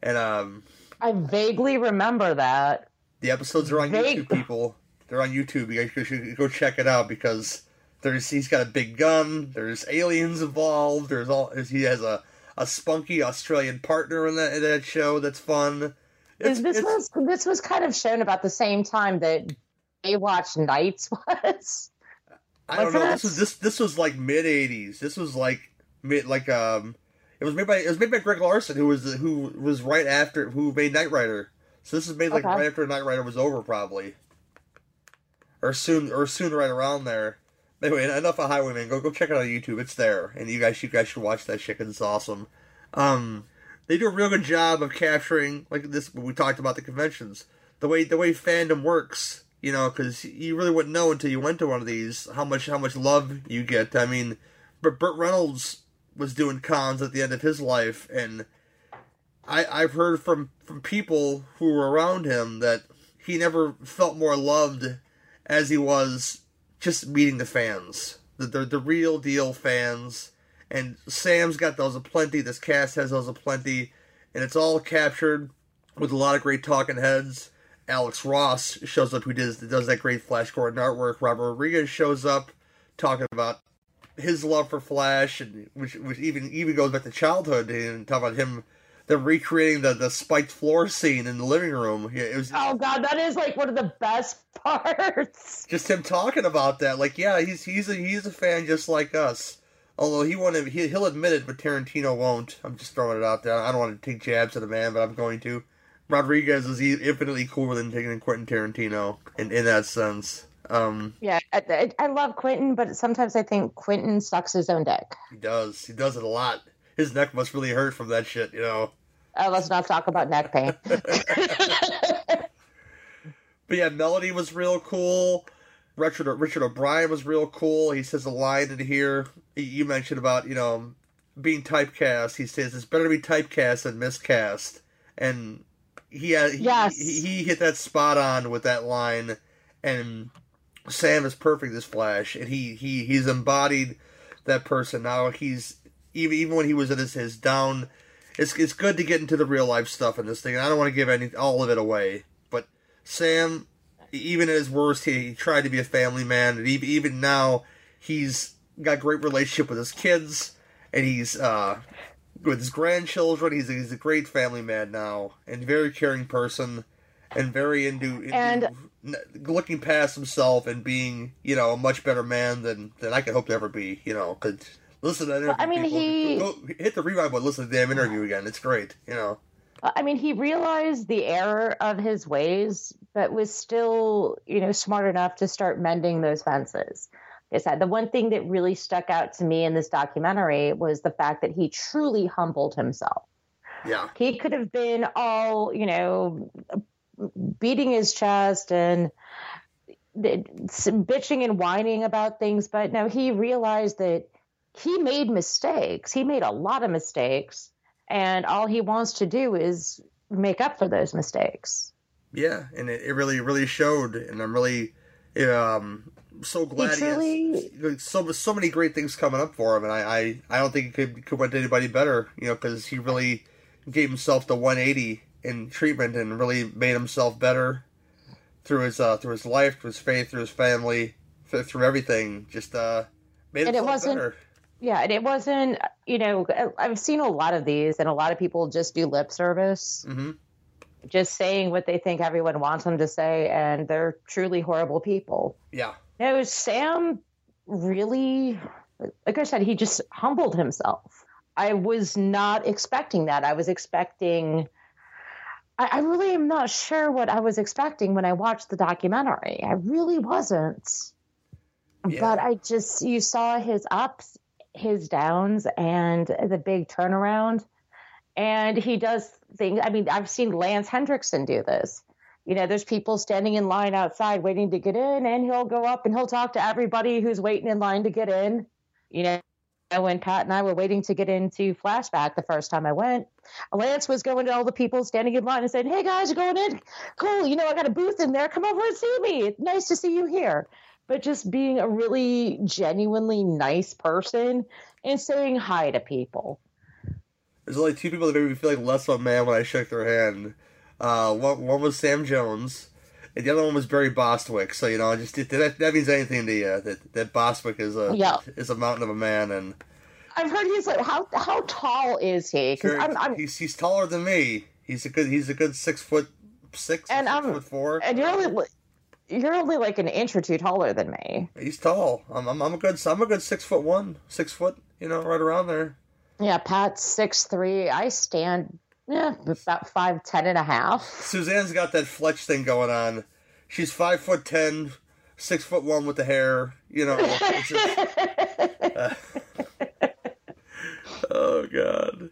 And um, I vaguely remember that. The episodes are on Vague. YouTube, people. They're on YouTube. You guys should go check it out because there's he's got a big gun. There's aliens involved. There's all he has a, a spunky Australian partner in that in that show. That's fun. It's, this it's, was this was kind of shown about the same time that Baywatch Nights was. I don't know. This was this this was like mid '80s. This was like mid like um it was made by it was made by Greg Larson, who was who was right after who made Knight Rider. So this is made like okay. right after Knight Rider was over, probably, or soon or soon right around there. Anyway, enough of Highwayman. Go go check it out on YouTube. It's there, and you guys you guys should watch that shit because it's awesome. Um, they do a real good job of capturing like this. We talked about the conventions, the way the way fandom works. You know, because you really wouldn't know until you went to one of these how much how much love you get. I mean, but Burt Reynolds was doing cons at the end of his life, and I I've heard from from people who were around him that he never felt more loved as he was just meeting the fans, the the, the real deal fans. And Sam's got those aplenty. This cast has those aplenty, and it's all captured with a lot of great talking heads. Alex Ross shows up, who does does that great Flash Gordon artwork. Robert Rodriguez shows up, talking about his love for Flash, and which which even even goes back to childhood and talk about him them recreating the, the spiked floor scene in the living room. Yeah, it was. Oh god, that is like one of the best parts. Just him talking about that, like yeah, he's he's a he's a fan just like us. Although he won't, he, he'll admit it, but Tarantino won't. I'm just throwing it out there. I don't want to take jabs at the man, but I'm going to. Rodriguez is infinitely cooler than taking Quentin Tarantino in, in that sense. Um, yeah, I, I, love Quentin, but sometimes I think Quentin sucks his own dick. He does. He does it a lot. His neck must really hurt from that shit, you know. Uh, let's not talk about neck pain. but yeah, Melody was real cool. Richard Richard O'Brien was real cool. He says a line in here you mentioned about you know being typecast. He says it's better to be typecast than miscast, and he had, yes. he, he hit that spot on with that line. And Sam is perfect as Flash, and he, he he's embodied that person. Now he's even even when he was at his, his down, it's it's good to get into the real life stuff in this thing. I don't want to give any all of it away, but Sam, even at his worst, he, he tried to be a family man, and even even now he's got great relationship with his kids, and he's uh, with his grandchildren. He's he's a great family man now, and very caring person, and very into, into and looking past himself and being, you know, a much better man than than I could hope to ever be. You know, because Listen to that interview. I mean, people. he- Go, go- hit the rewind button. Listen to the damn interview again. It's great. You know. I mean, he realized the error of his ways, but was still, you know, smart enough to start mending those fences. Like I said the one thing that really stuck out to me in this documentary was the fact that he truly humbled himself. Yeah. He could have been all, you know, beating his chest and bitching and whining about things, but no, he realized that he made mistakes. He made a lot of mistakes, and all he wants to do is make up for those mistakes. Yeah, and it, it really, really showed, and I'm really, um, so glad he, truly- has so so many great things coming up for him, and I, I, I don't think it could could went to anybody better, you know, because he really gave himself the 180 in treatment and really made himself better through his uh, through his life, through his faith, through his family, through everything. Just uh, made And it wasn't- better. Yeah, and it wasn't, you know, I've seen a lot of these, and a lot of people just do lip service, Mm-hmm. just saying what they think everyone wants them to say, and they're truly horrible people. Yeah. No, Sam really, like I said, he just humbled himself. I was not expecting that. I was expecting. I, I really am not sure what I was expecting when I watched the documentary. I really wasn't. But I just, you saw his ups, his downs, and the big turnaround. And he does things. I mean, I've seen Lance Henriksen do this. You know, there's people standing in line outside waiting to get in, and he'll go up and he'll talk to everybody who's waiting in line to get in. You know, when Pat and I were waiting to get into Flashback the first time I went, Lance was going to all the people standing in line and saying, Hey guys, you're going in? Cool. You know, I got a booth in there. Come over and see me. It's nice to see you here. But just being a really genuinely nice person and saying hi to people. There's only two people that made me feel like less of a man when I shook their hand. Uh, one, one was Sam Jones, and the other one was Barry Bostwick. So you know, just that, that means anything to you that that Bostwick is a Yeah. is a mountain of a man, and I've heard he's like, how how tall is he? Because I'm, I'm he's he's taller than me. He's a good he's a good six foot six, and six I'm foot four. and you're only you're only like an inch or two taller than me. He's tall. I'm, I'm I'm a good I'm a good six foot one, six foot. You know, right around there. Yeah, Pat's six three. I stand yeah about five ten and a half. Suzanne's got that fletch thing going on. She's five foot ten, six foot one with the hair. You know. just- uh, oh god.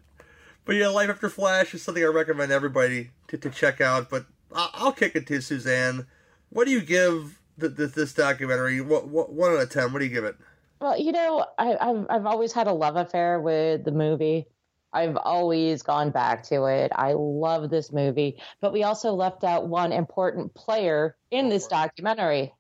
But yeah, Life After Flash is something I recommend everybody to, to check out. But I'll, I'll kick it to Suzanne. What do you give th th this documentary? What, what one out of ten? What do you give it? Well, you know, I, I've I've always had a love affair with the movie. I've always gone back to it. I love this movie, but we also left out one important player in this documentary,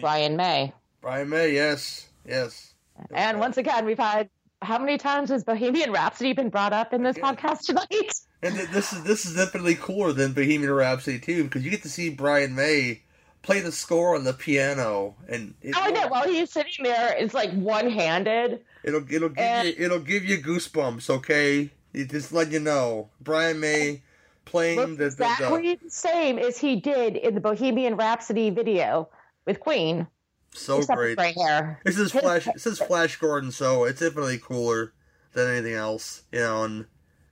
Brian May. Brian May, yes, yes. And once again, we've had how many times has Bohemian Rhapsody been brought up in this podcast tonight? And this is this is infinitely cooler than Bohemian Rhapsody too, because you get to see Brian May play the score on the piano, and it, Oh, I know. While he's sitting there, it's like one handed. it'll it'll give you it'll give you goosebumps. Okay, it just let you know Brian May playing the, the, Exactly the same as he did in the Bohemian Rhapsody video with Queen. so great. Right hair. This is Flash. This is Flash Gordon, so it's infinitely cooler than anything else. You know, and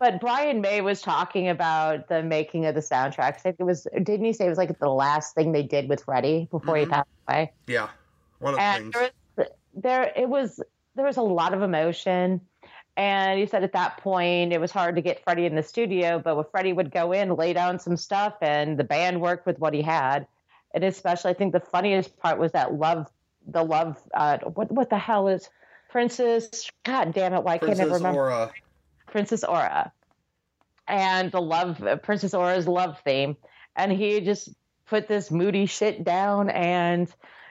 But Brian May was talking about the making of the soundtrack. I think it was, didn't he say it was like the last thing they did with Freddie before he passed away? yeah, one of the And things. there, was, there, it was, there was a lot of emotion. And he said at that point it was hard to get Freddie in the studio, but when Freddie would go in, lay down some stuff, and the band worked with what he had. And especially, I think the funniest part was that love, the love, uh, what what the hell is Princess? God damn it! Why can't I remember? Aura. Princess Aura, and the love Princess Aura's love theme, and he just put this moody shit down, and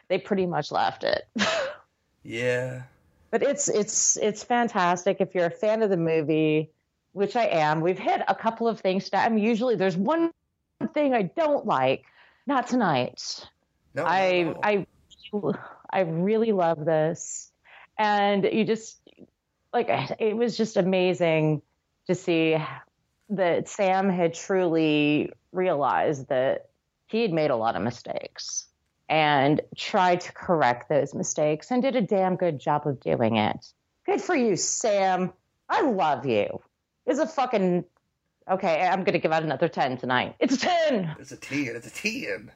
they pretty much left it. Yeah, but it's it's it's fantastic if you're a fan of the movie, which I am. We've hit a couple of things. That, I mean, usually there's one thing I don't like. Not tonight. No, I I I really love this, and you just like it was just amazing to see that Sam had truly realized that he had made a lot of mistakes and tried to correct those mistakes and did a damn good job of doing it. Good for you, Sam. I love you. It's a fucking okay. I'm gonna give out another ten tonight. It's a ten. It's a ten. it's a ten.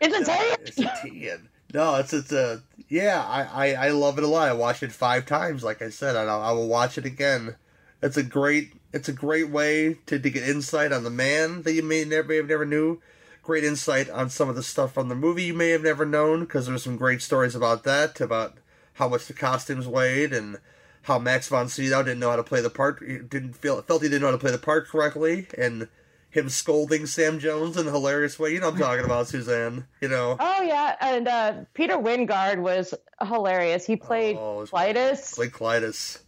It's a ten. It's a T in. No, it's it's a yeah. I, I I love it a lot. I watched it five times, like I said, and I, I will watch it again. It's a great it's a great way to, to get insight on the man that you may never may have never knew. Great insight on some of the stuff from the movie you may have never known because there's some great stories about that, about how much the costumes weighed and how Max von Sydow didn't know how to play the part, didn't feel felt he didn't know how to play the part correctly, and him scolding Sam Jones in a hilarious way. You know what I'm talking about, Suzanne. You know. Oh yeah, and uh, Peter Wyngarde was hilarious. He played Oh, Klytus, Like Klytus.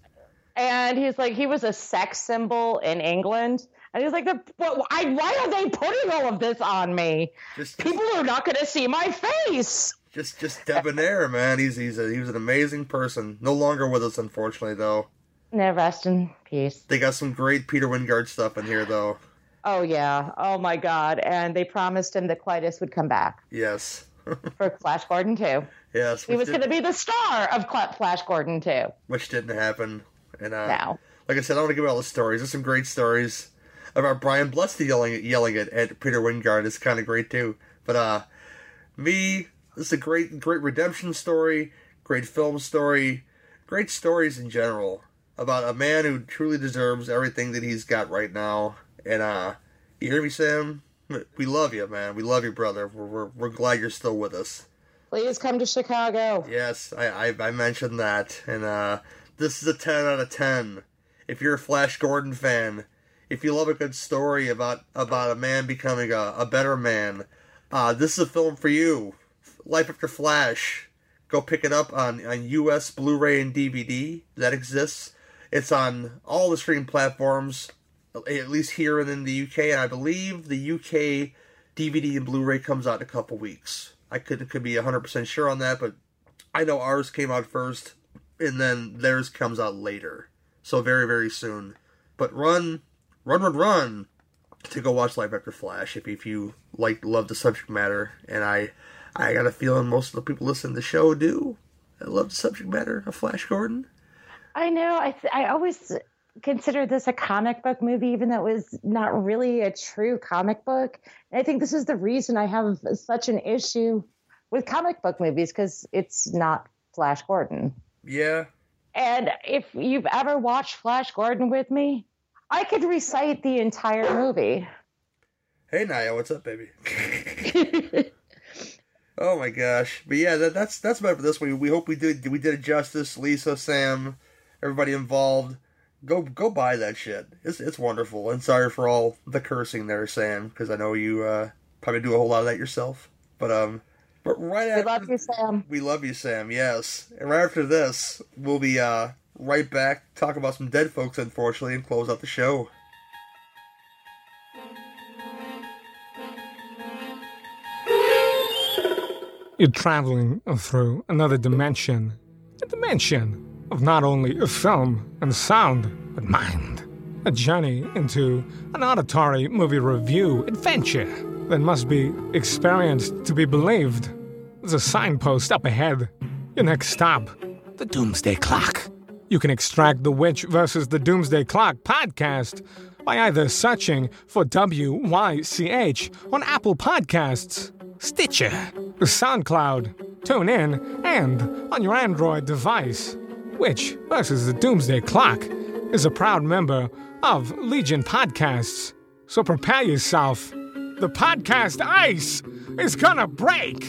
and he's like he was a sex symbol in England. And he's like, the, but why, why are they putting all of this on me? Just, People are not going to see my face. Just just debonair, man. He's he's a, he was an amazing person. No longer with us, unfortunately, though. No, rest in peace. They got some great Peter Wyngarde stuff in here, though. Oh yeah. Oh my God. And they promised him that Klytus would come back Yes, for Flash Gordon too. yes. He was going to be the star of Cl- Flash Gordon too. which didn't happen. And uh, No. like I said, I want to give you all the stories. There's some great stories about Brian Blessed yelling yelling at, at Peter Wyngarde. It's kind of great too. But uh, me, this is a great great redemption story, great film story, great stories in general about a man who truly deserves everything that he's got right now. And uh, you hear me, Sam? We love you, man. We love you, brother. We're, we're, we're glad you're still with us. Please come to Chicago. Yes, I, I, I mentioned that. And uh, this is a 10 out of 10. If you're a Flash Gordon fan, if you love a good story about, about a man becoming a, a better man, uh, this is a film for you. Life After Flash. Go pick it up on, on US Blu ray and DVD. That exists. It's on all the streaming platforms, at least here and in the UK. And I believe the UK DVD and Blu ray comes out in a couple weeks. I could, could be 100% sure on that, but I know ours came out first, and then theirs comes out later. So very, very soon. But run, run, run, run to go watch Life After Flash if, if you like love the subject matter. And I I got a feeling most of the people listening to the show do. I love the subject matter of Flash Gordon. I know. I th- I always consider this a comic book movie, even though it was not really a true comic book. And I think this is the reason I have such an issue with comic book movies because it's not Flash Gordon. Yeah. And if you've ever watched Flash Gordon with me, I could recite the entire movie. Hey Naya, what's up, baby? oh my gosh! But yeah, that, that's that's about it for this week. We hope we did we did it justice. Lisa, Sam, everybody involved. Go go buy that shit. It's it's wonderful. And sorry for all the cursing there, Sam, because I know you uh, probably do a whole lot of that yourself. But um, but right We after love you, Sam. we love you, Sam. Yes, and right after this, we'll be uh right back talk about some dead folks, unfortunately, and close out the show. You're traveling through another dimension. A dimension of not only film and sound, but mind. A journey into an auditory movie review adventure that must be experienced to be believed. There's a signpost up ahead. Your next stop, the Doomsday Clock. You can extract the Witch versus the Doomsday Clock podcast by either searching for WYCH on Apple Podcasts, Stitcher, SoundCloud, TuneIn, and on your Android device. Witch versus the Doomsday Clock is a proud member of Legion Podcasts. So prepare yourself. The podcast ice is gonna break.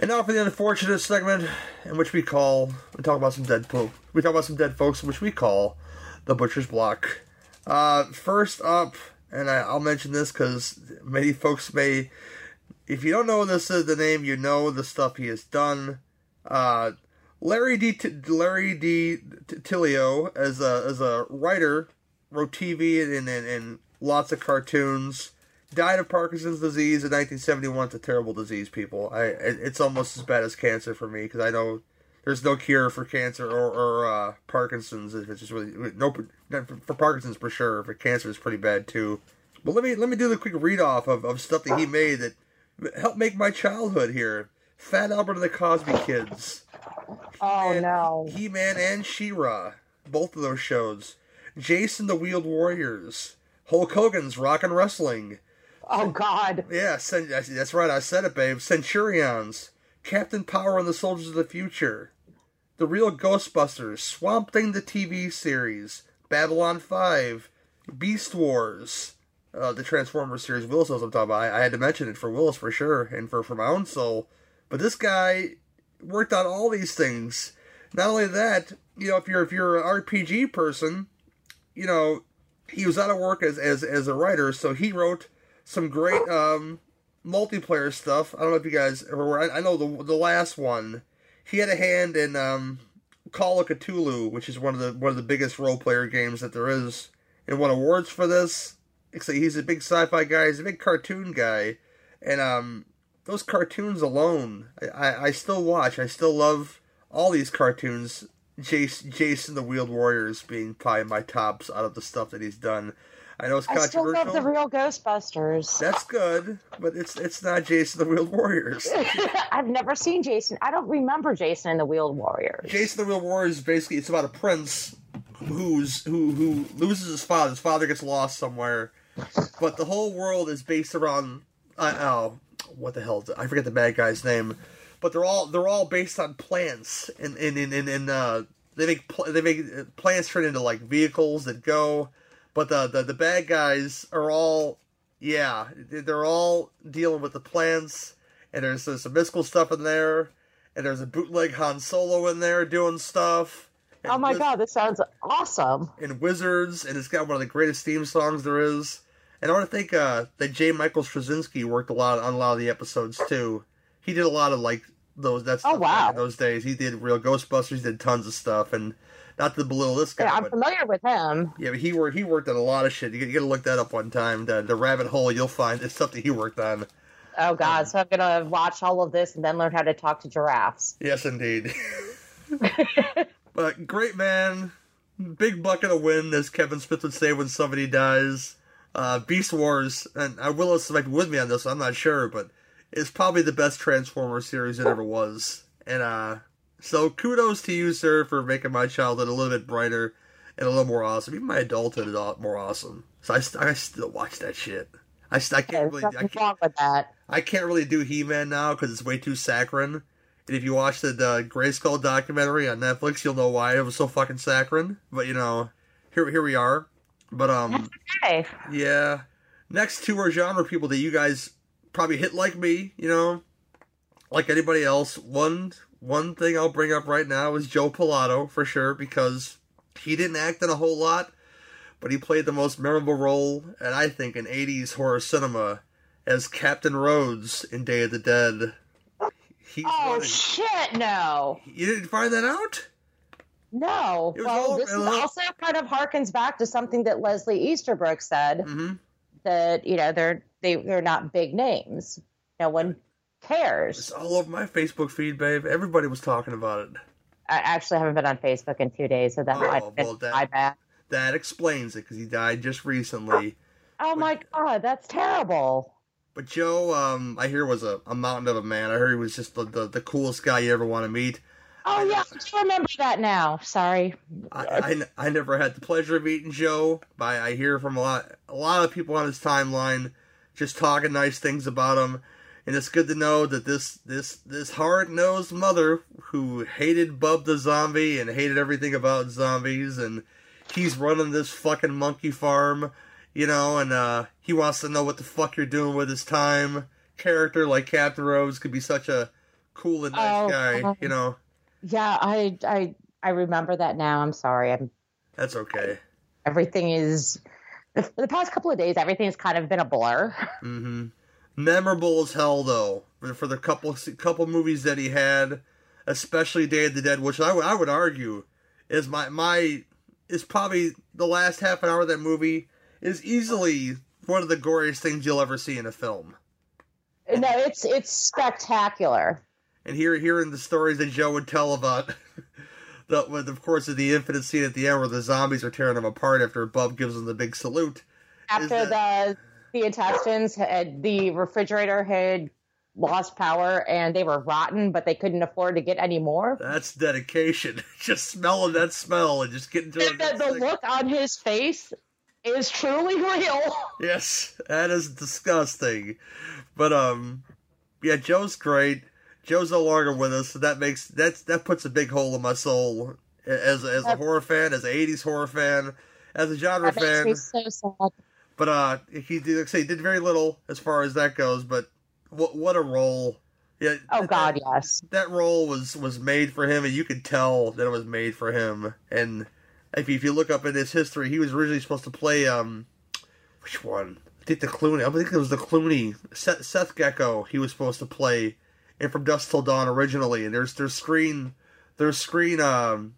And now for the unfortunate segment in which we call we talk about some dead folk. We talk about some dead folks, which we call the butcher's block. Uh, first up, and I, I'll mention this because many folks may, if you don't know this is the name, you know the stuff he has done. Uh, Larry D. T- Larry D. T- Tilio as a as a writer wrote TV and, and and lots of cartoons. Died of Parkinson's disease in 1971. It's a terrible disease, people. I it's almost as bad as cancer for me because I know there's no cure for cancer or, or uh, Parkinson's. If it's just really no for, Parkinson's for sure. For cancer, is pretty bad too. But let me let me do the quick read off of, of stuff that he made that helped make my childhood here. Fat Albert and the Cosby Kids. Oh no. He Man and She-Ra, both of those shows. Jason the Wheeled Warriors. Hulk Hogan's Rock and Wrestling. Oh God. Yeah, that's right. I said it, babe. Centurions, Captain Power and the Soldiers of the Future, The Real Ghostbusters, Swamp Thing the TV series, Babylon Five, Beast Wars, uh, the Transformers series. Willis knows I'm talking about. I, I had to mention it for Willis for sure, and for for my own soul. But this guy worked on all these things. Not only that, you know, if you're if you're an RPG person, you know, he was out of work as as as a writer, so he wrote some great um multiplayer stuff. I don't know if you guys ever were. I, I know the the last one. He had a hand in um Call of Cthulhu, which is one of the one of the biggest role player games that there is, and won awards for this. Except he's a big sci-fi guy. He's a big cartoon guy, and um those cartoons alone, I, I, I still watch. I still love all these cartoons. Jason, Jason the Wheeled Warriors being probably my tops out of the stuff that he's done. I know it's controversial. I still love the real Ghostbusters. That's good, but it's it's not Jason the Wheeled Warriors. I've never seen Jason. I don't remember Jason and the Wheeled Warriors. Jason the Wheeled Warriors basically it's about a prince who's who who loses his father. His father gets lost somewhere, but the whole world is based around uh, oh what the hell? I forget the bad guy's name, but they're all they're all based on plants and and and, and, and uh, they make pl- they make plants turn into like vehicles that go, but the the, the bad guys are all yeah they're all dealing with the plants and there's, there's some mystical stuff in there and there's a bootleg Han Solo in there doing stuff. Oh my wiz- god, this sounds awesome. And wizards, and it's got one of the greatest theme songs there is. And I want to think uh, that J. Michael Straczynski worked a lot on a lot of the episodes too. He did a lot of like those. That's Oh, wow. those days. He did real Ghostbusters. He did tons of stuff, and not to belittle this guy, Yeah, I'm but familiar with him. yeah, but he worked he worked on a lot of shit. You, got to look that up one time. The, the rabbit hole you'll find it's something he worked on. Oh god, so I'm gonna watch all of this and then learn how to talk to giraffes. Yes, indeed. but great man, big bucket of wind, as Kevin Smith would say when somebody dies. Uh, Beast Wars, and I will might be with me on this. I'm not sure, but it's probably the best Transformer series that ever was. And uh, so kudos to you, sir, for making my childhood a little bit brighter and a little more awesome. Even my adulthood is a lot more awesome. So I, st- I still watch that shit. I, st- I can't really. I can't, with that. I can't really do He Man now because it's way too saccharine. And if you watch the, the Grayskull documentary on Netflix, you'll know why it was so fucking saccharine. But you know, here here we are. But um, Okay. yeah. Next two are genre people that you guys probably hit like me. You know, like anybody else. One one thing I'll bring up right now is Joe Pilato for sure because he didn't act in a whole lot, but he played the most memorable role, and I think in '80s horror cinema as Captain Rhodes in Day of the Dead. He's Oh running- shit, no. You didn't find that out? No. Well, all- this it is was also kind of harkens back to something that Leslie Easterbrook said Mm-hmm. that you know they're they they're not big names. No one cares. It's all over my Facebook feed, babe. Everybody was talking about it. I actually haven't been on Facebook in two days, so that Oh, been well, that- my bad. That explains it because he died just recently. Oh my god, that's terrible. But Joe, um, I hear was a, a mountain of a man. I heard he was just the, the, the coolest guy you ever want to meet. Oh yeah, I remember that now. Sorry. I, I, I never had the pleasure of meeting Joe, but I, I hear from a lot a lot of people on his timeline just talking nice things about him. And it's good to know that this this this hard nosed mother who hated Bub the zombie and hated everything about zombies and he's running this fucking monkey farm, you know, and uh he wants to know what the fuck you're doing with his time. Character like Captain Rhodes could be such a cool and nice Oh, guy, um, you know. Yeah, I I I remember that now. I'm sorry. I'm That's okay. everything is the, the past couple of days. Everything's kind of been a blur. hmm Memorable as hell, though, for, for the couple couple movies that he had, especially Day of the Dead, which I would I would argue is my my is probably the last half an hour of that movie is easily one of the goriest things you'll ever see in a film. No, it's it's spectacular. And here hearing the stories that Joe would tell about the with of course the infinite scene at the end where the zombies are tearing them apart after Bub gives them the big salute. After the the intestines had the refrigerator had lost power and they were rotten, but they couldn't afford to get any more. That's dedication. just smelling that smell and just getting to it. The, the look on his face is truly real. Yes, that is disgusting. But um, yeah, Joe's great. Joe's no longer with us, so that makes that's that puts a big hole in my soul as as a horror fan, as an '80s horror fan, as a genre That makes fan. me so sad. But uh, he did like say he did very little as far as that goes. But what what a role! Yeah. Oh that- God, yes. that role was was made for him, and you could tell that it was made for him. And if you, if you look up in his history, he was originally supposed to play um, which one? I think the Clooney. I think it was the Clooney Seth, Seth Gecko. He was supposed to play in From Dusk Till Dawn originally. And there's there's screen there's screen um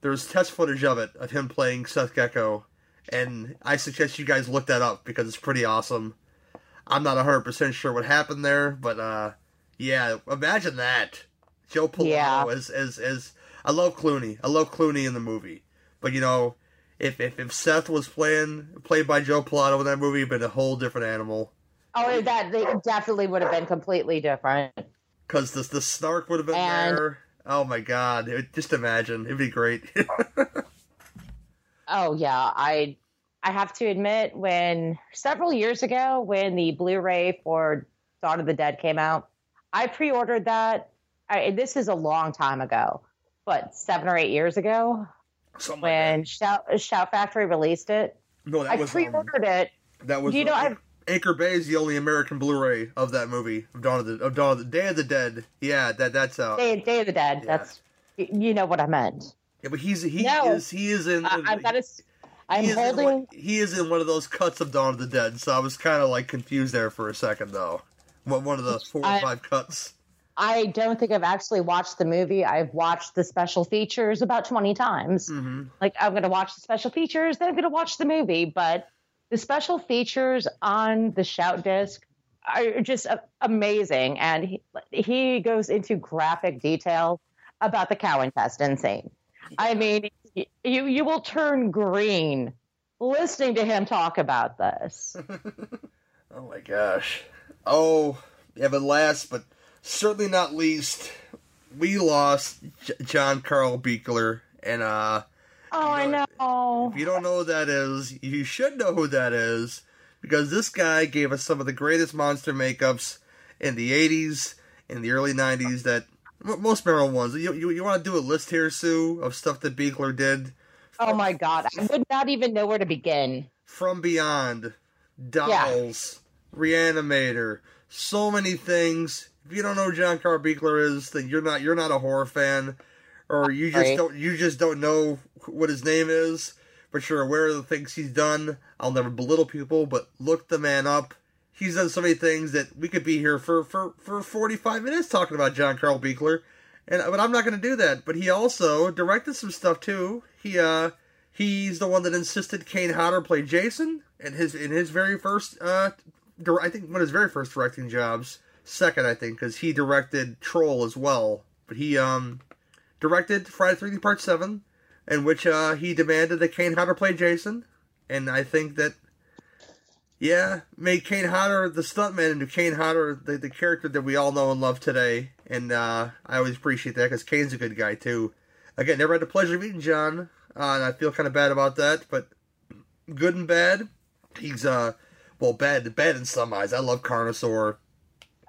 there's test footage of it of him playing Seth Gecko, and I suggest you guys look that up because it's pretty awesome. I'm not 100% sure what happened there, but uh yeah, imagine that. Joe Pilato Yeah. as as as I love Clooney. I love Clooney in the movie. But you know, if if, if Seth was playing played by Joe Pilato in that movie, it'd been a whole different animal. Oh, that they definitely would have been completely different. Cause the the snark would have been And- there. Oh my god! It, just imagine, it'd be great. Oh yeah, I I have to admit when several years ago when the Blu-ray for Dawn of the Dead came out, I pre-ordered that. I, this is a long time ago, but seven or eight years ago when Shout, Shout Factory released it. no, that I was um, pre-ordered it. that was You know, uh, I've- Anchor Bay is the only American Blu-ray of that movie of Dawn of the of Dawn of the Day of the Dead. Yeah, that that's out. Day, Day of the Dead. That's you know what I meant. Yeah, but he's he No. is he is in. I, I've got to. I'm he holding. one- he is in one of those cuts of Dawn of the Dead, so I was kind of like confused there for a second, though. One one of the four or five cuts. I don't think I've actually watched the movie. I've watched the special features about 20 times. Mm-hmm. Like, I'm going to watch the special features, then I'm going to watch the movie. But the special features on the Shout disc are just amazing. And he, he goes into graphic detail about the cow intestine scene. I mean, you, you will turn green listening to him talk about this. Oh my gosh. Oh, yeah, but last but certainly not least, we lost J- John Carl Buechler, and uh, Oh, I know. if you don't know who that is, you should know who that is because this guy gave us some of the greatest monster makeups in the '80s and the early '90s. That most memorable ones. You you, you want to do a list here, Sue, of stuff that Buechler did? Oh my God. I would not even know where to begin. From Beyond, Dolls, Reanimator, so many things. If you don't know who John Carl Buechler is, then you're not you're not a horror fan, or you just Right. don't you just don't know what his name is. But you're aware of the things he's done. I'll never belittle people, but look the man up. He's done so many things that we could be here for for for 45 minutes talking about John Carl Buechler. And but I'm not going to do that. But he also directed some stuff too. He uh he's the one that insisted Kane Hodder play Jason in his in his very first uh dir- I think one of his very first directing jobs. Second, I think, because he directed Troll as well. But he um directed Friday the 13th Part 7, in which uh, he demanded that Kane Hodder play Jason. And I think that, yeah, made Kane Hodder the stuntman into Kane Hodder the, the character that we all know and love today. And uh, I always appreciate that because Kane's a good guy, too. Again, never had the pleasure of meeting John, uh, and I feel kind of bad about that, but good and bad. He's, uh, well, bad, bad in some eyes. I love Carnosaur.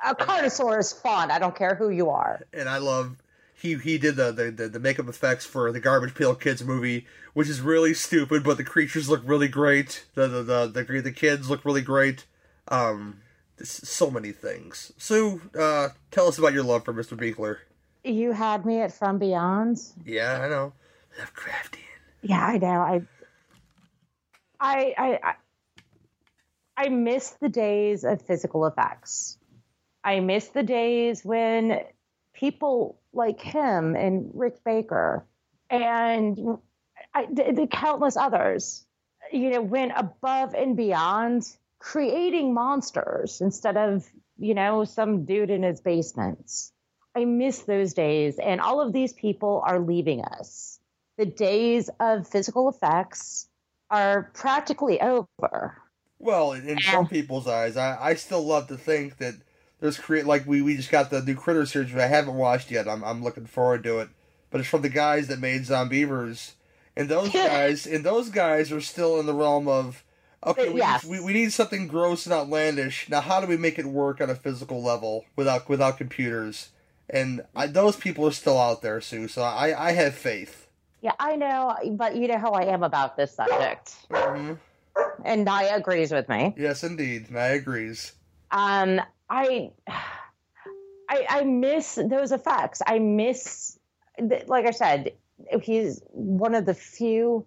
A Carnosaur is fun. I don't care who you are. and I love he he did the, the the makeup effects for the Garbage Pail Kids movie, which is really stupid, but the creatures look really great. The the the the, the kids look really great. Um, so many things. Sue, uh, tell us about your love for Mr. Buechler. You had me at From Beyond. Yeah, I know. Lovecraftian. Yeah, I know. I, I, I, I, I miss the days of physical effects. I miss the days when people like him and Rick Baker and I, the, the countless others, you know, went above and beyond creating monsters instead of, you know, some dude in his basement. I miss those days, and all of these people are leaving us. The days of physical effects are practically over. Well, in, in some people's eyes, I, I still love to think that there's create like we, we just got the new Critter series, which I haven't watched yet. I'm I'm looking forward to it, but it's from the guys that made Zombeavers, and those guys and those guys are still in the realm of okay, we, Yes. we, we need something gross and outlandish. Now, how do we make it work on a physical level without without computers? And I, those people are still out there, Sue. So I I have faith. Yeah, I know, but you know how I am about this subject. And Naya agrees with me. Yes, indeed, Naya agrees. Um, I, I, I miss those effects. I miss, like I said, he's one of the few.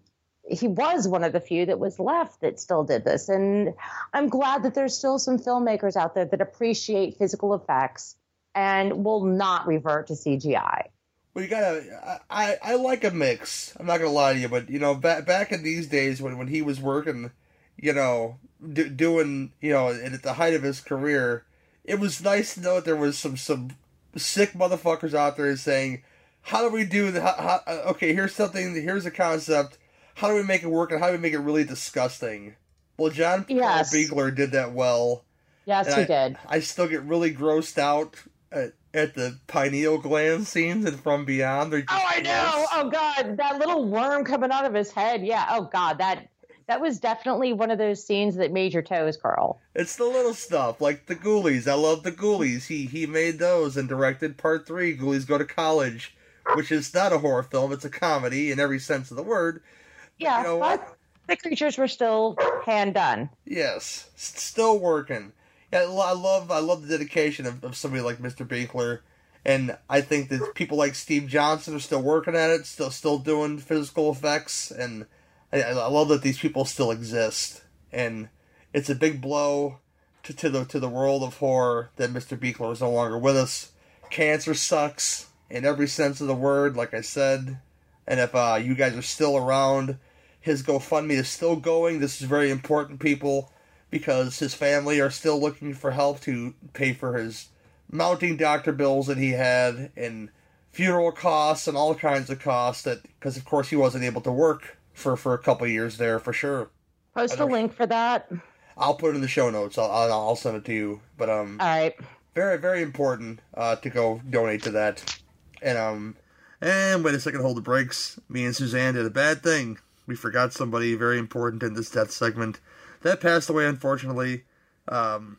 He was one of the few that was left that still did this, and I'm glad that there's still some filmmakers out there that appreciate physical effects and will not revert to CGI. Well, you gotta. I, I like a mix. I'm not gonna lie to you, but you know, back back in these days when when he was working, you know, do, doing you know, at the height of his career, it was nice to know that there was some some sick motherfuckers out there saying, "How do we do the? How, how, uh, okay, here's something. Here's a concept. How do we make it work? And how do we make it really disgusting?" Well, John Yes. Buechler did that well. Yes, And he I, did. I still get really grossed out at, at the pineal gland scenes and From Beyond. Oh, I know. Oh God, that little worm coming out of his head. Yeah. Oh God, that that was definitely one of those scenes that made your toes curl. It's the little stuff like the Ghoulies. I love the Ghoulies. He he made those and directed part three. Ghoulies Go to College, which is not a horror film. It's a comedy in every sense of the word. Yeah, you know but the creatures were still hand done. Yes, still working. Yeah, I love I love the dedication of, of somebody like Mr. Buechler, and I think that people like Steve Johnson are still working at it, still still doing physical effects, and I, I love that these people still exist. And it's a big blow to, to the to the world of horror that Mr. Buechler is no longer with us. Cancer sucks in every sense of the word, like I said. And if uh, you guys are still around, his GoFundMe is still going. This is very important, people, because his family are still looking for help to pay for his mounting doctor bills that he had and funeral costs and all kinds of costs. That because of course he wasn't able to work for for a couple of years there for sure. Post a link for that. I'll put it in the show notes. I'll, I'll, I'll send it to you. But um, all right, very very important uh, to go donate to that. And um, and wait a second, hold the brakes. Me and Suzanne did a bad thing. We forgot somebody very important in this death segment that passed away unfortunately. Um,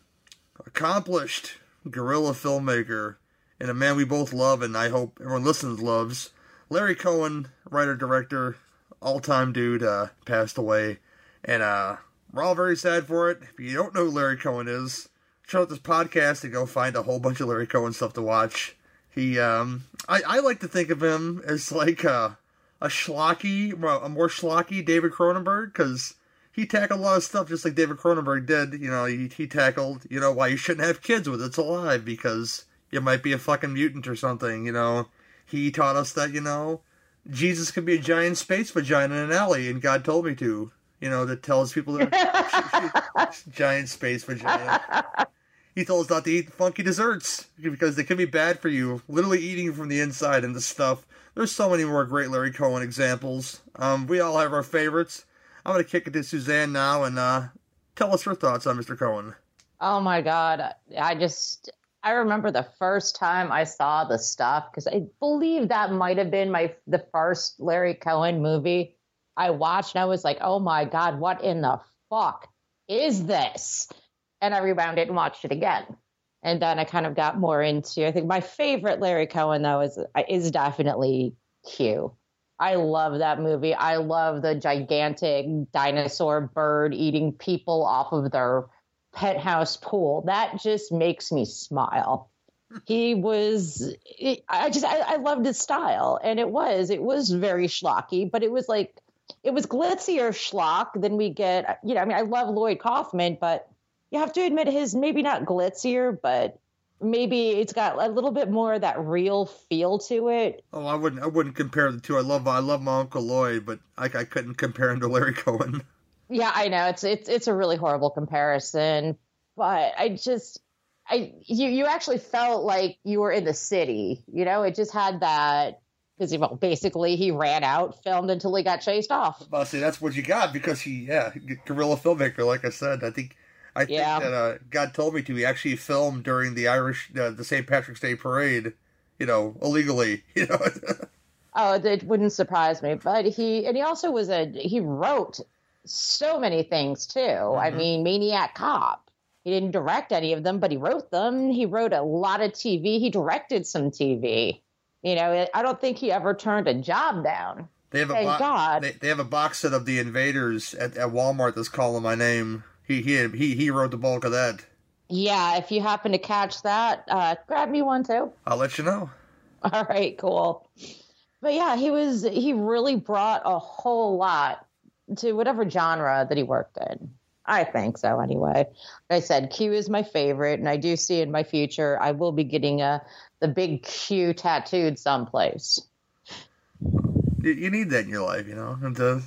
accomplished guerrilla filmmaker and a man we both love, and I hope everyone listens loves. Larry Cohen, writer director, all time dude, uh, passed away, and uh, we're all very sad for it. If you don't know who Larry Cohen is, check out this podcast and go find a whole bunch of Larry Cohen stuff to watch. He, um, I, I like to think of him as like a, a schlocky, a more schlocky David Cronenberg, because he tackled a lot of stuff just like David Cronenberg did. You know, he, he tackled, you know, why you shouldn't have kids with It's Alive, because you might be a fucking mutant or something, you know. He taught us that, you know, Jesus can be a giant space vagina in an alley, and God told me to. You know, that tells people that giant space vagina. He told us not to eat funky desserts because they can be bad for you. Literally eating from the inside and the stuff there's so many more great Larry Cohen examples. Um, we all have our favorites. I'm going to kick it to Suzanne now and uh, tell us her thoughts on Mr. Cohen. Oh my God. I just, I remember the first time I saw the stuff because I believe that might have been my the first Larry Cohen movie I watched. And I was like, oh my God, what in the fuck is this? And I rewound it and watched it again. And then I kind of got more into. I think my favorite Larry Cohen though is is definitely Q. I love that movie. I love the gigantic dinosaur bird eating people off of their penthouse pool. That just makes me smile. He was, I just, I, I loved his style. And it was, it was very schlocky, but it was like, it was glitzier schlock than we get. You know, I mean, I love Lloyd Kaufman, but you have to admit his maybe not glitzier, but maybe it's got a little bit more of that real feel to it. Oh, I wouldn't, I wouldn't compare the two. I love, I love my Uncle Lloyd, but I, I couldn't compare him to Larry Cohen. Yeah, I know it's it's it's a really horrible comparison, but I just I you you actually felt like you were in the city. You know, it just had that because well, basically he ran out, filmed until he got chased off. Well, see, that's what you got because he, yeah, guerrilla filmmaker. Like I said, I think I think Yeah. that uh, God told me to. He actually filmed during the Irish, uh, the St. Patrick's Day parade. You know, illegally. You know. Oh, it wouldn't surprise me. But he and he also was a he wrote so many things too. I mean, Maniac Cop. He didn't direct any of them, but he wrote them. He wrote a lot of TV. He directed some TV. You know, I don't think he ever turned a job down. They have a Thank bo- God. They, they have a box set of the Invaders at, at Walmart that's calling my name. He he he he wrote the bulk of that. Yeah, if you happen to catch that, uh, grab me one too. I'll let you know. All right, cool. But yeah, he was he really brought a whole lot to whatever genre that he worked in. I think so anyway. Like I said Q is my favorite and I do see in my future I will be getting a the big Q tattooed someplace. You, you need that in your life, you know. And uh,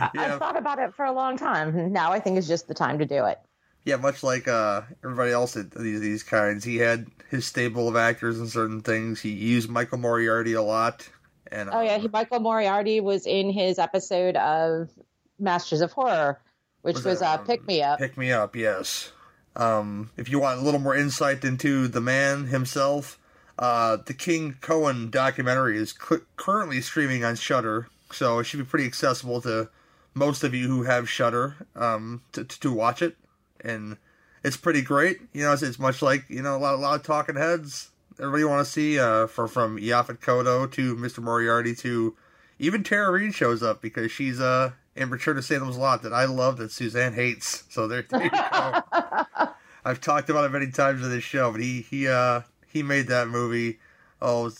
I- I've thought about it for a long time. Now I think it's just the time to do it. yeah, much like uh, everybody else at these these kinds, he had his stable of actors and certain things. He used Michael Moriarty a lot, and Oh yeah, he, Michael Moriarty was in his episode of Masters of Horror, which Was was, that, uh, Pick Me Up. Pick Me Up, yes. Um, if you want a little more insight into the man himself, uh, the King Cohen documentary is cu- currently streaming on Shudder, so it should be pretty accessible to most of you who have Shudder um, to, to to watch it, and it's pretty great. You know, it's, it's much like you know a lot a lot of talking heads. Everybody want to see uh, for from Yaphet Kotto to Mr. Moriarty to even Tara Reid shows up because she's uh in Return to Salem's Lot that I love that Suzanne hates. So there, there you go. I've talked about it many times in this show, but he he uh he made that movie. Oh,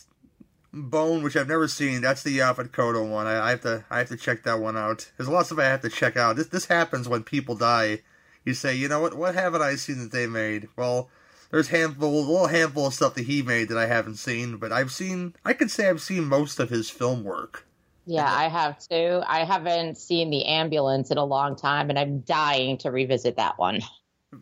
Bone, which I've never seen. That's the Yaphet Kotto one. I, I have to I have to check that one out. There's lots of I have to check out. This this happens when people die. You say, you know what? What haven't I seen that they made? Well, there's handful, a little handful of stuff that he made that I haven't seen, but I've seen. I could say I've seen most of his film work. Yeah, I have too. I haven't seen the ambulance in a long time, and I'm dying to revisit that one.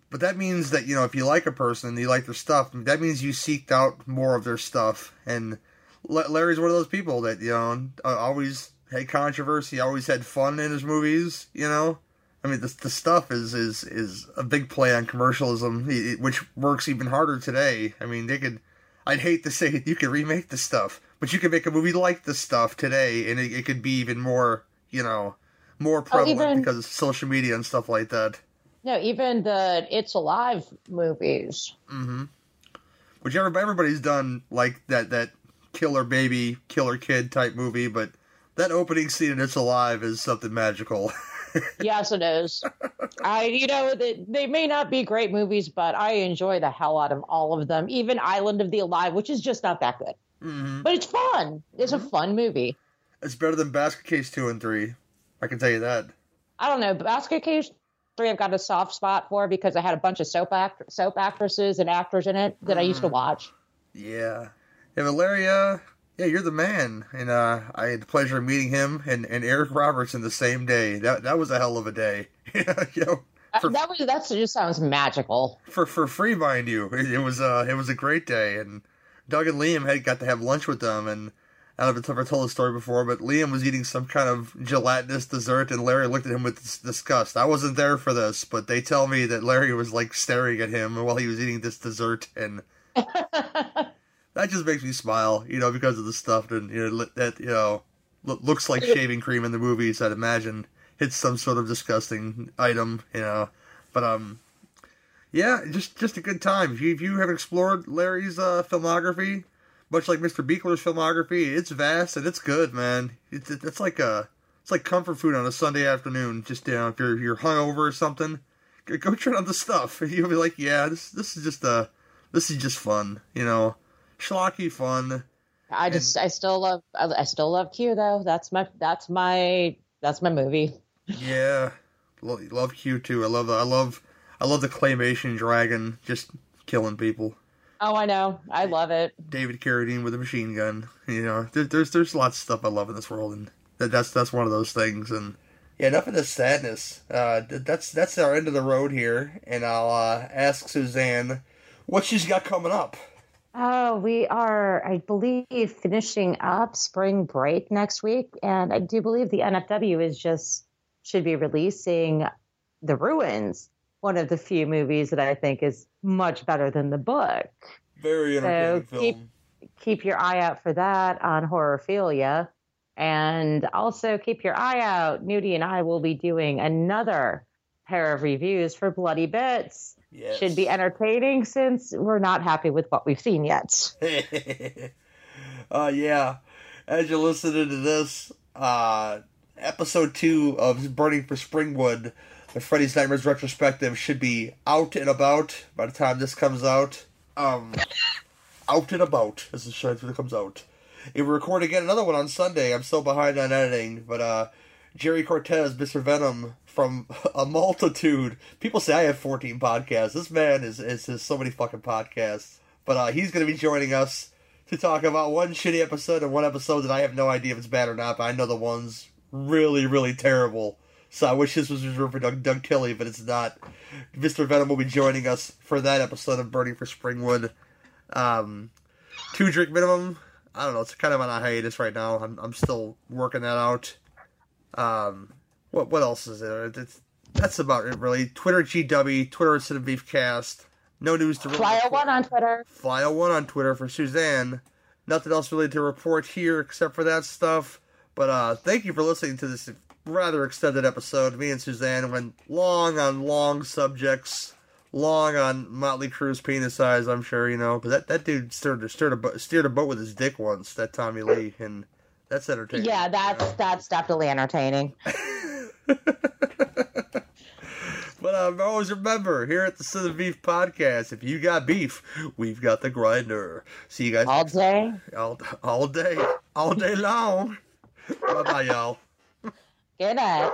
But that means that you know if you like a person and you like their stuff, that means you seeked out more of their stuff. And Larry's one of those people that you know uh, always had controversy, always had fun in his movies. You know, I mean the the stuff is is is a big play on commercialism, which works even harder today. I mean they could. I'd hate to say you could remake the stuff, but you could make a movie like the stuff today, and it, it could be even more, you know, more prevalent even- because of social media and stuff like that. No, even the It's Alive movies. Mm-hmm. Which everybody, everybody's done like that that killer baby, killer kid type movie, but that opening scene in It's Alive is something magical. yes, it is. I, you know, they, they may not be great movies, but I enjoy the hell out of all of them. Even Island of the Alive, which is just not that good, mm-hmm. but it's fun. It's a fun movie. It's better than Basket Case two and three. I can tell you that. I don't know. Basket Case three, I've got a soft spot for because I had a bunch of soap act soap actresses and actors in it that I used to watch. Yeah. Yeah, Valeria. Yeah, you're the man, and uh, I had the pleasure of meeting him and, and Eric Roberts in the same day. That that was a hell of a day. you know, Uh, that was that just sounds magical. for for free, mind you. It, it was uh it was a great day, and Doug and Liam had got to have lunch with them, and I don't know if I've ever told the story before, but Liam was eating some kind of gelatinous dessert, and Larry looked at him with disgust. I wasn't there for this, but they tell me that Larry was like staring at him while he was eating this dessert, and that just makes me smile, you know, because of the stuff that you know that you know looks like shaving cream in the movies. I'd imagine it's some sort of disgusting item, you know. But um, yeah, just just a good time. If you if you have explored Larry's uh, filmography, much like Mr. Buechler's filmography, it's vast and it's good, man. It's it's like a it's like comfort food on a Sunday afternoon. Just you know, if you're you're hungover or something, go, try out the stuff. You'll be like, yeah, this this is just uh this is just fun, you know, schlocky fun. I just I still love I, I still love Q though. That's my that's my that's my movie. Yeah, Lo- love Q too. I love the I love I love the claymation dragon just killing people. Oh, I know. I love it. David Carradine with a machine gun. You know, there, there's there's lots of stuff I love in this world, and that, that's that's one of those things. And yeah, enough of this sadness. Uh, that's that's our end of the road here, and I'll uh, ask Suzanne what she's got coming up. Oh, we are, I believe, finishing up spring break next week, and I do believe the NFW is just should be releasing The Ruins, one of the few movies that I think is much better than the book. Very entertaining so keep film. keep your eye out for that on Horrorphilia, and also keep your eye out. Nudie and I will be doing another pair of reviews for Bloody Bits. Yes. Should be entertaining since we're not happy with what we've seen yet. uh, yeah. As you're listening to this, uh, episode two of Burning for Springwood, the Freddy's Nightmares retrospective should be out and about by the time this comes out. Um, out and about as the show comes out. And we record again another one on Sunday. I'm so behind on editing, but uh, Jerry Cortez, Mr. Venom, from a multitude. People say I have 14 podcasts. This man is is has so many fucking podcasts. But uh, he's going to be joining us to talk about one shitty episode and one episode that I have no idea if it's bad or not. But I know the one's really really terrible. So I wish this was reserved for Doug, Doug Tilley, but it's not. Mr. Venom will be joining us for that episode of Burning for Springwood. Um, two drink minimum. I don't know. It's kind of on a hiatus right now. I'm I'm still working that out. Um, what what else is there? It's, that's about it, really. Twitter GW, Twitter Cinema Beef Cast. No news to Flyer one on Twitter. Flyo one on Twitter for Suzanne. Nothing else really to report here except for that stuff. But uh, thank you for listening to this rather extended episode. Me and Suzanne went long on long subjects, long on Motley Crue's penis size. I'm sure you know, because that, that dude steered steered a, bo- steered a boat with his dick once. That Tommy Lee, and that's entertaining. Yeah, that's that's definitely entertaining. But um, always remember, here at the Cinema Beef Podcast, if you got beef, we've got the grinder. See you guys all day, all, all day, all day long. bye bye, y'all. Good night.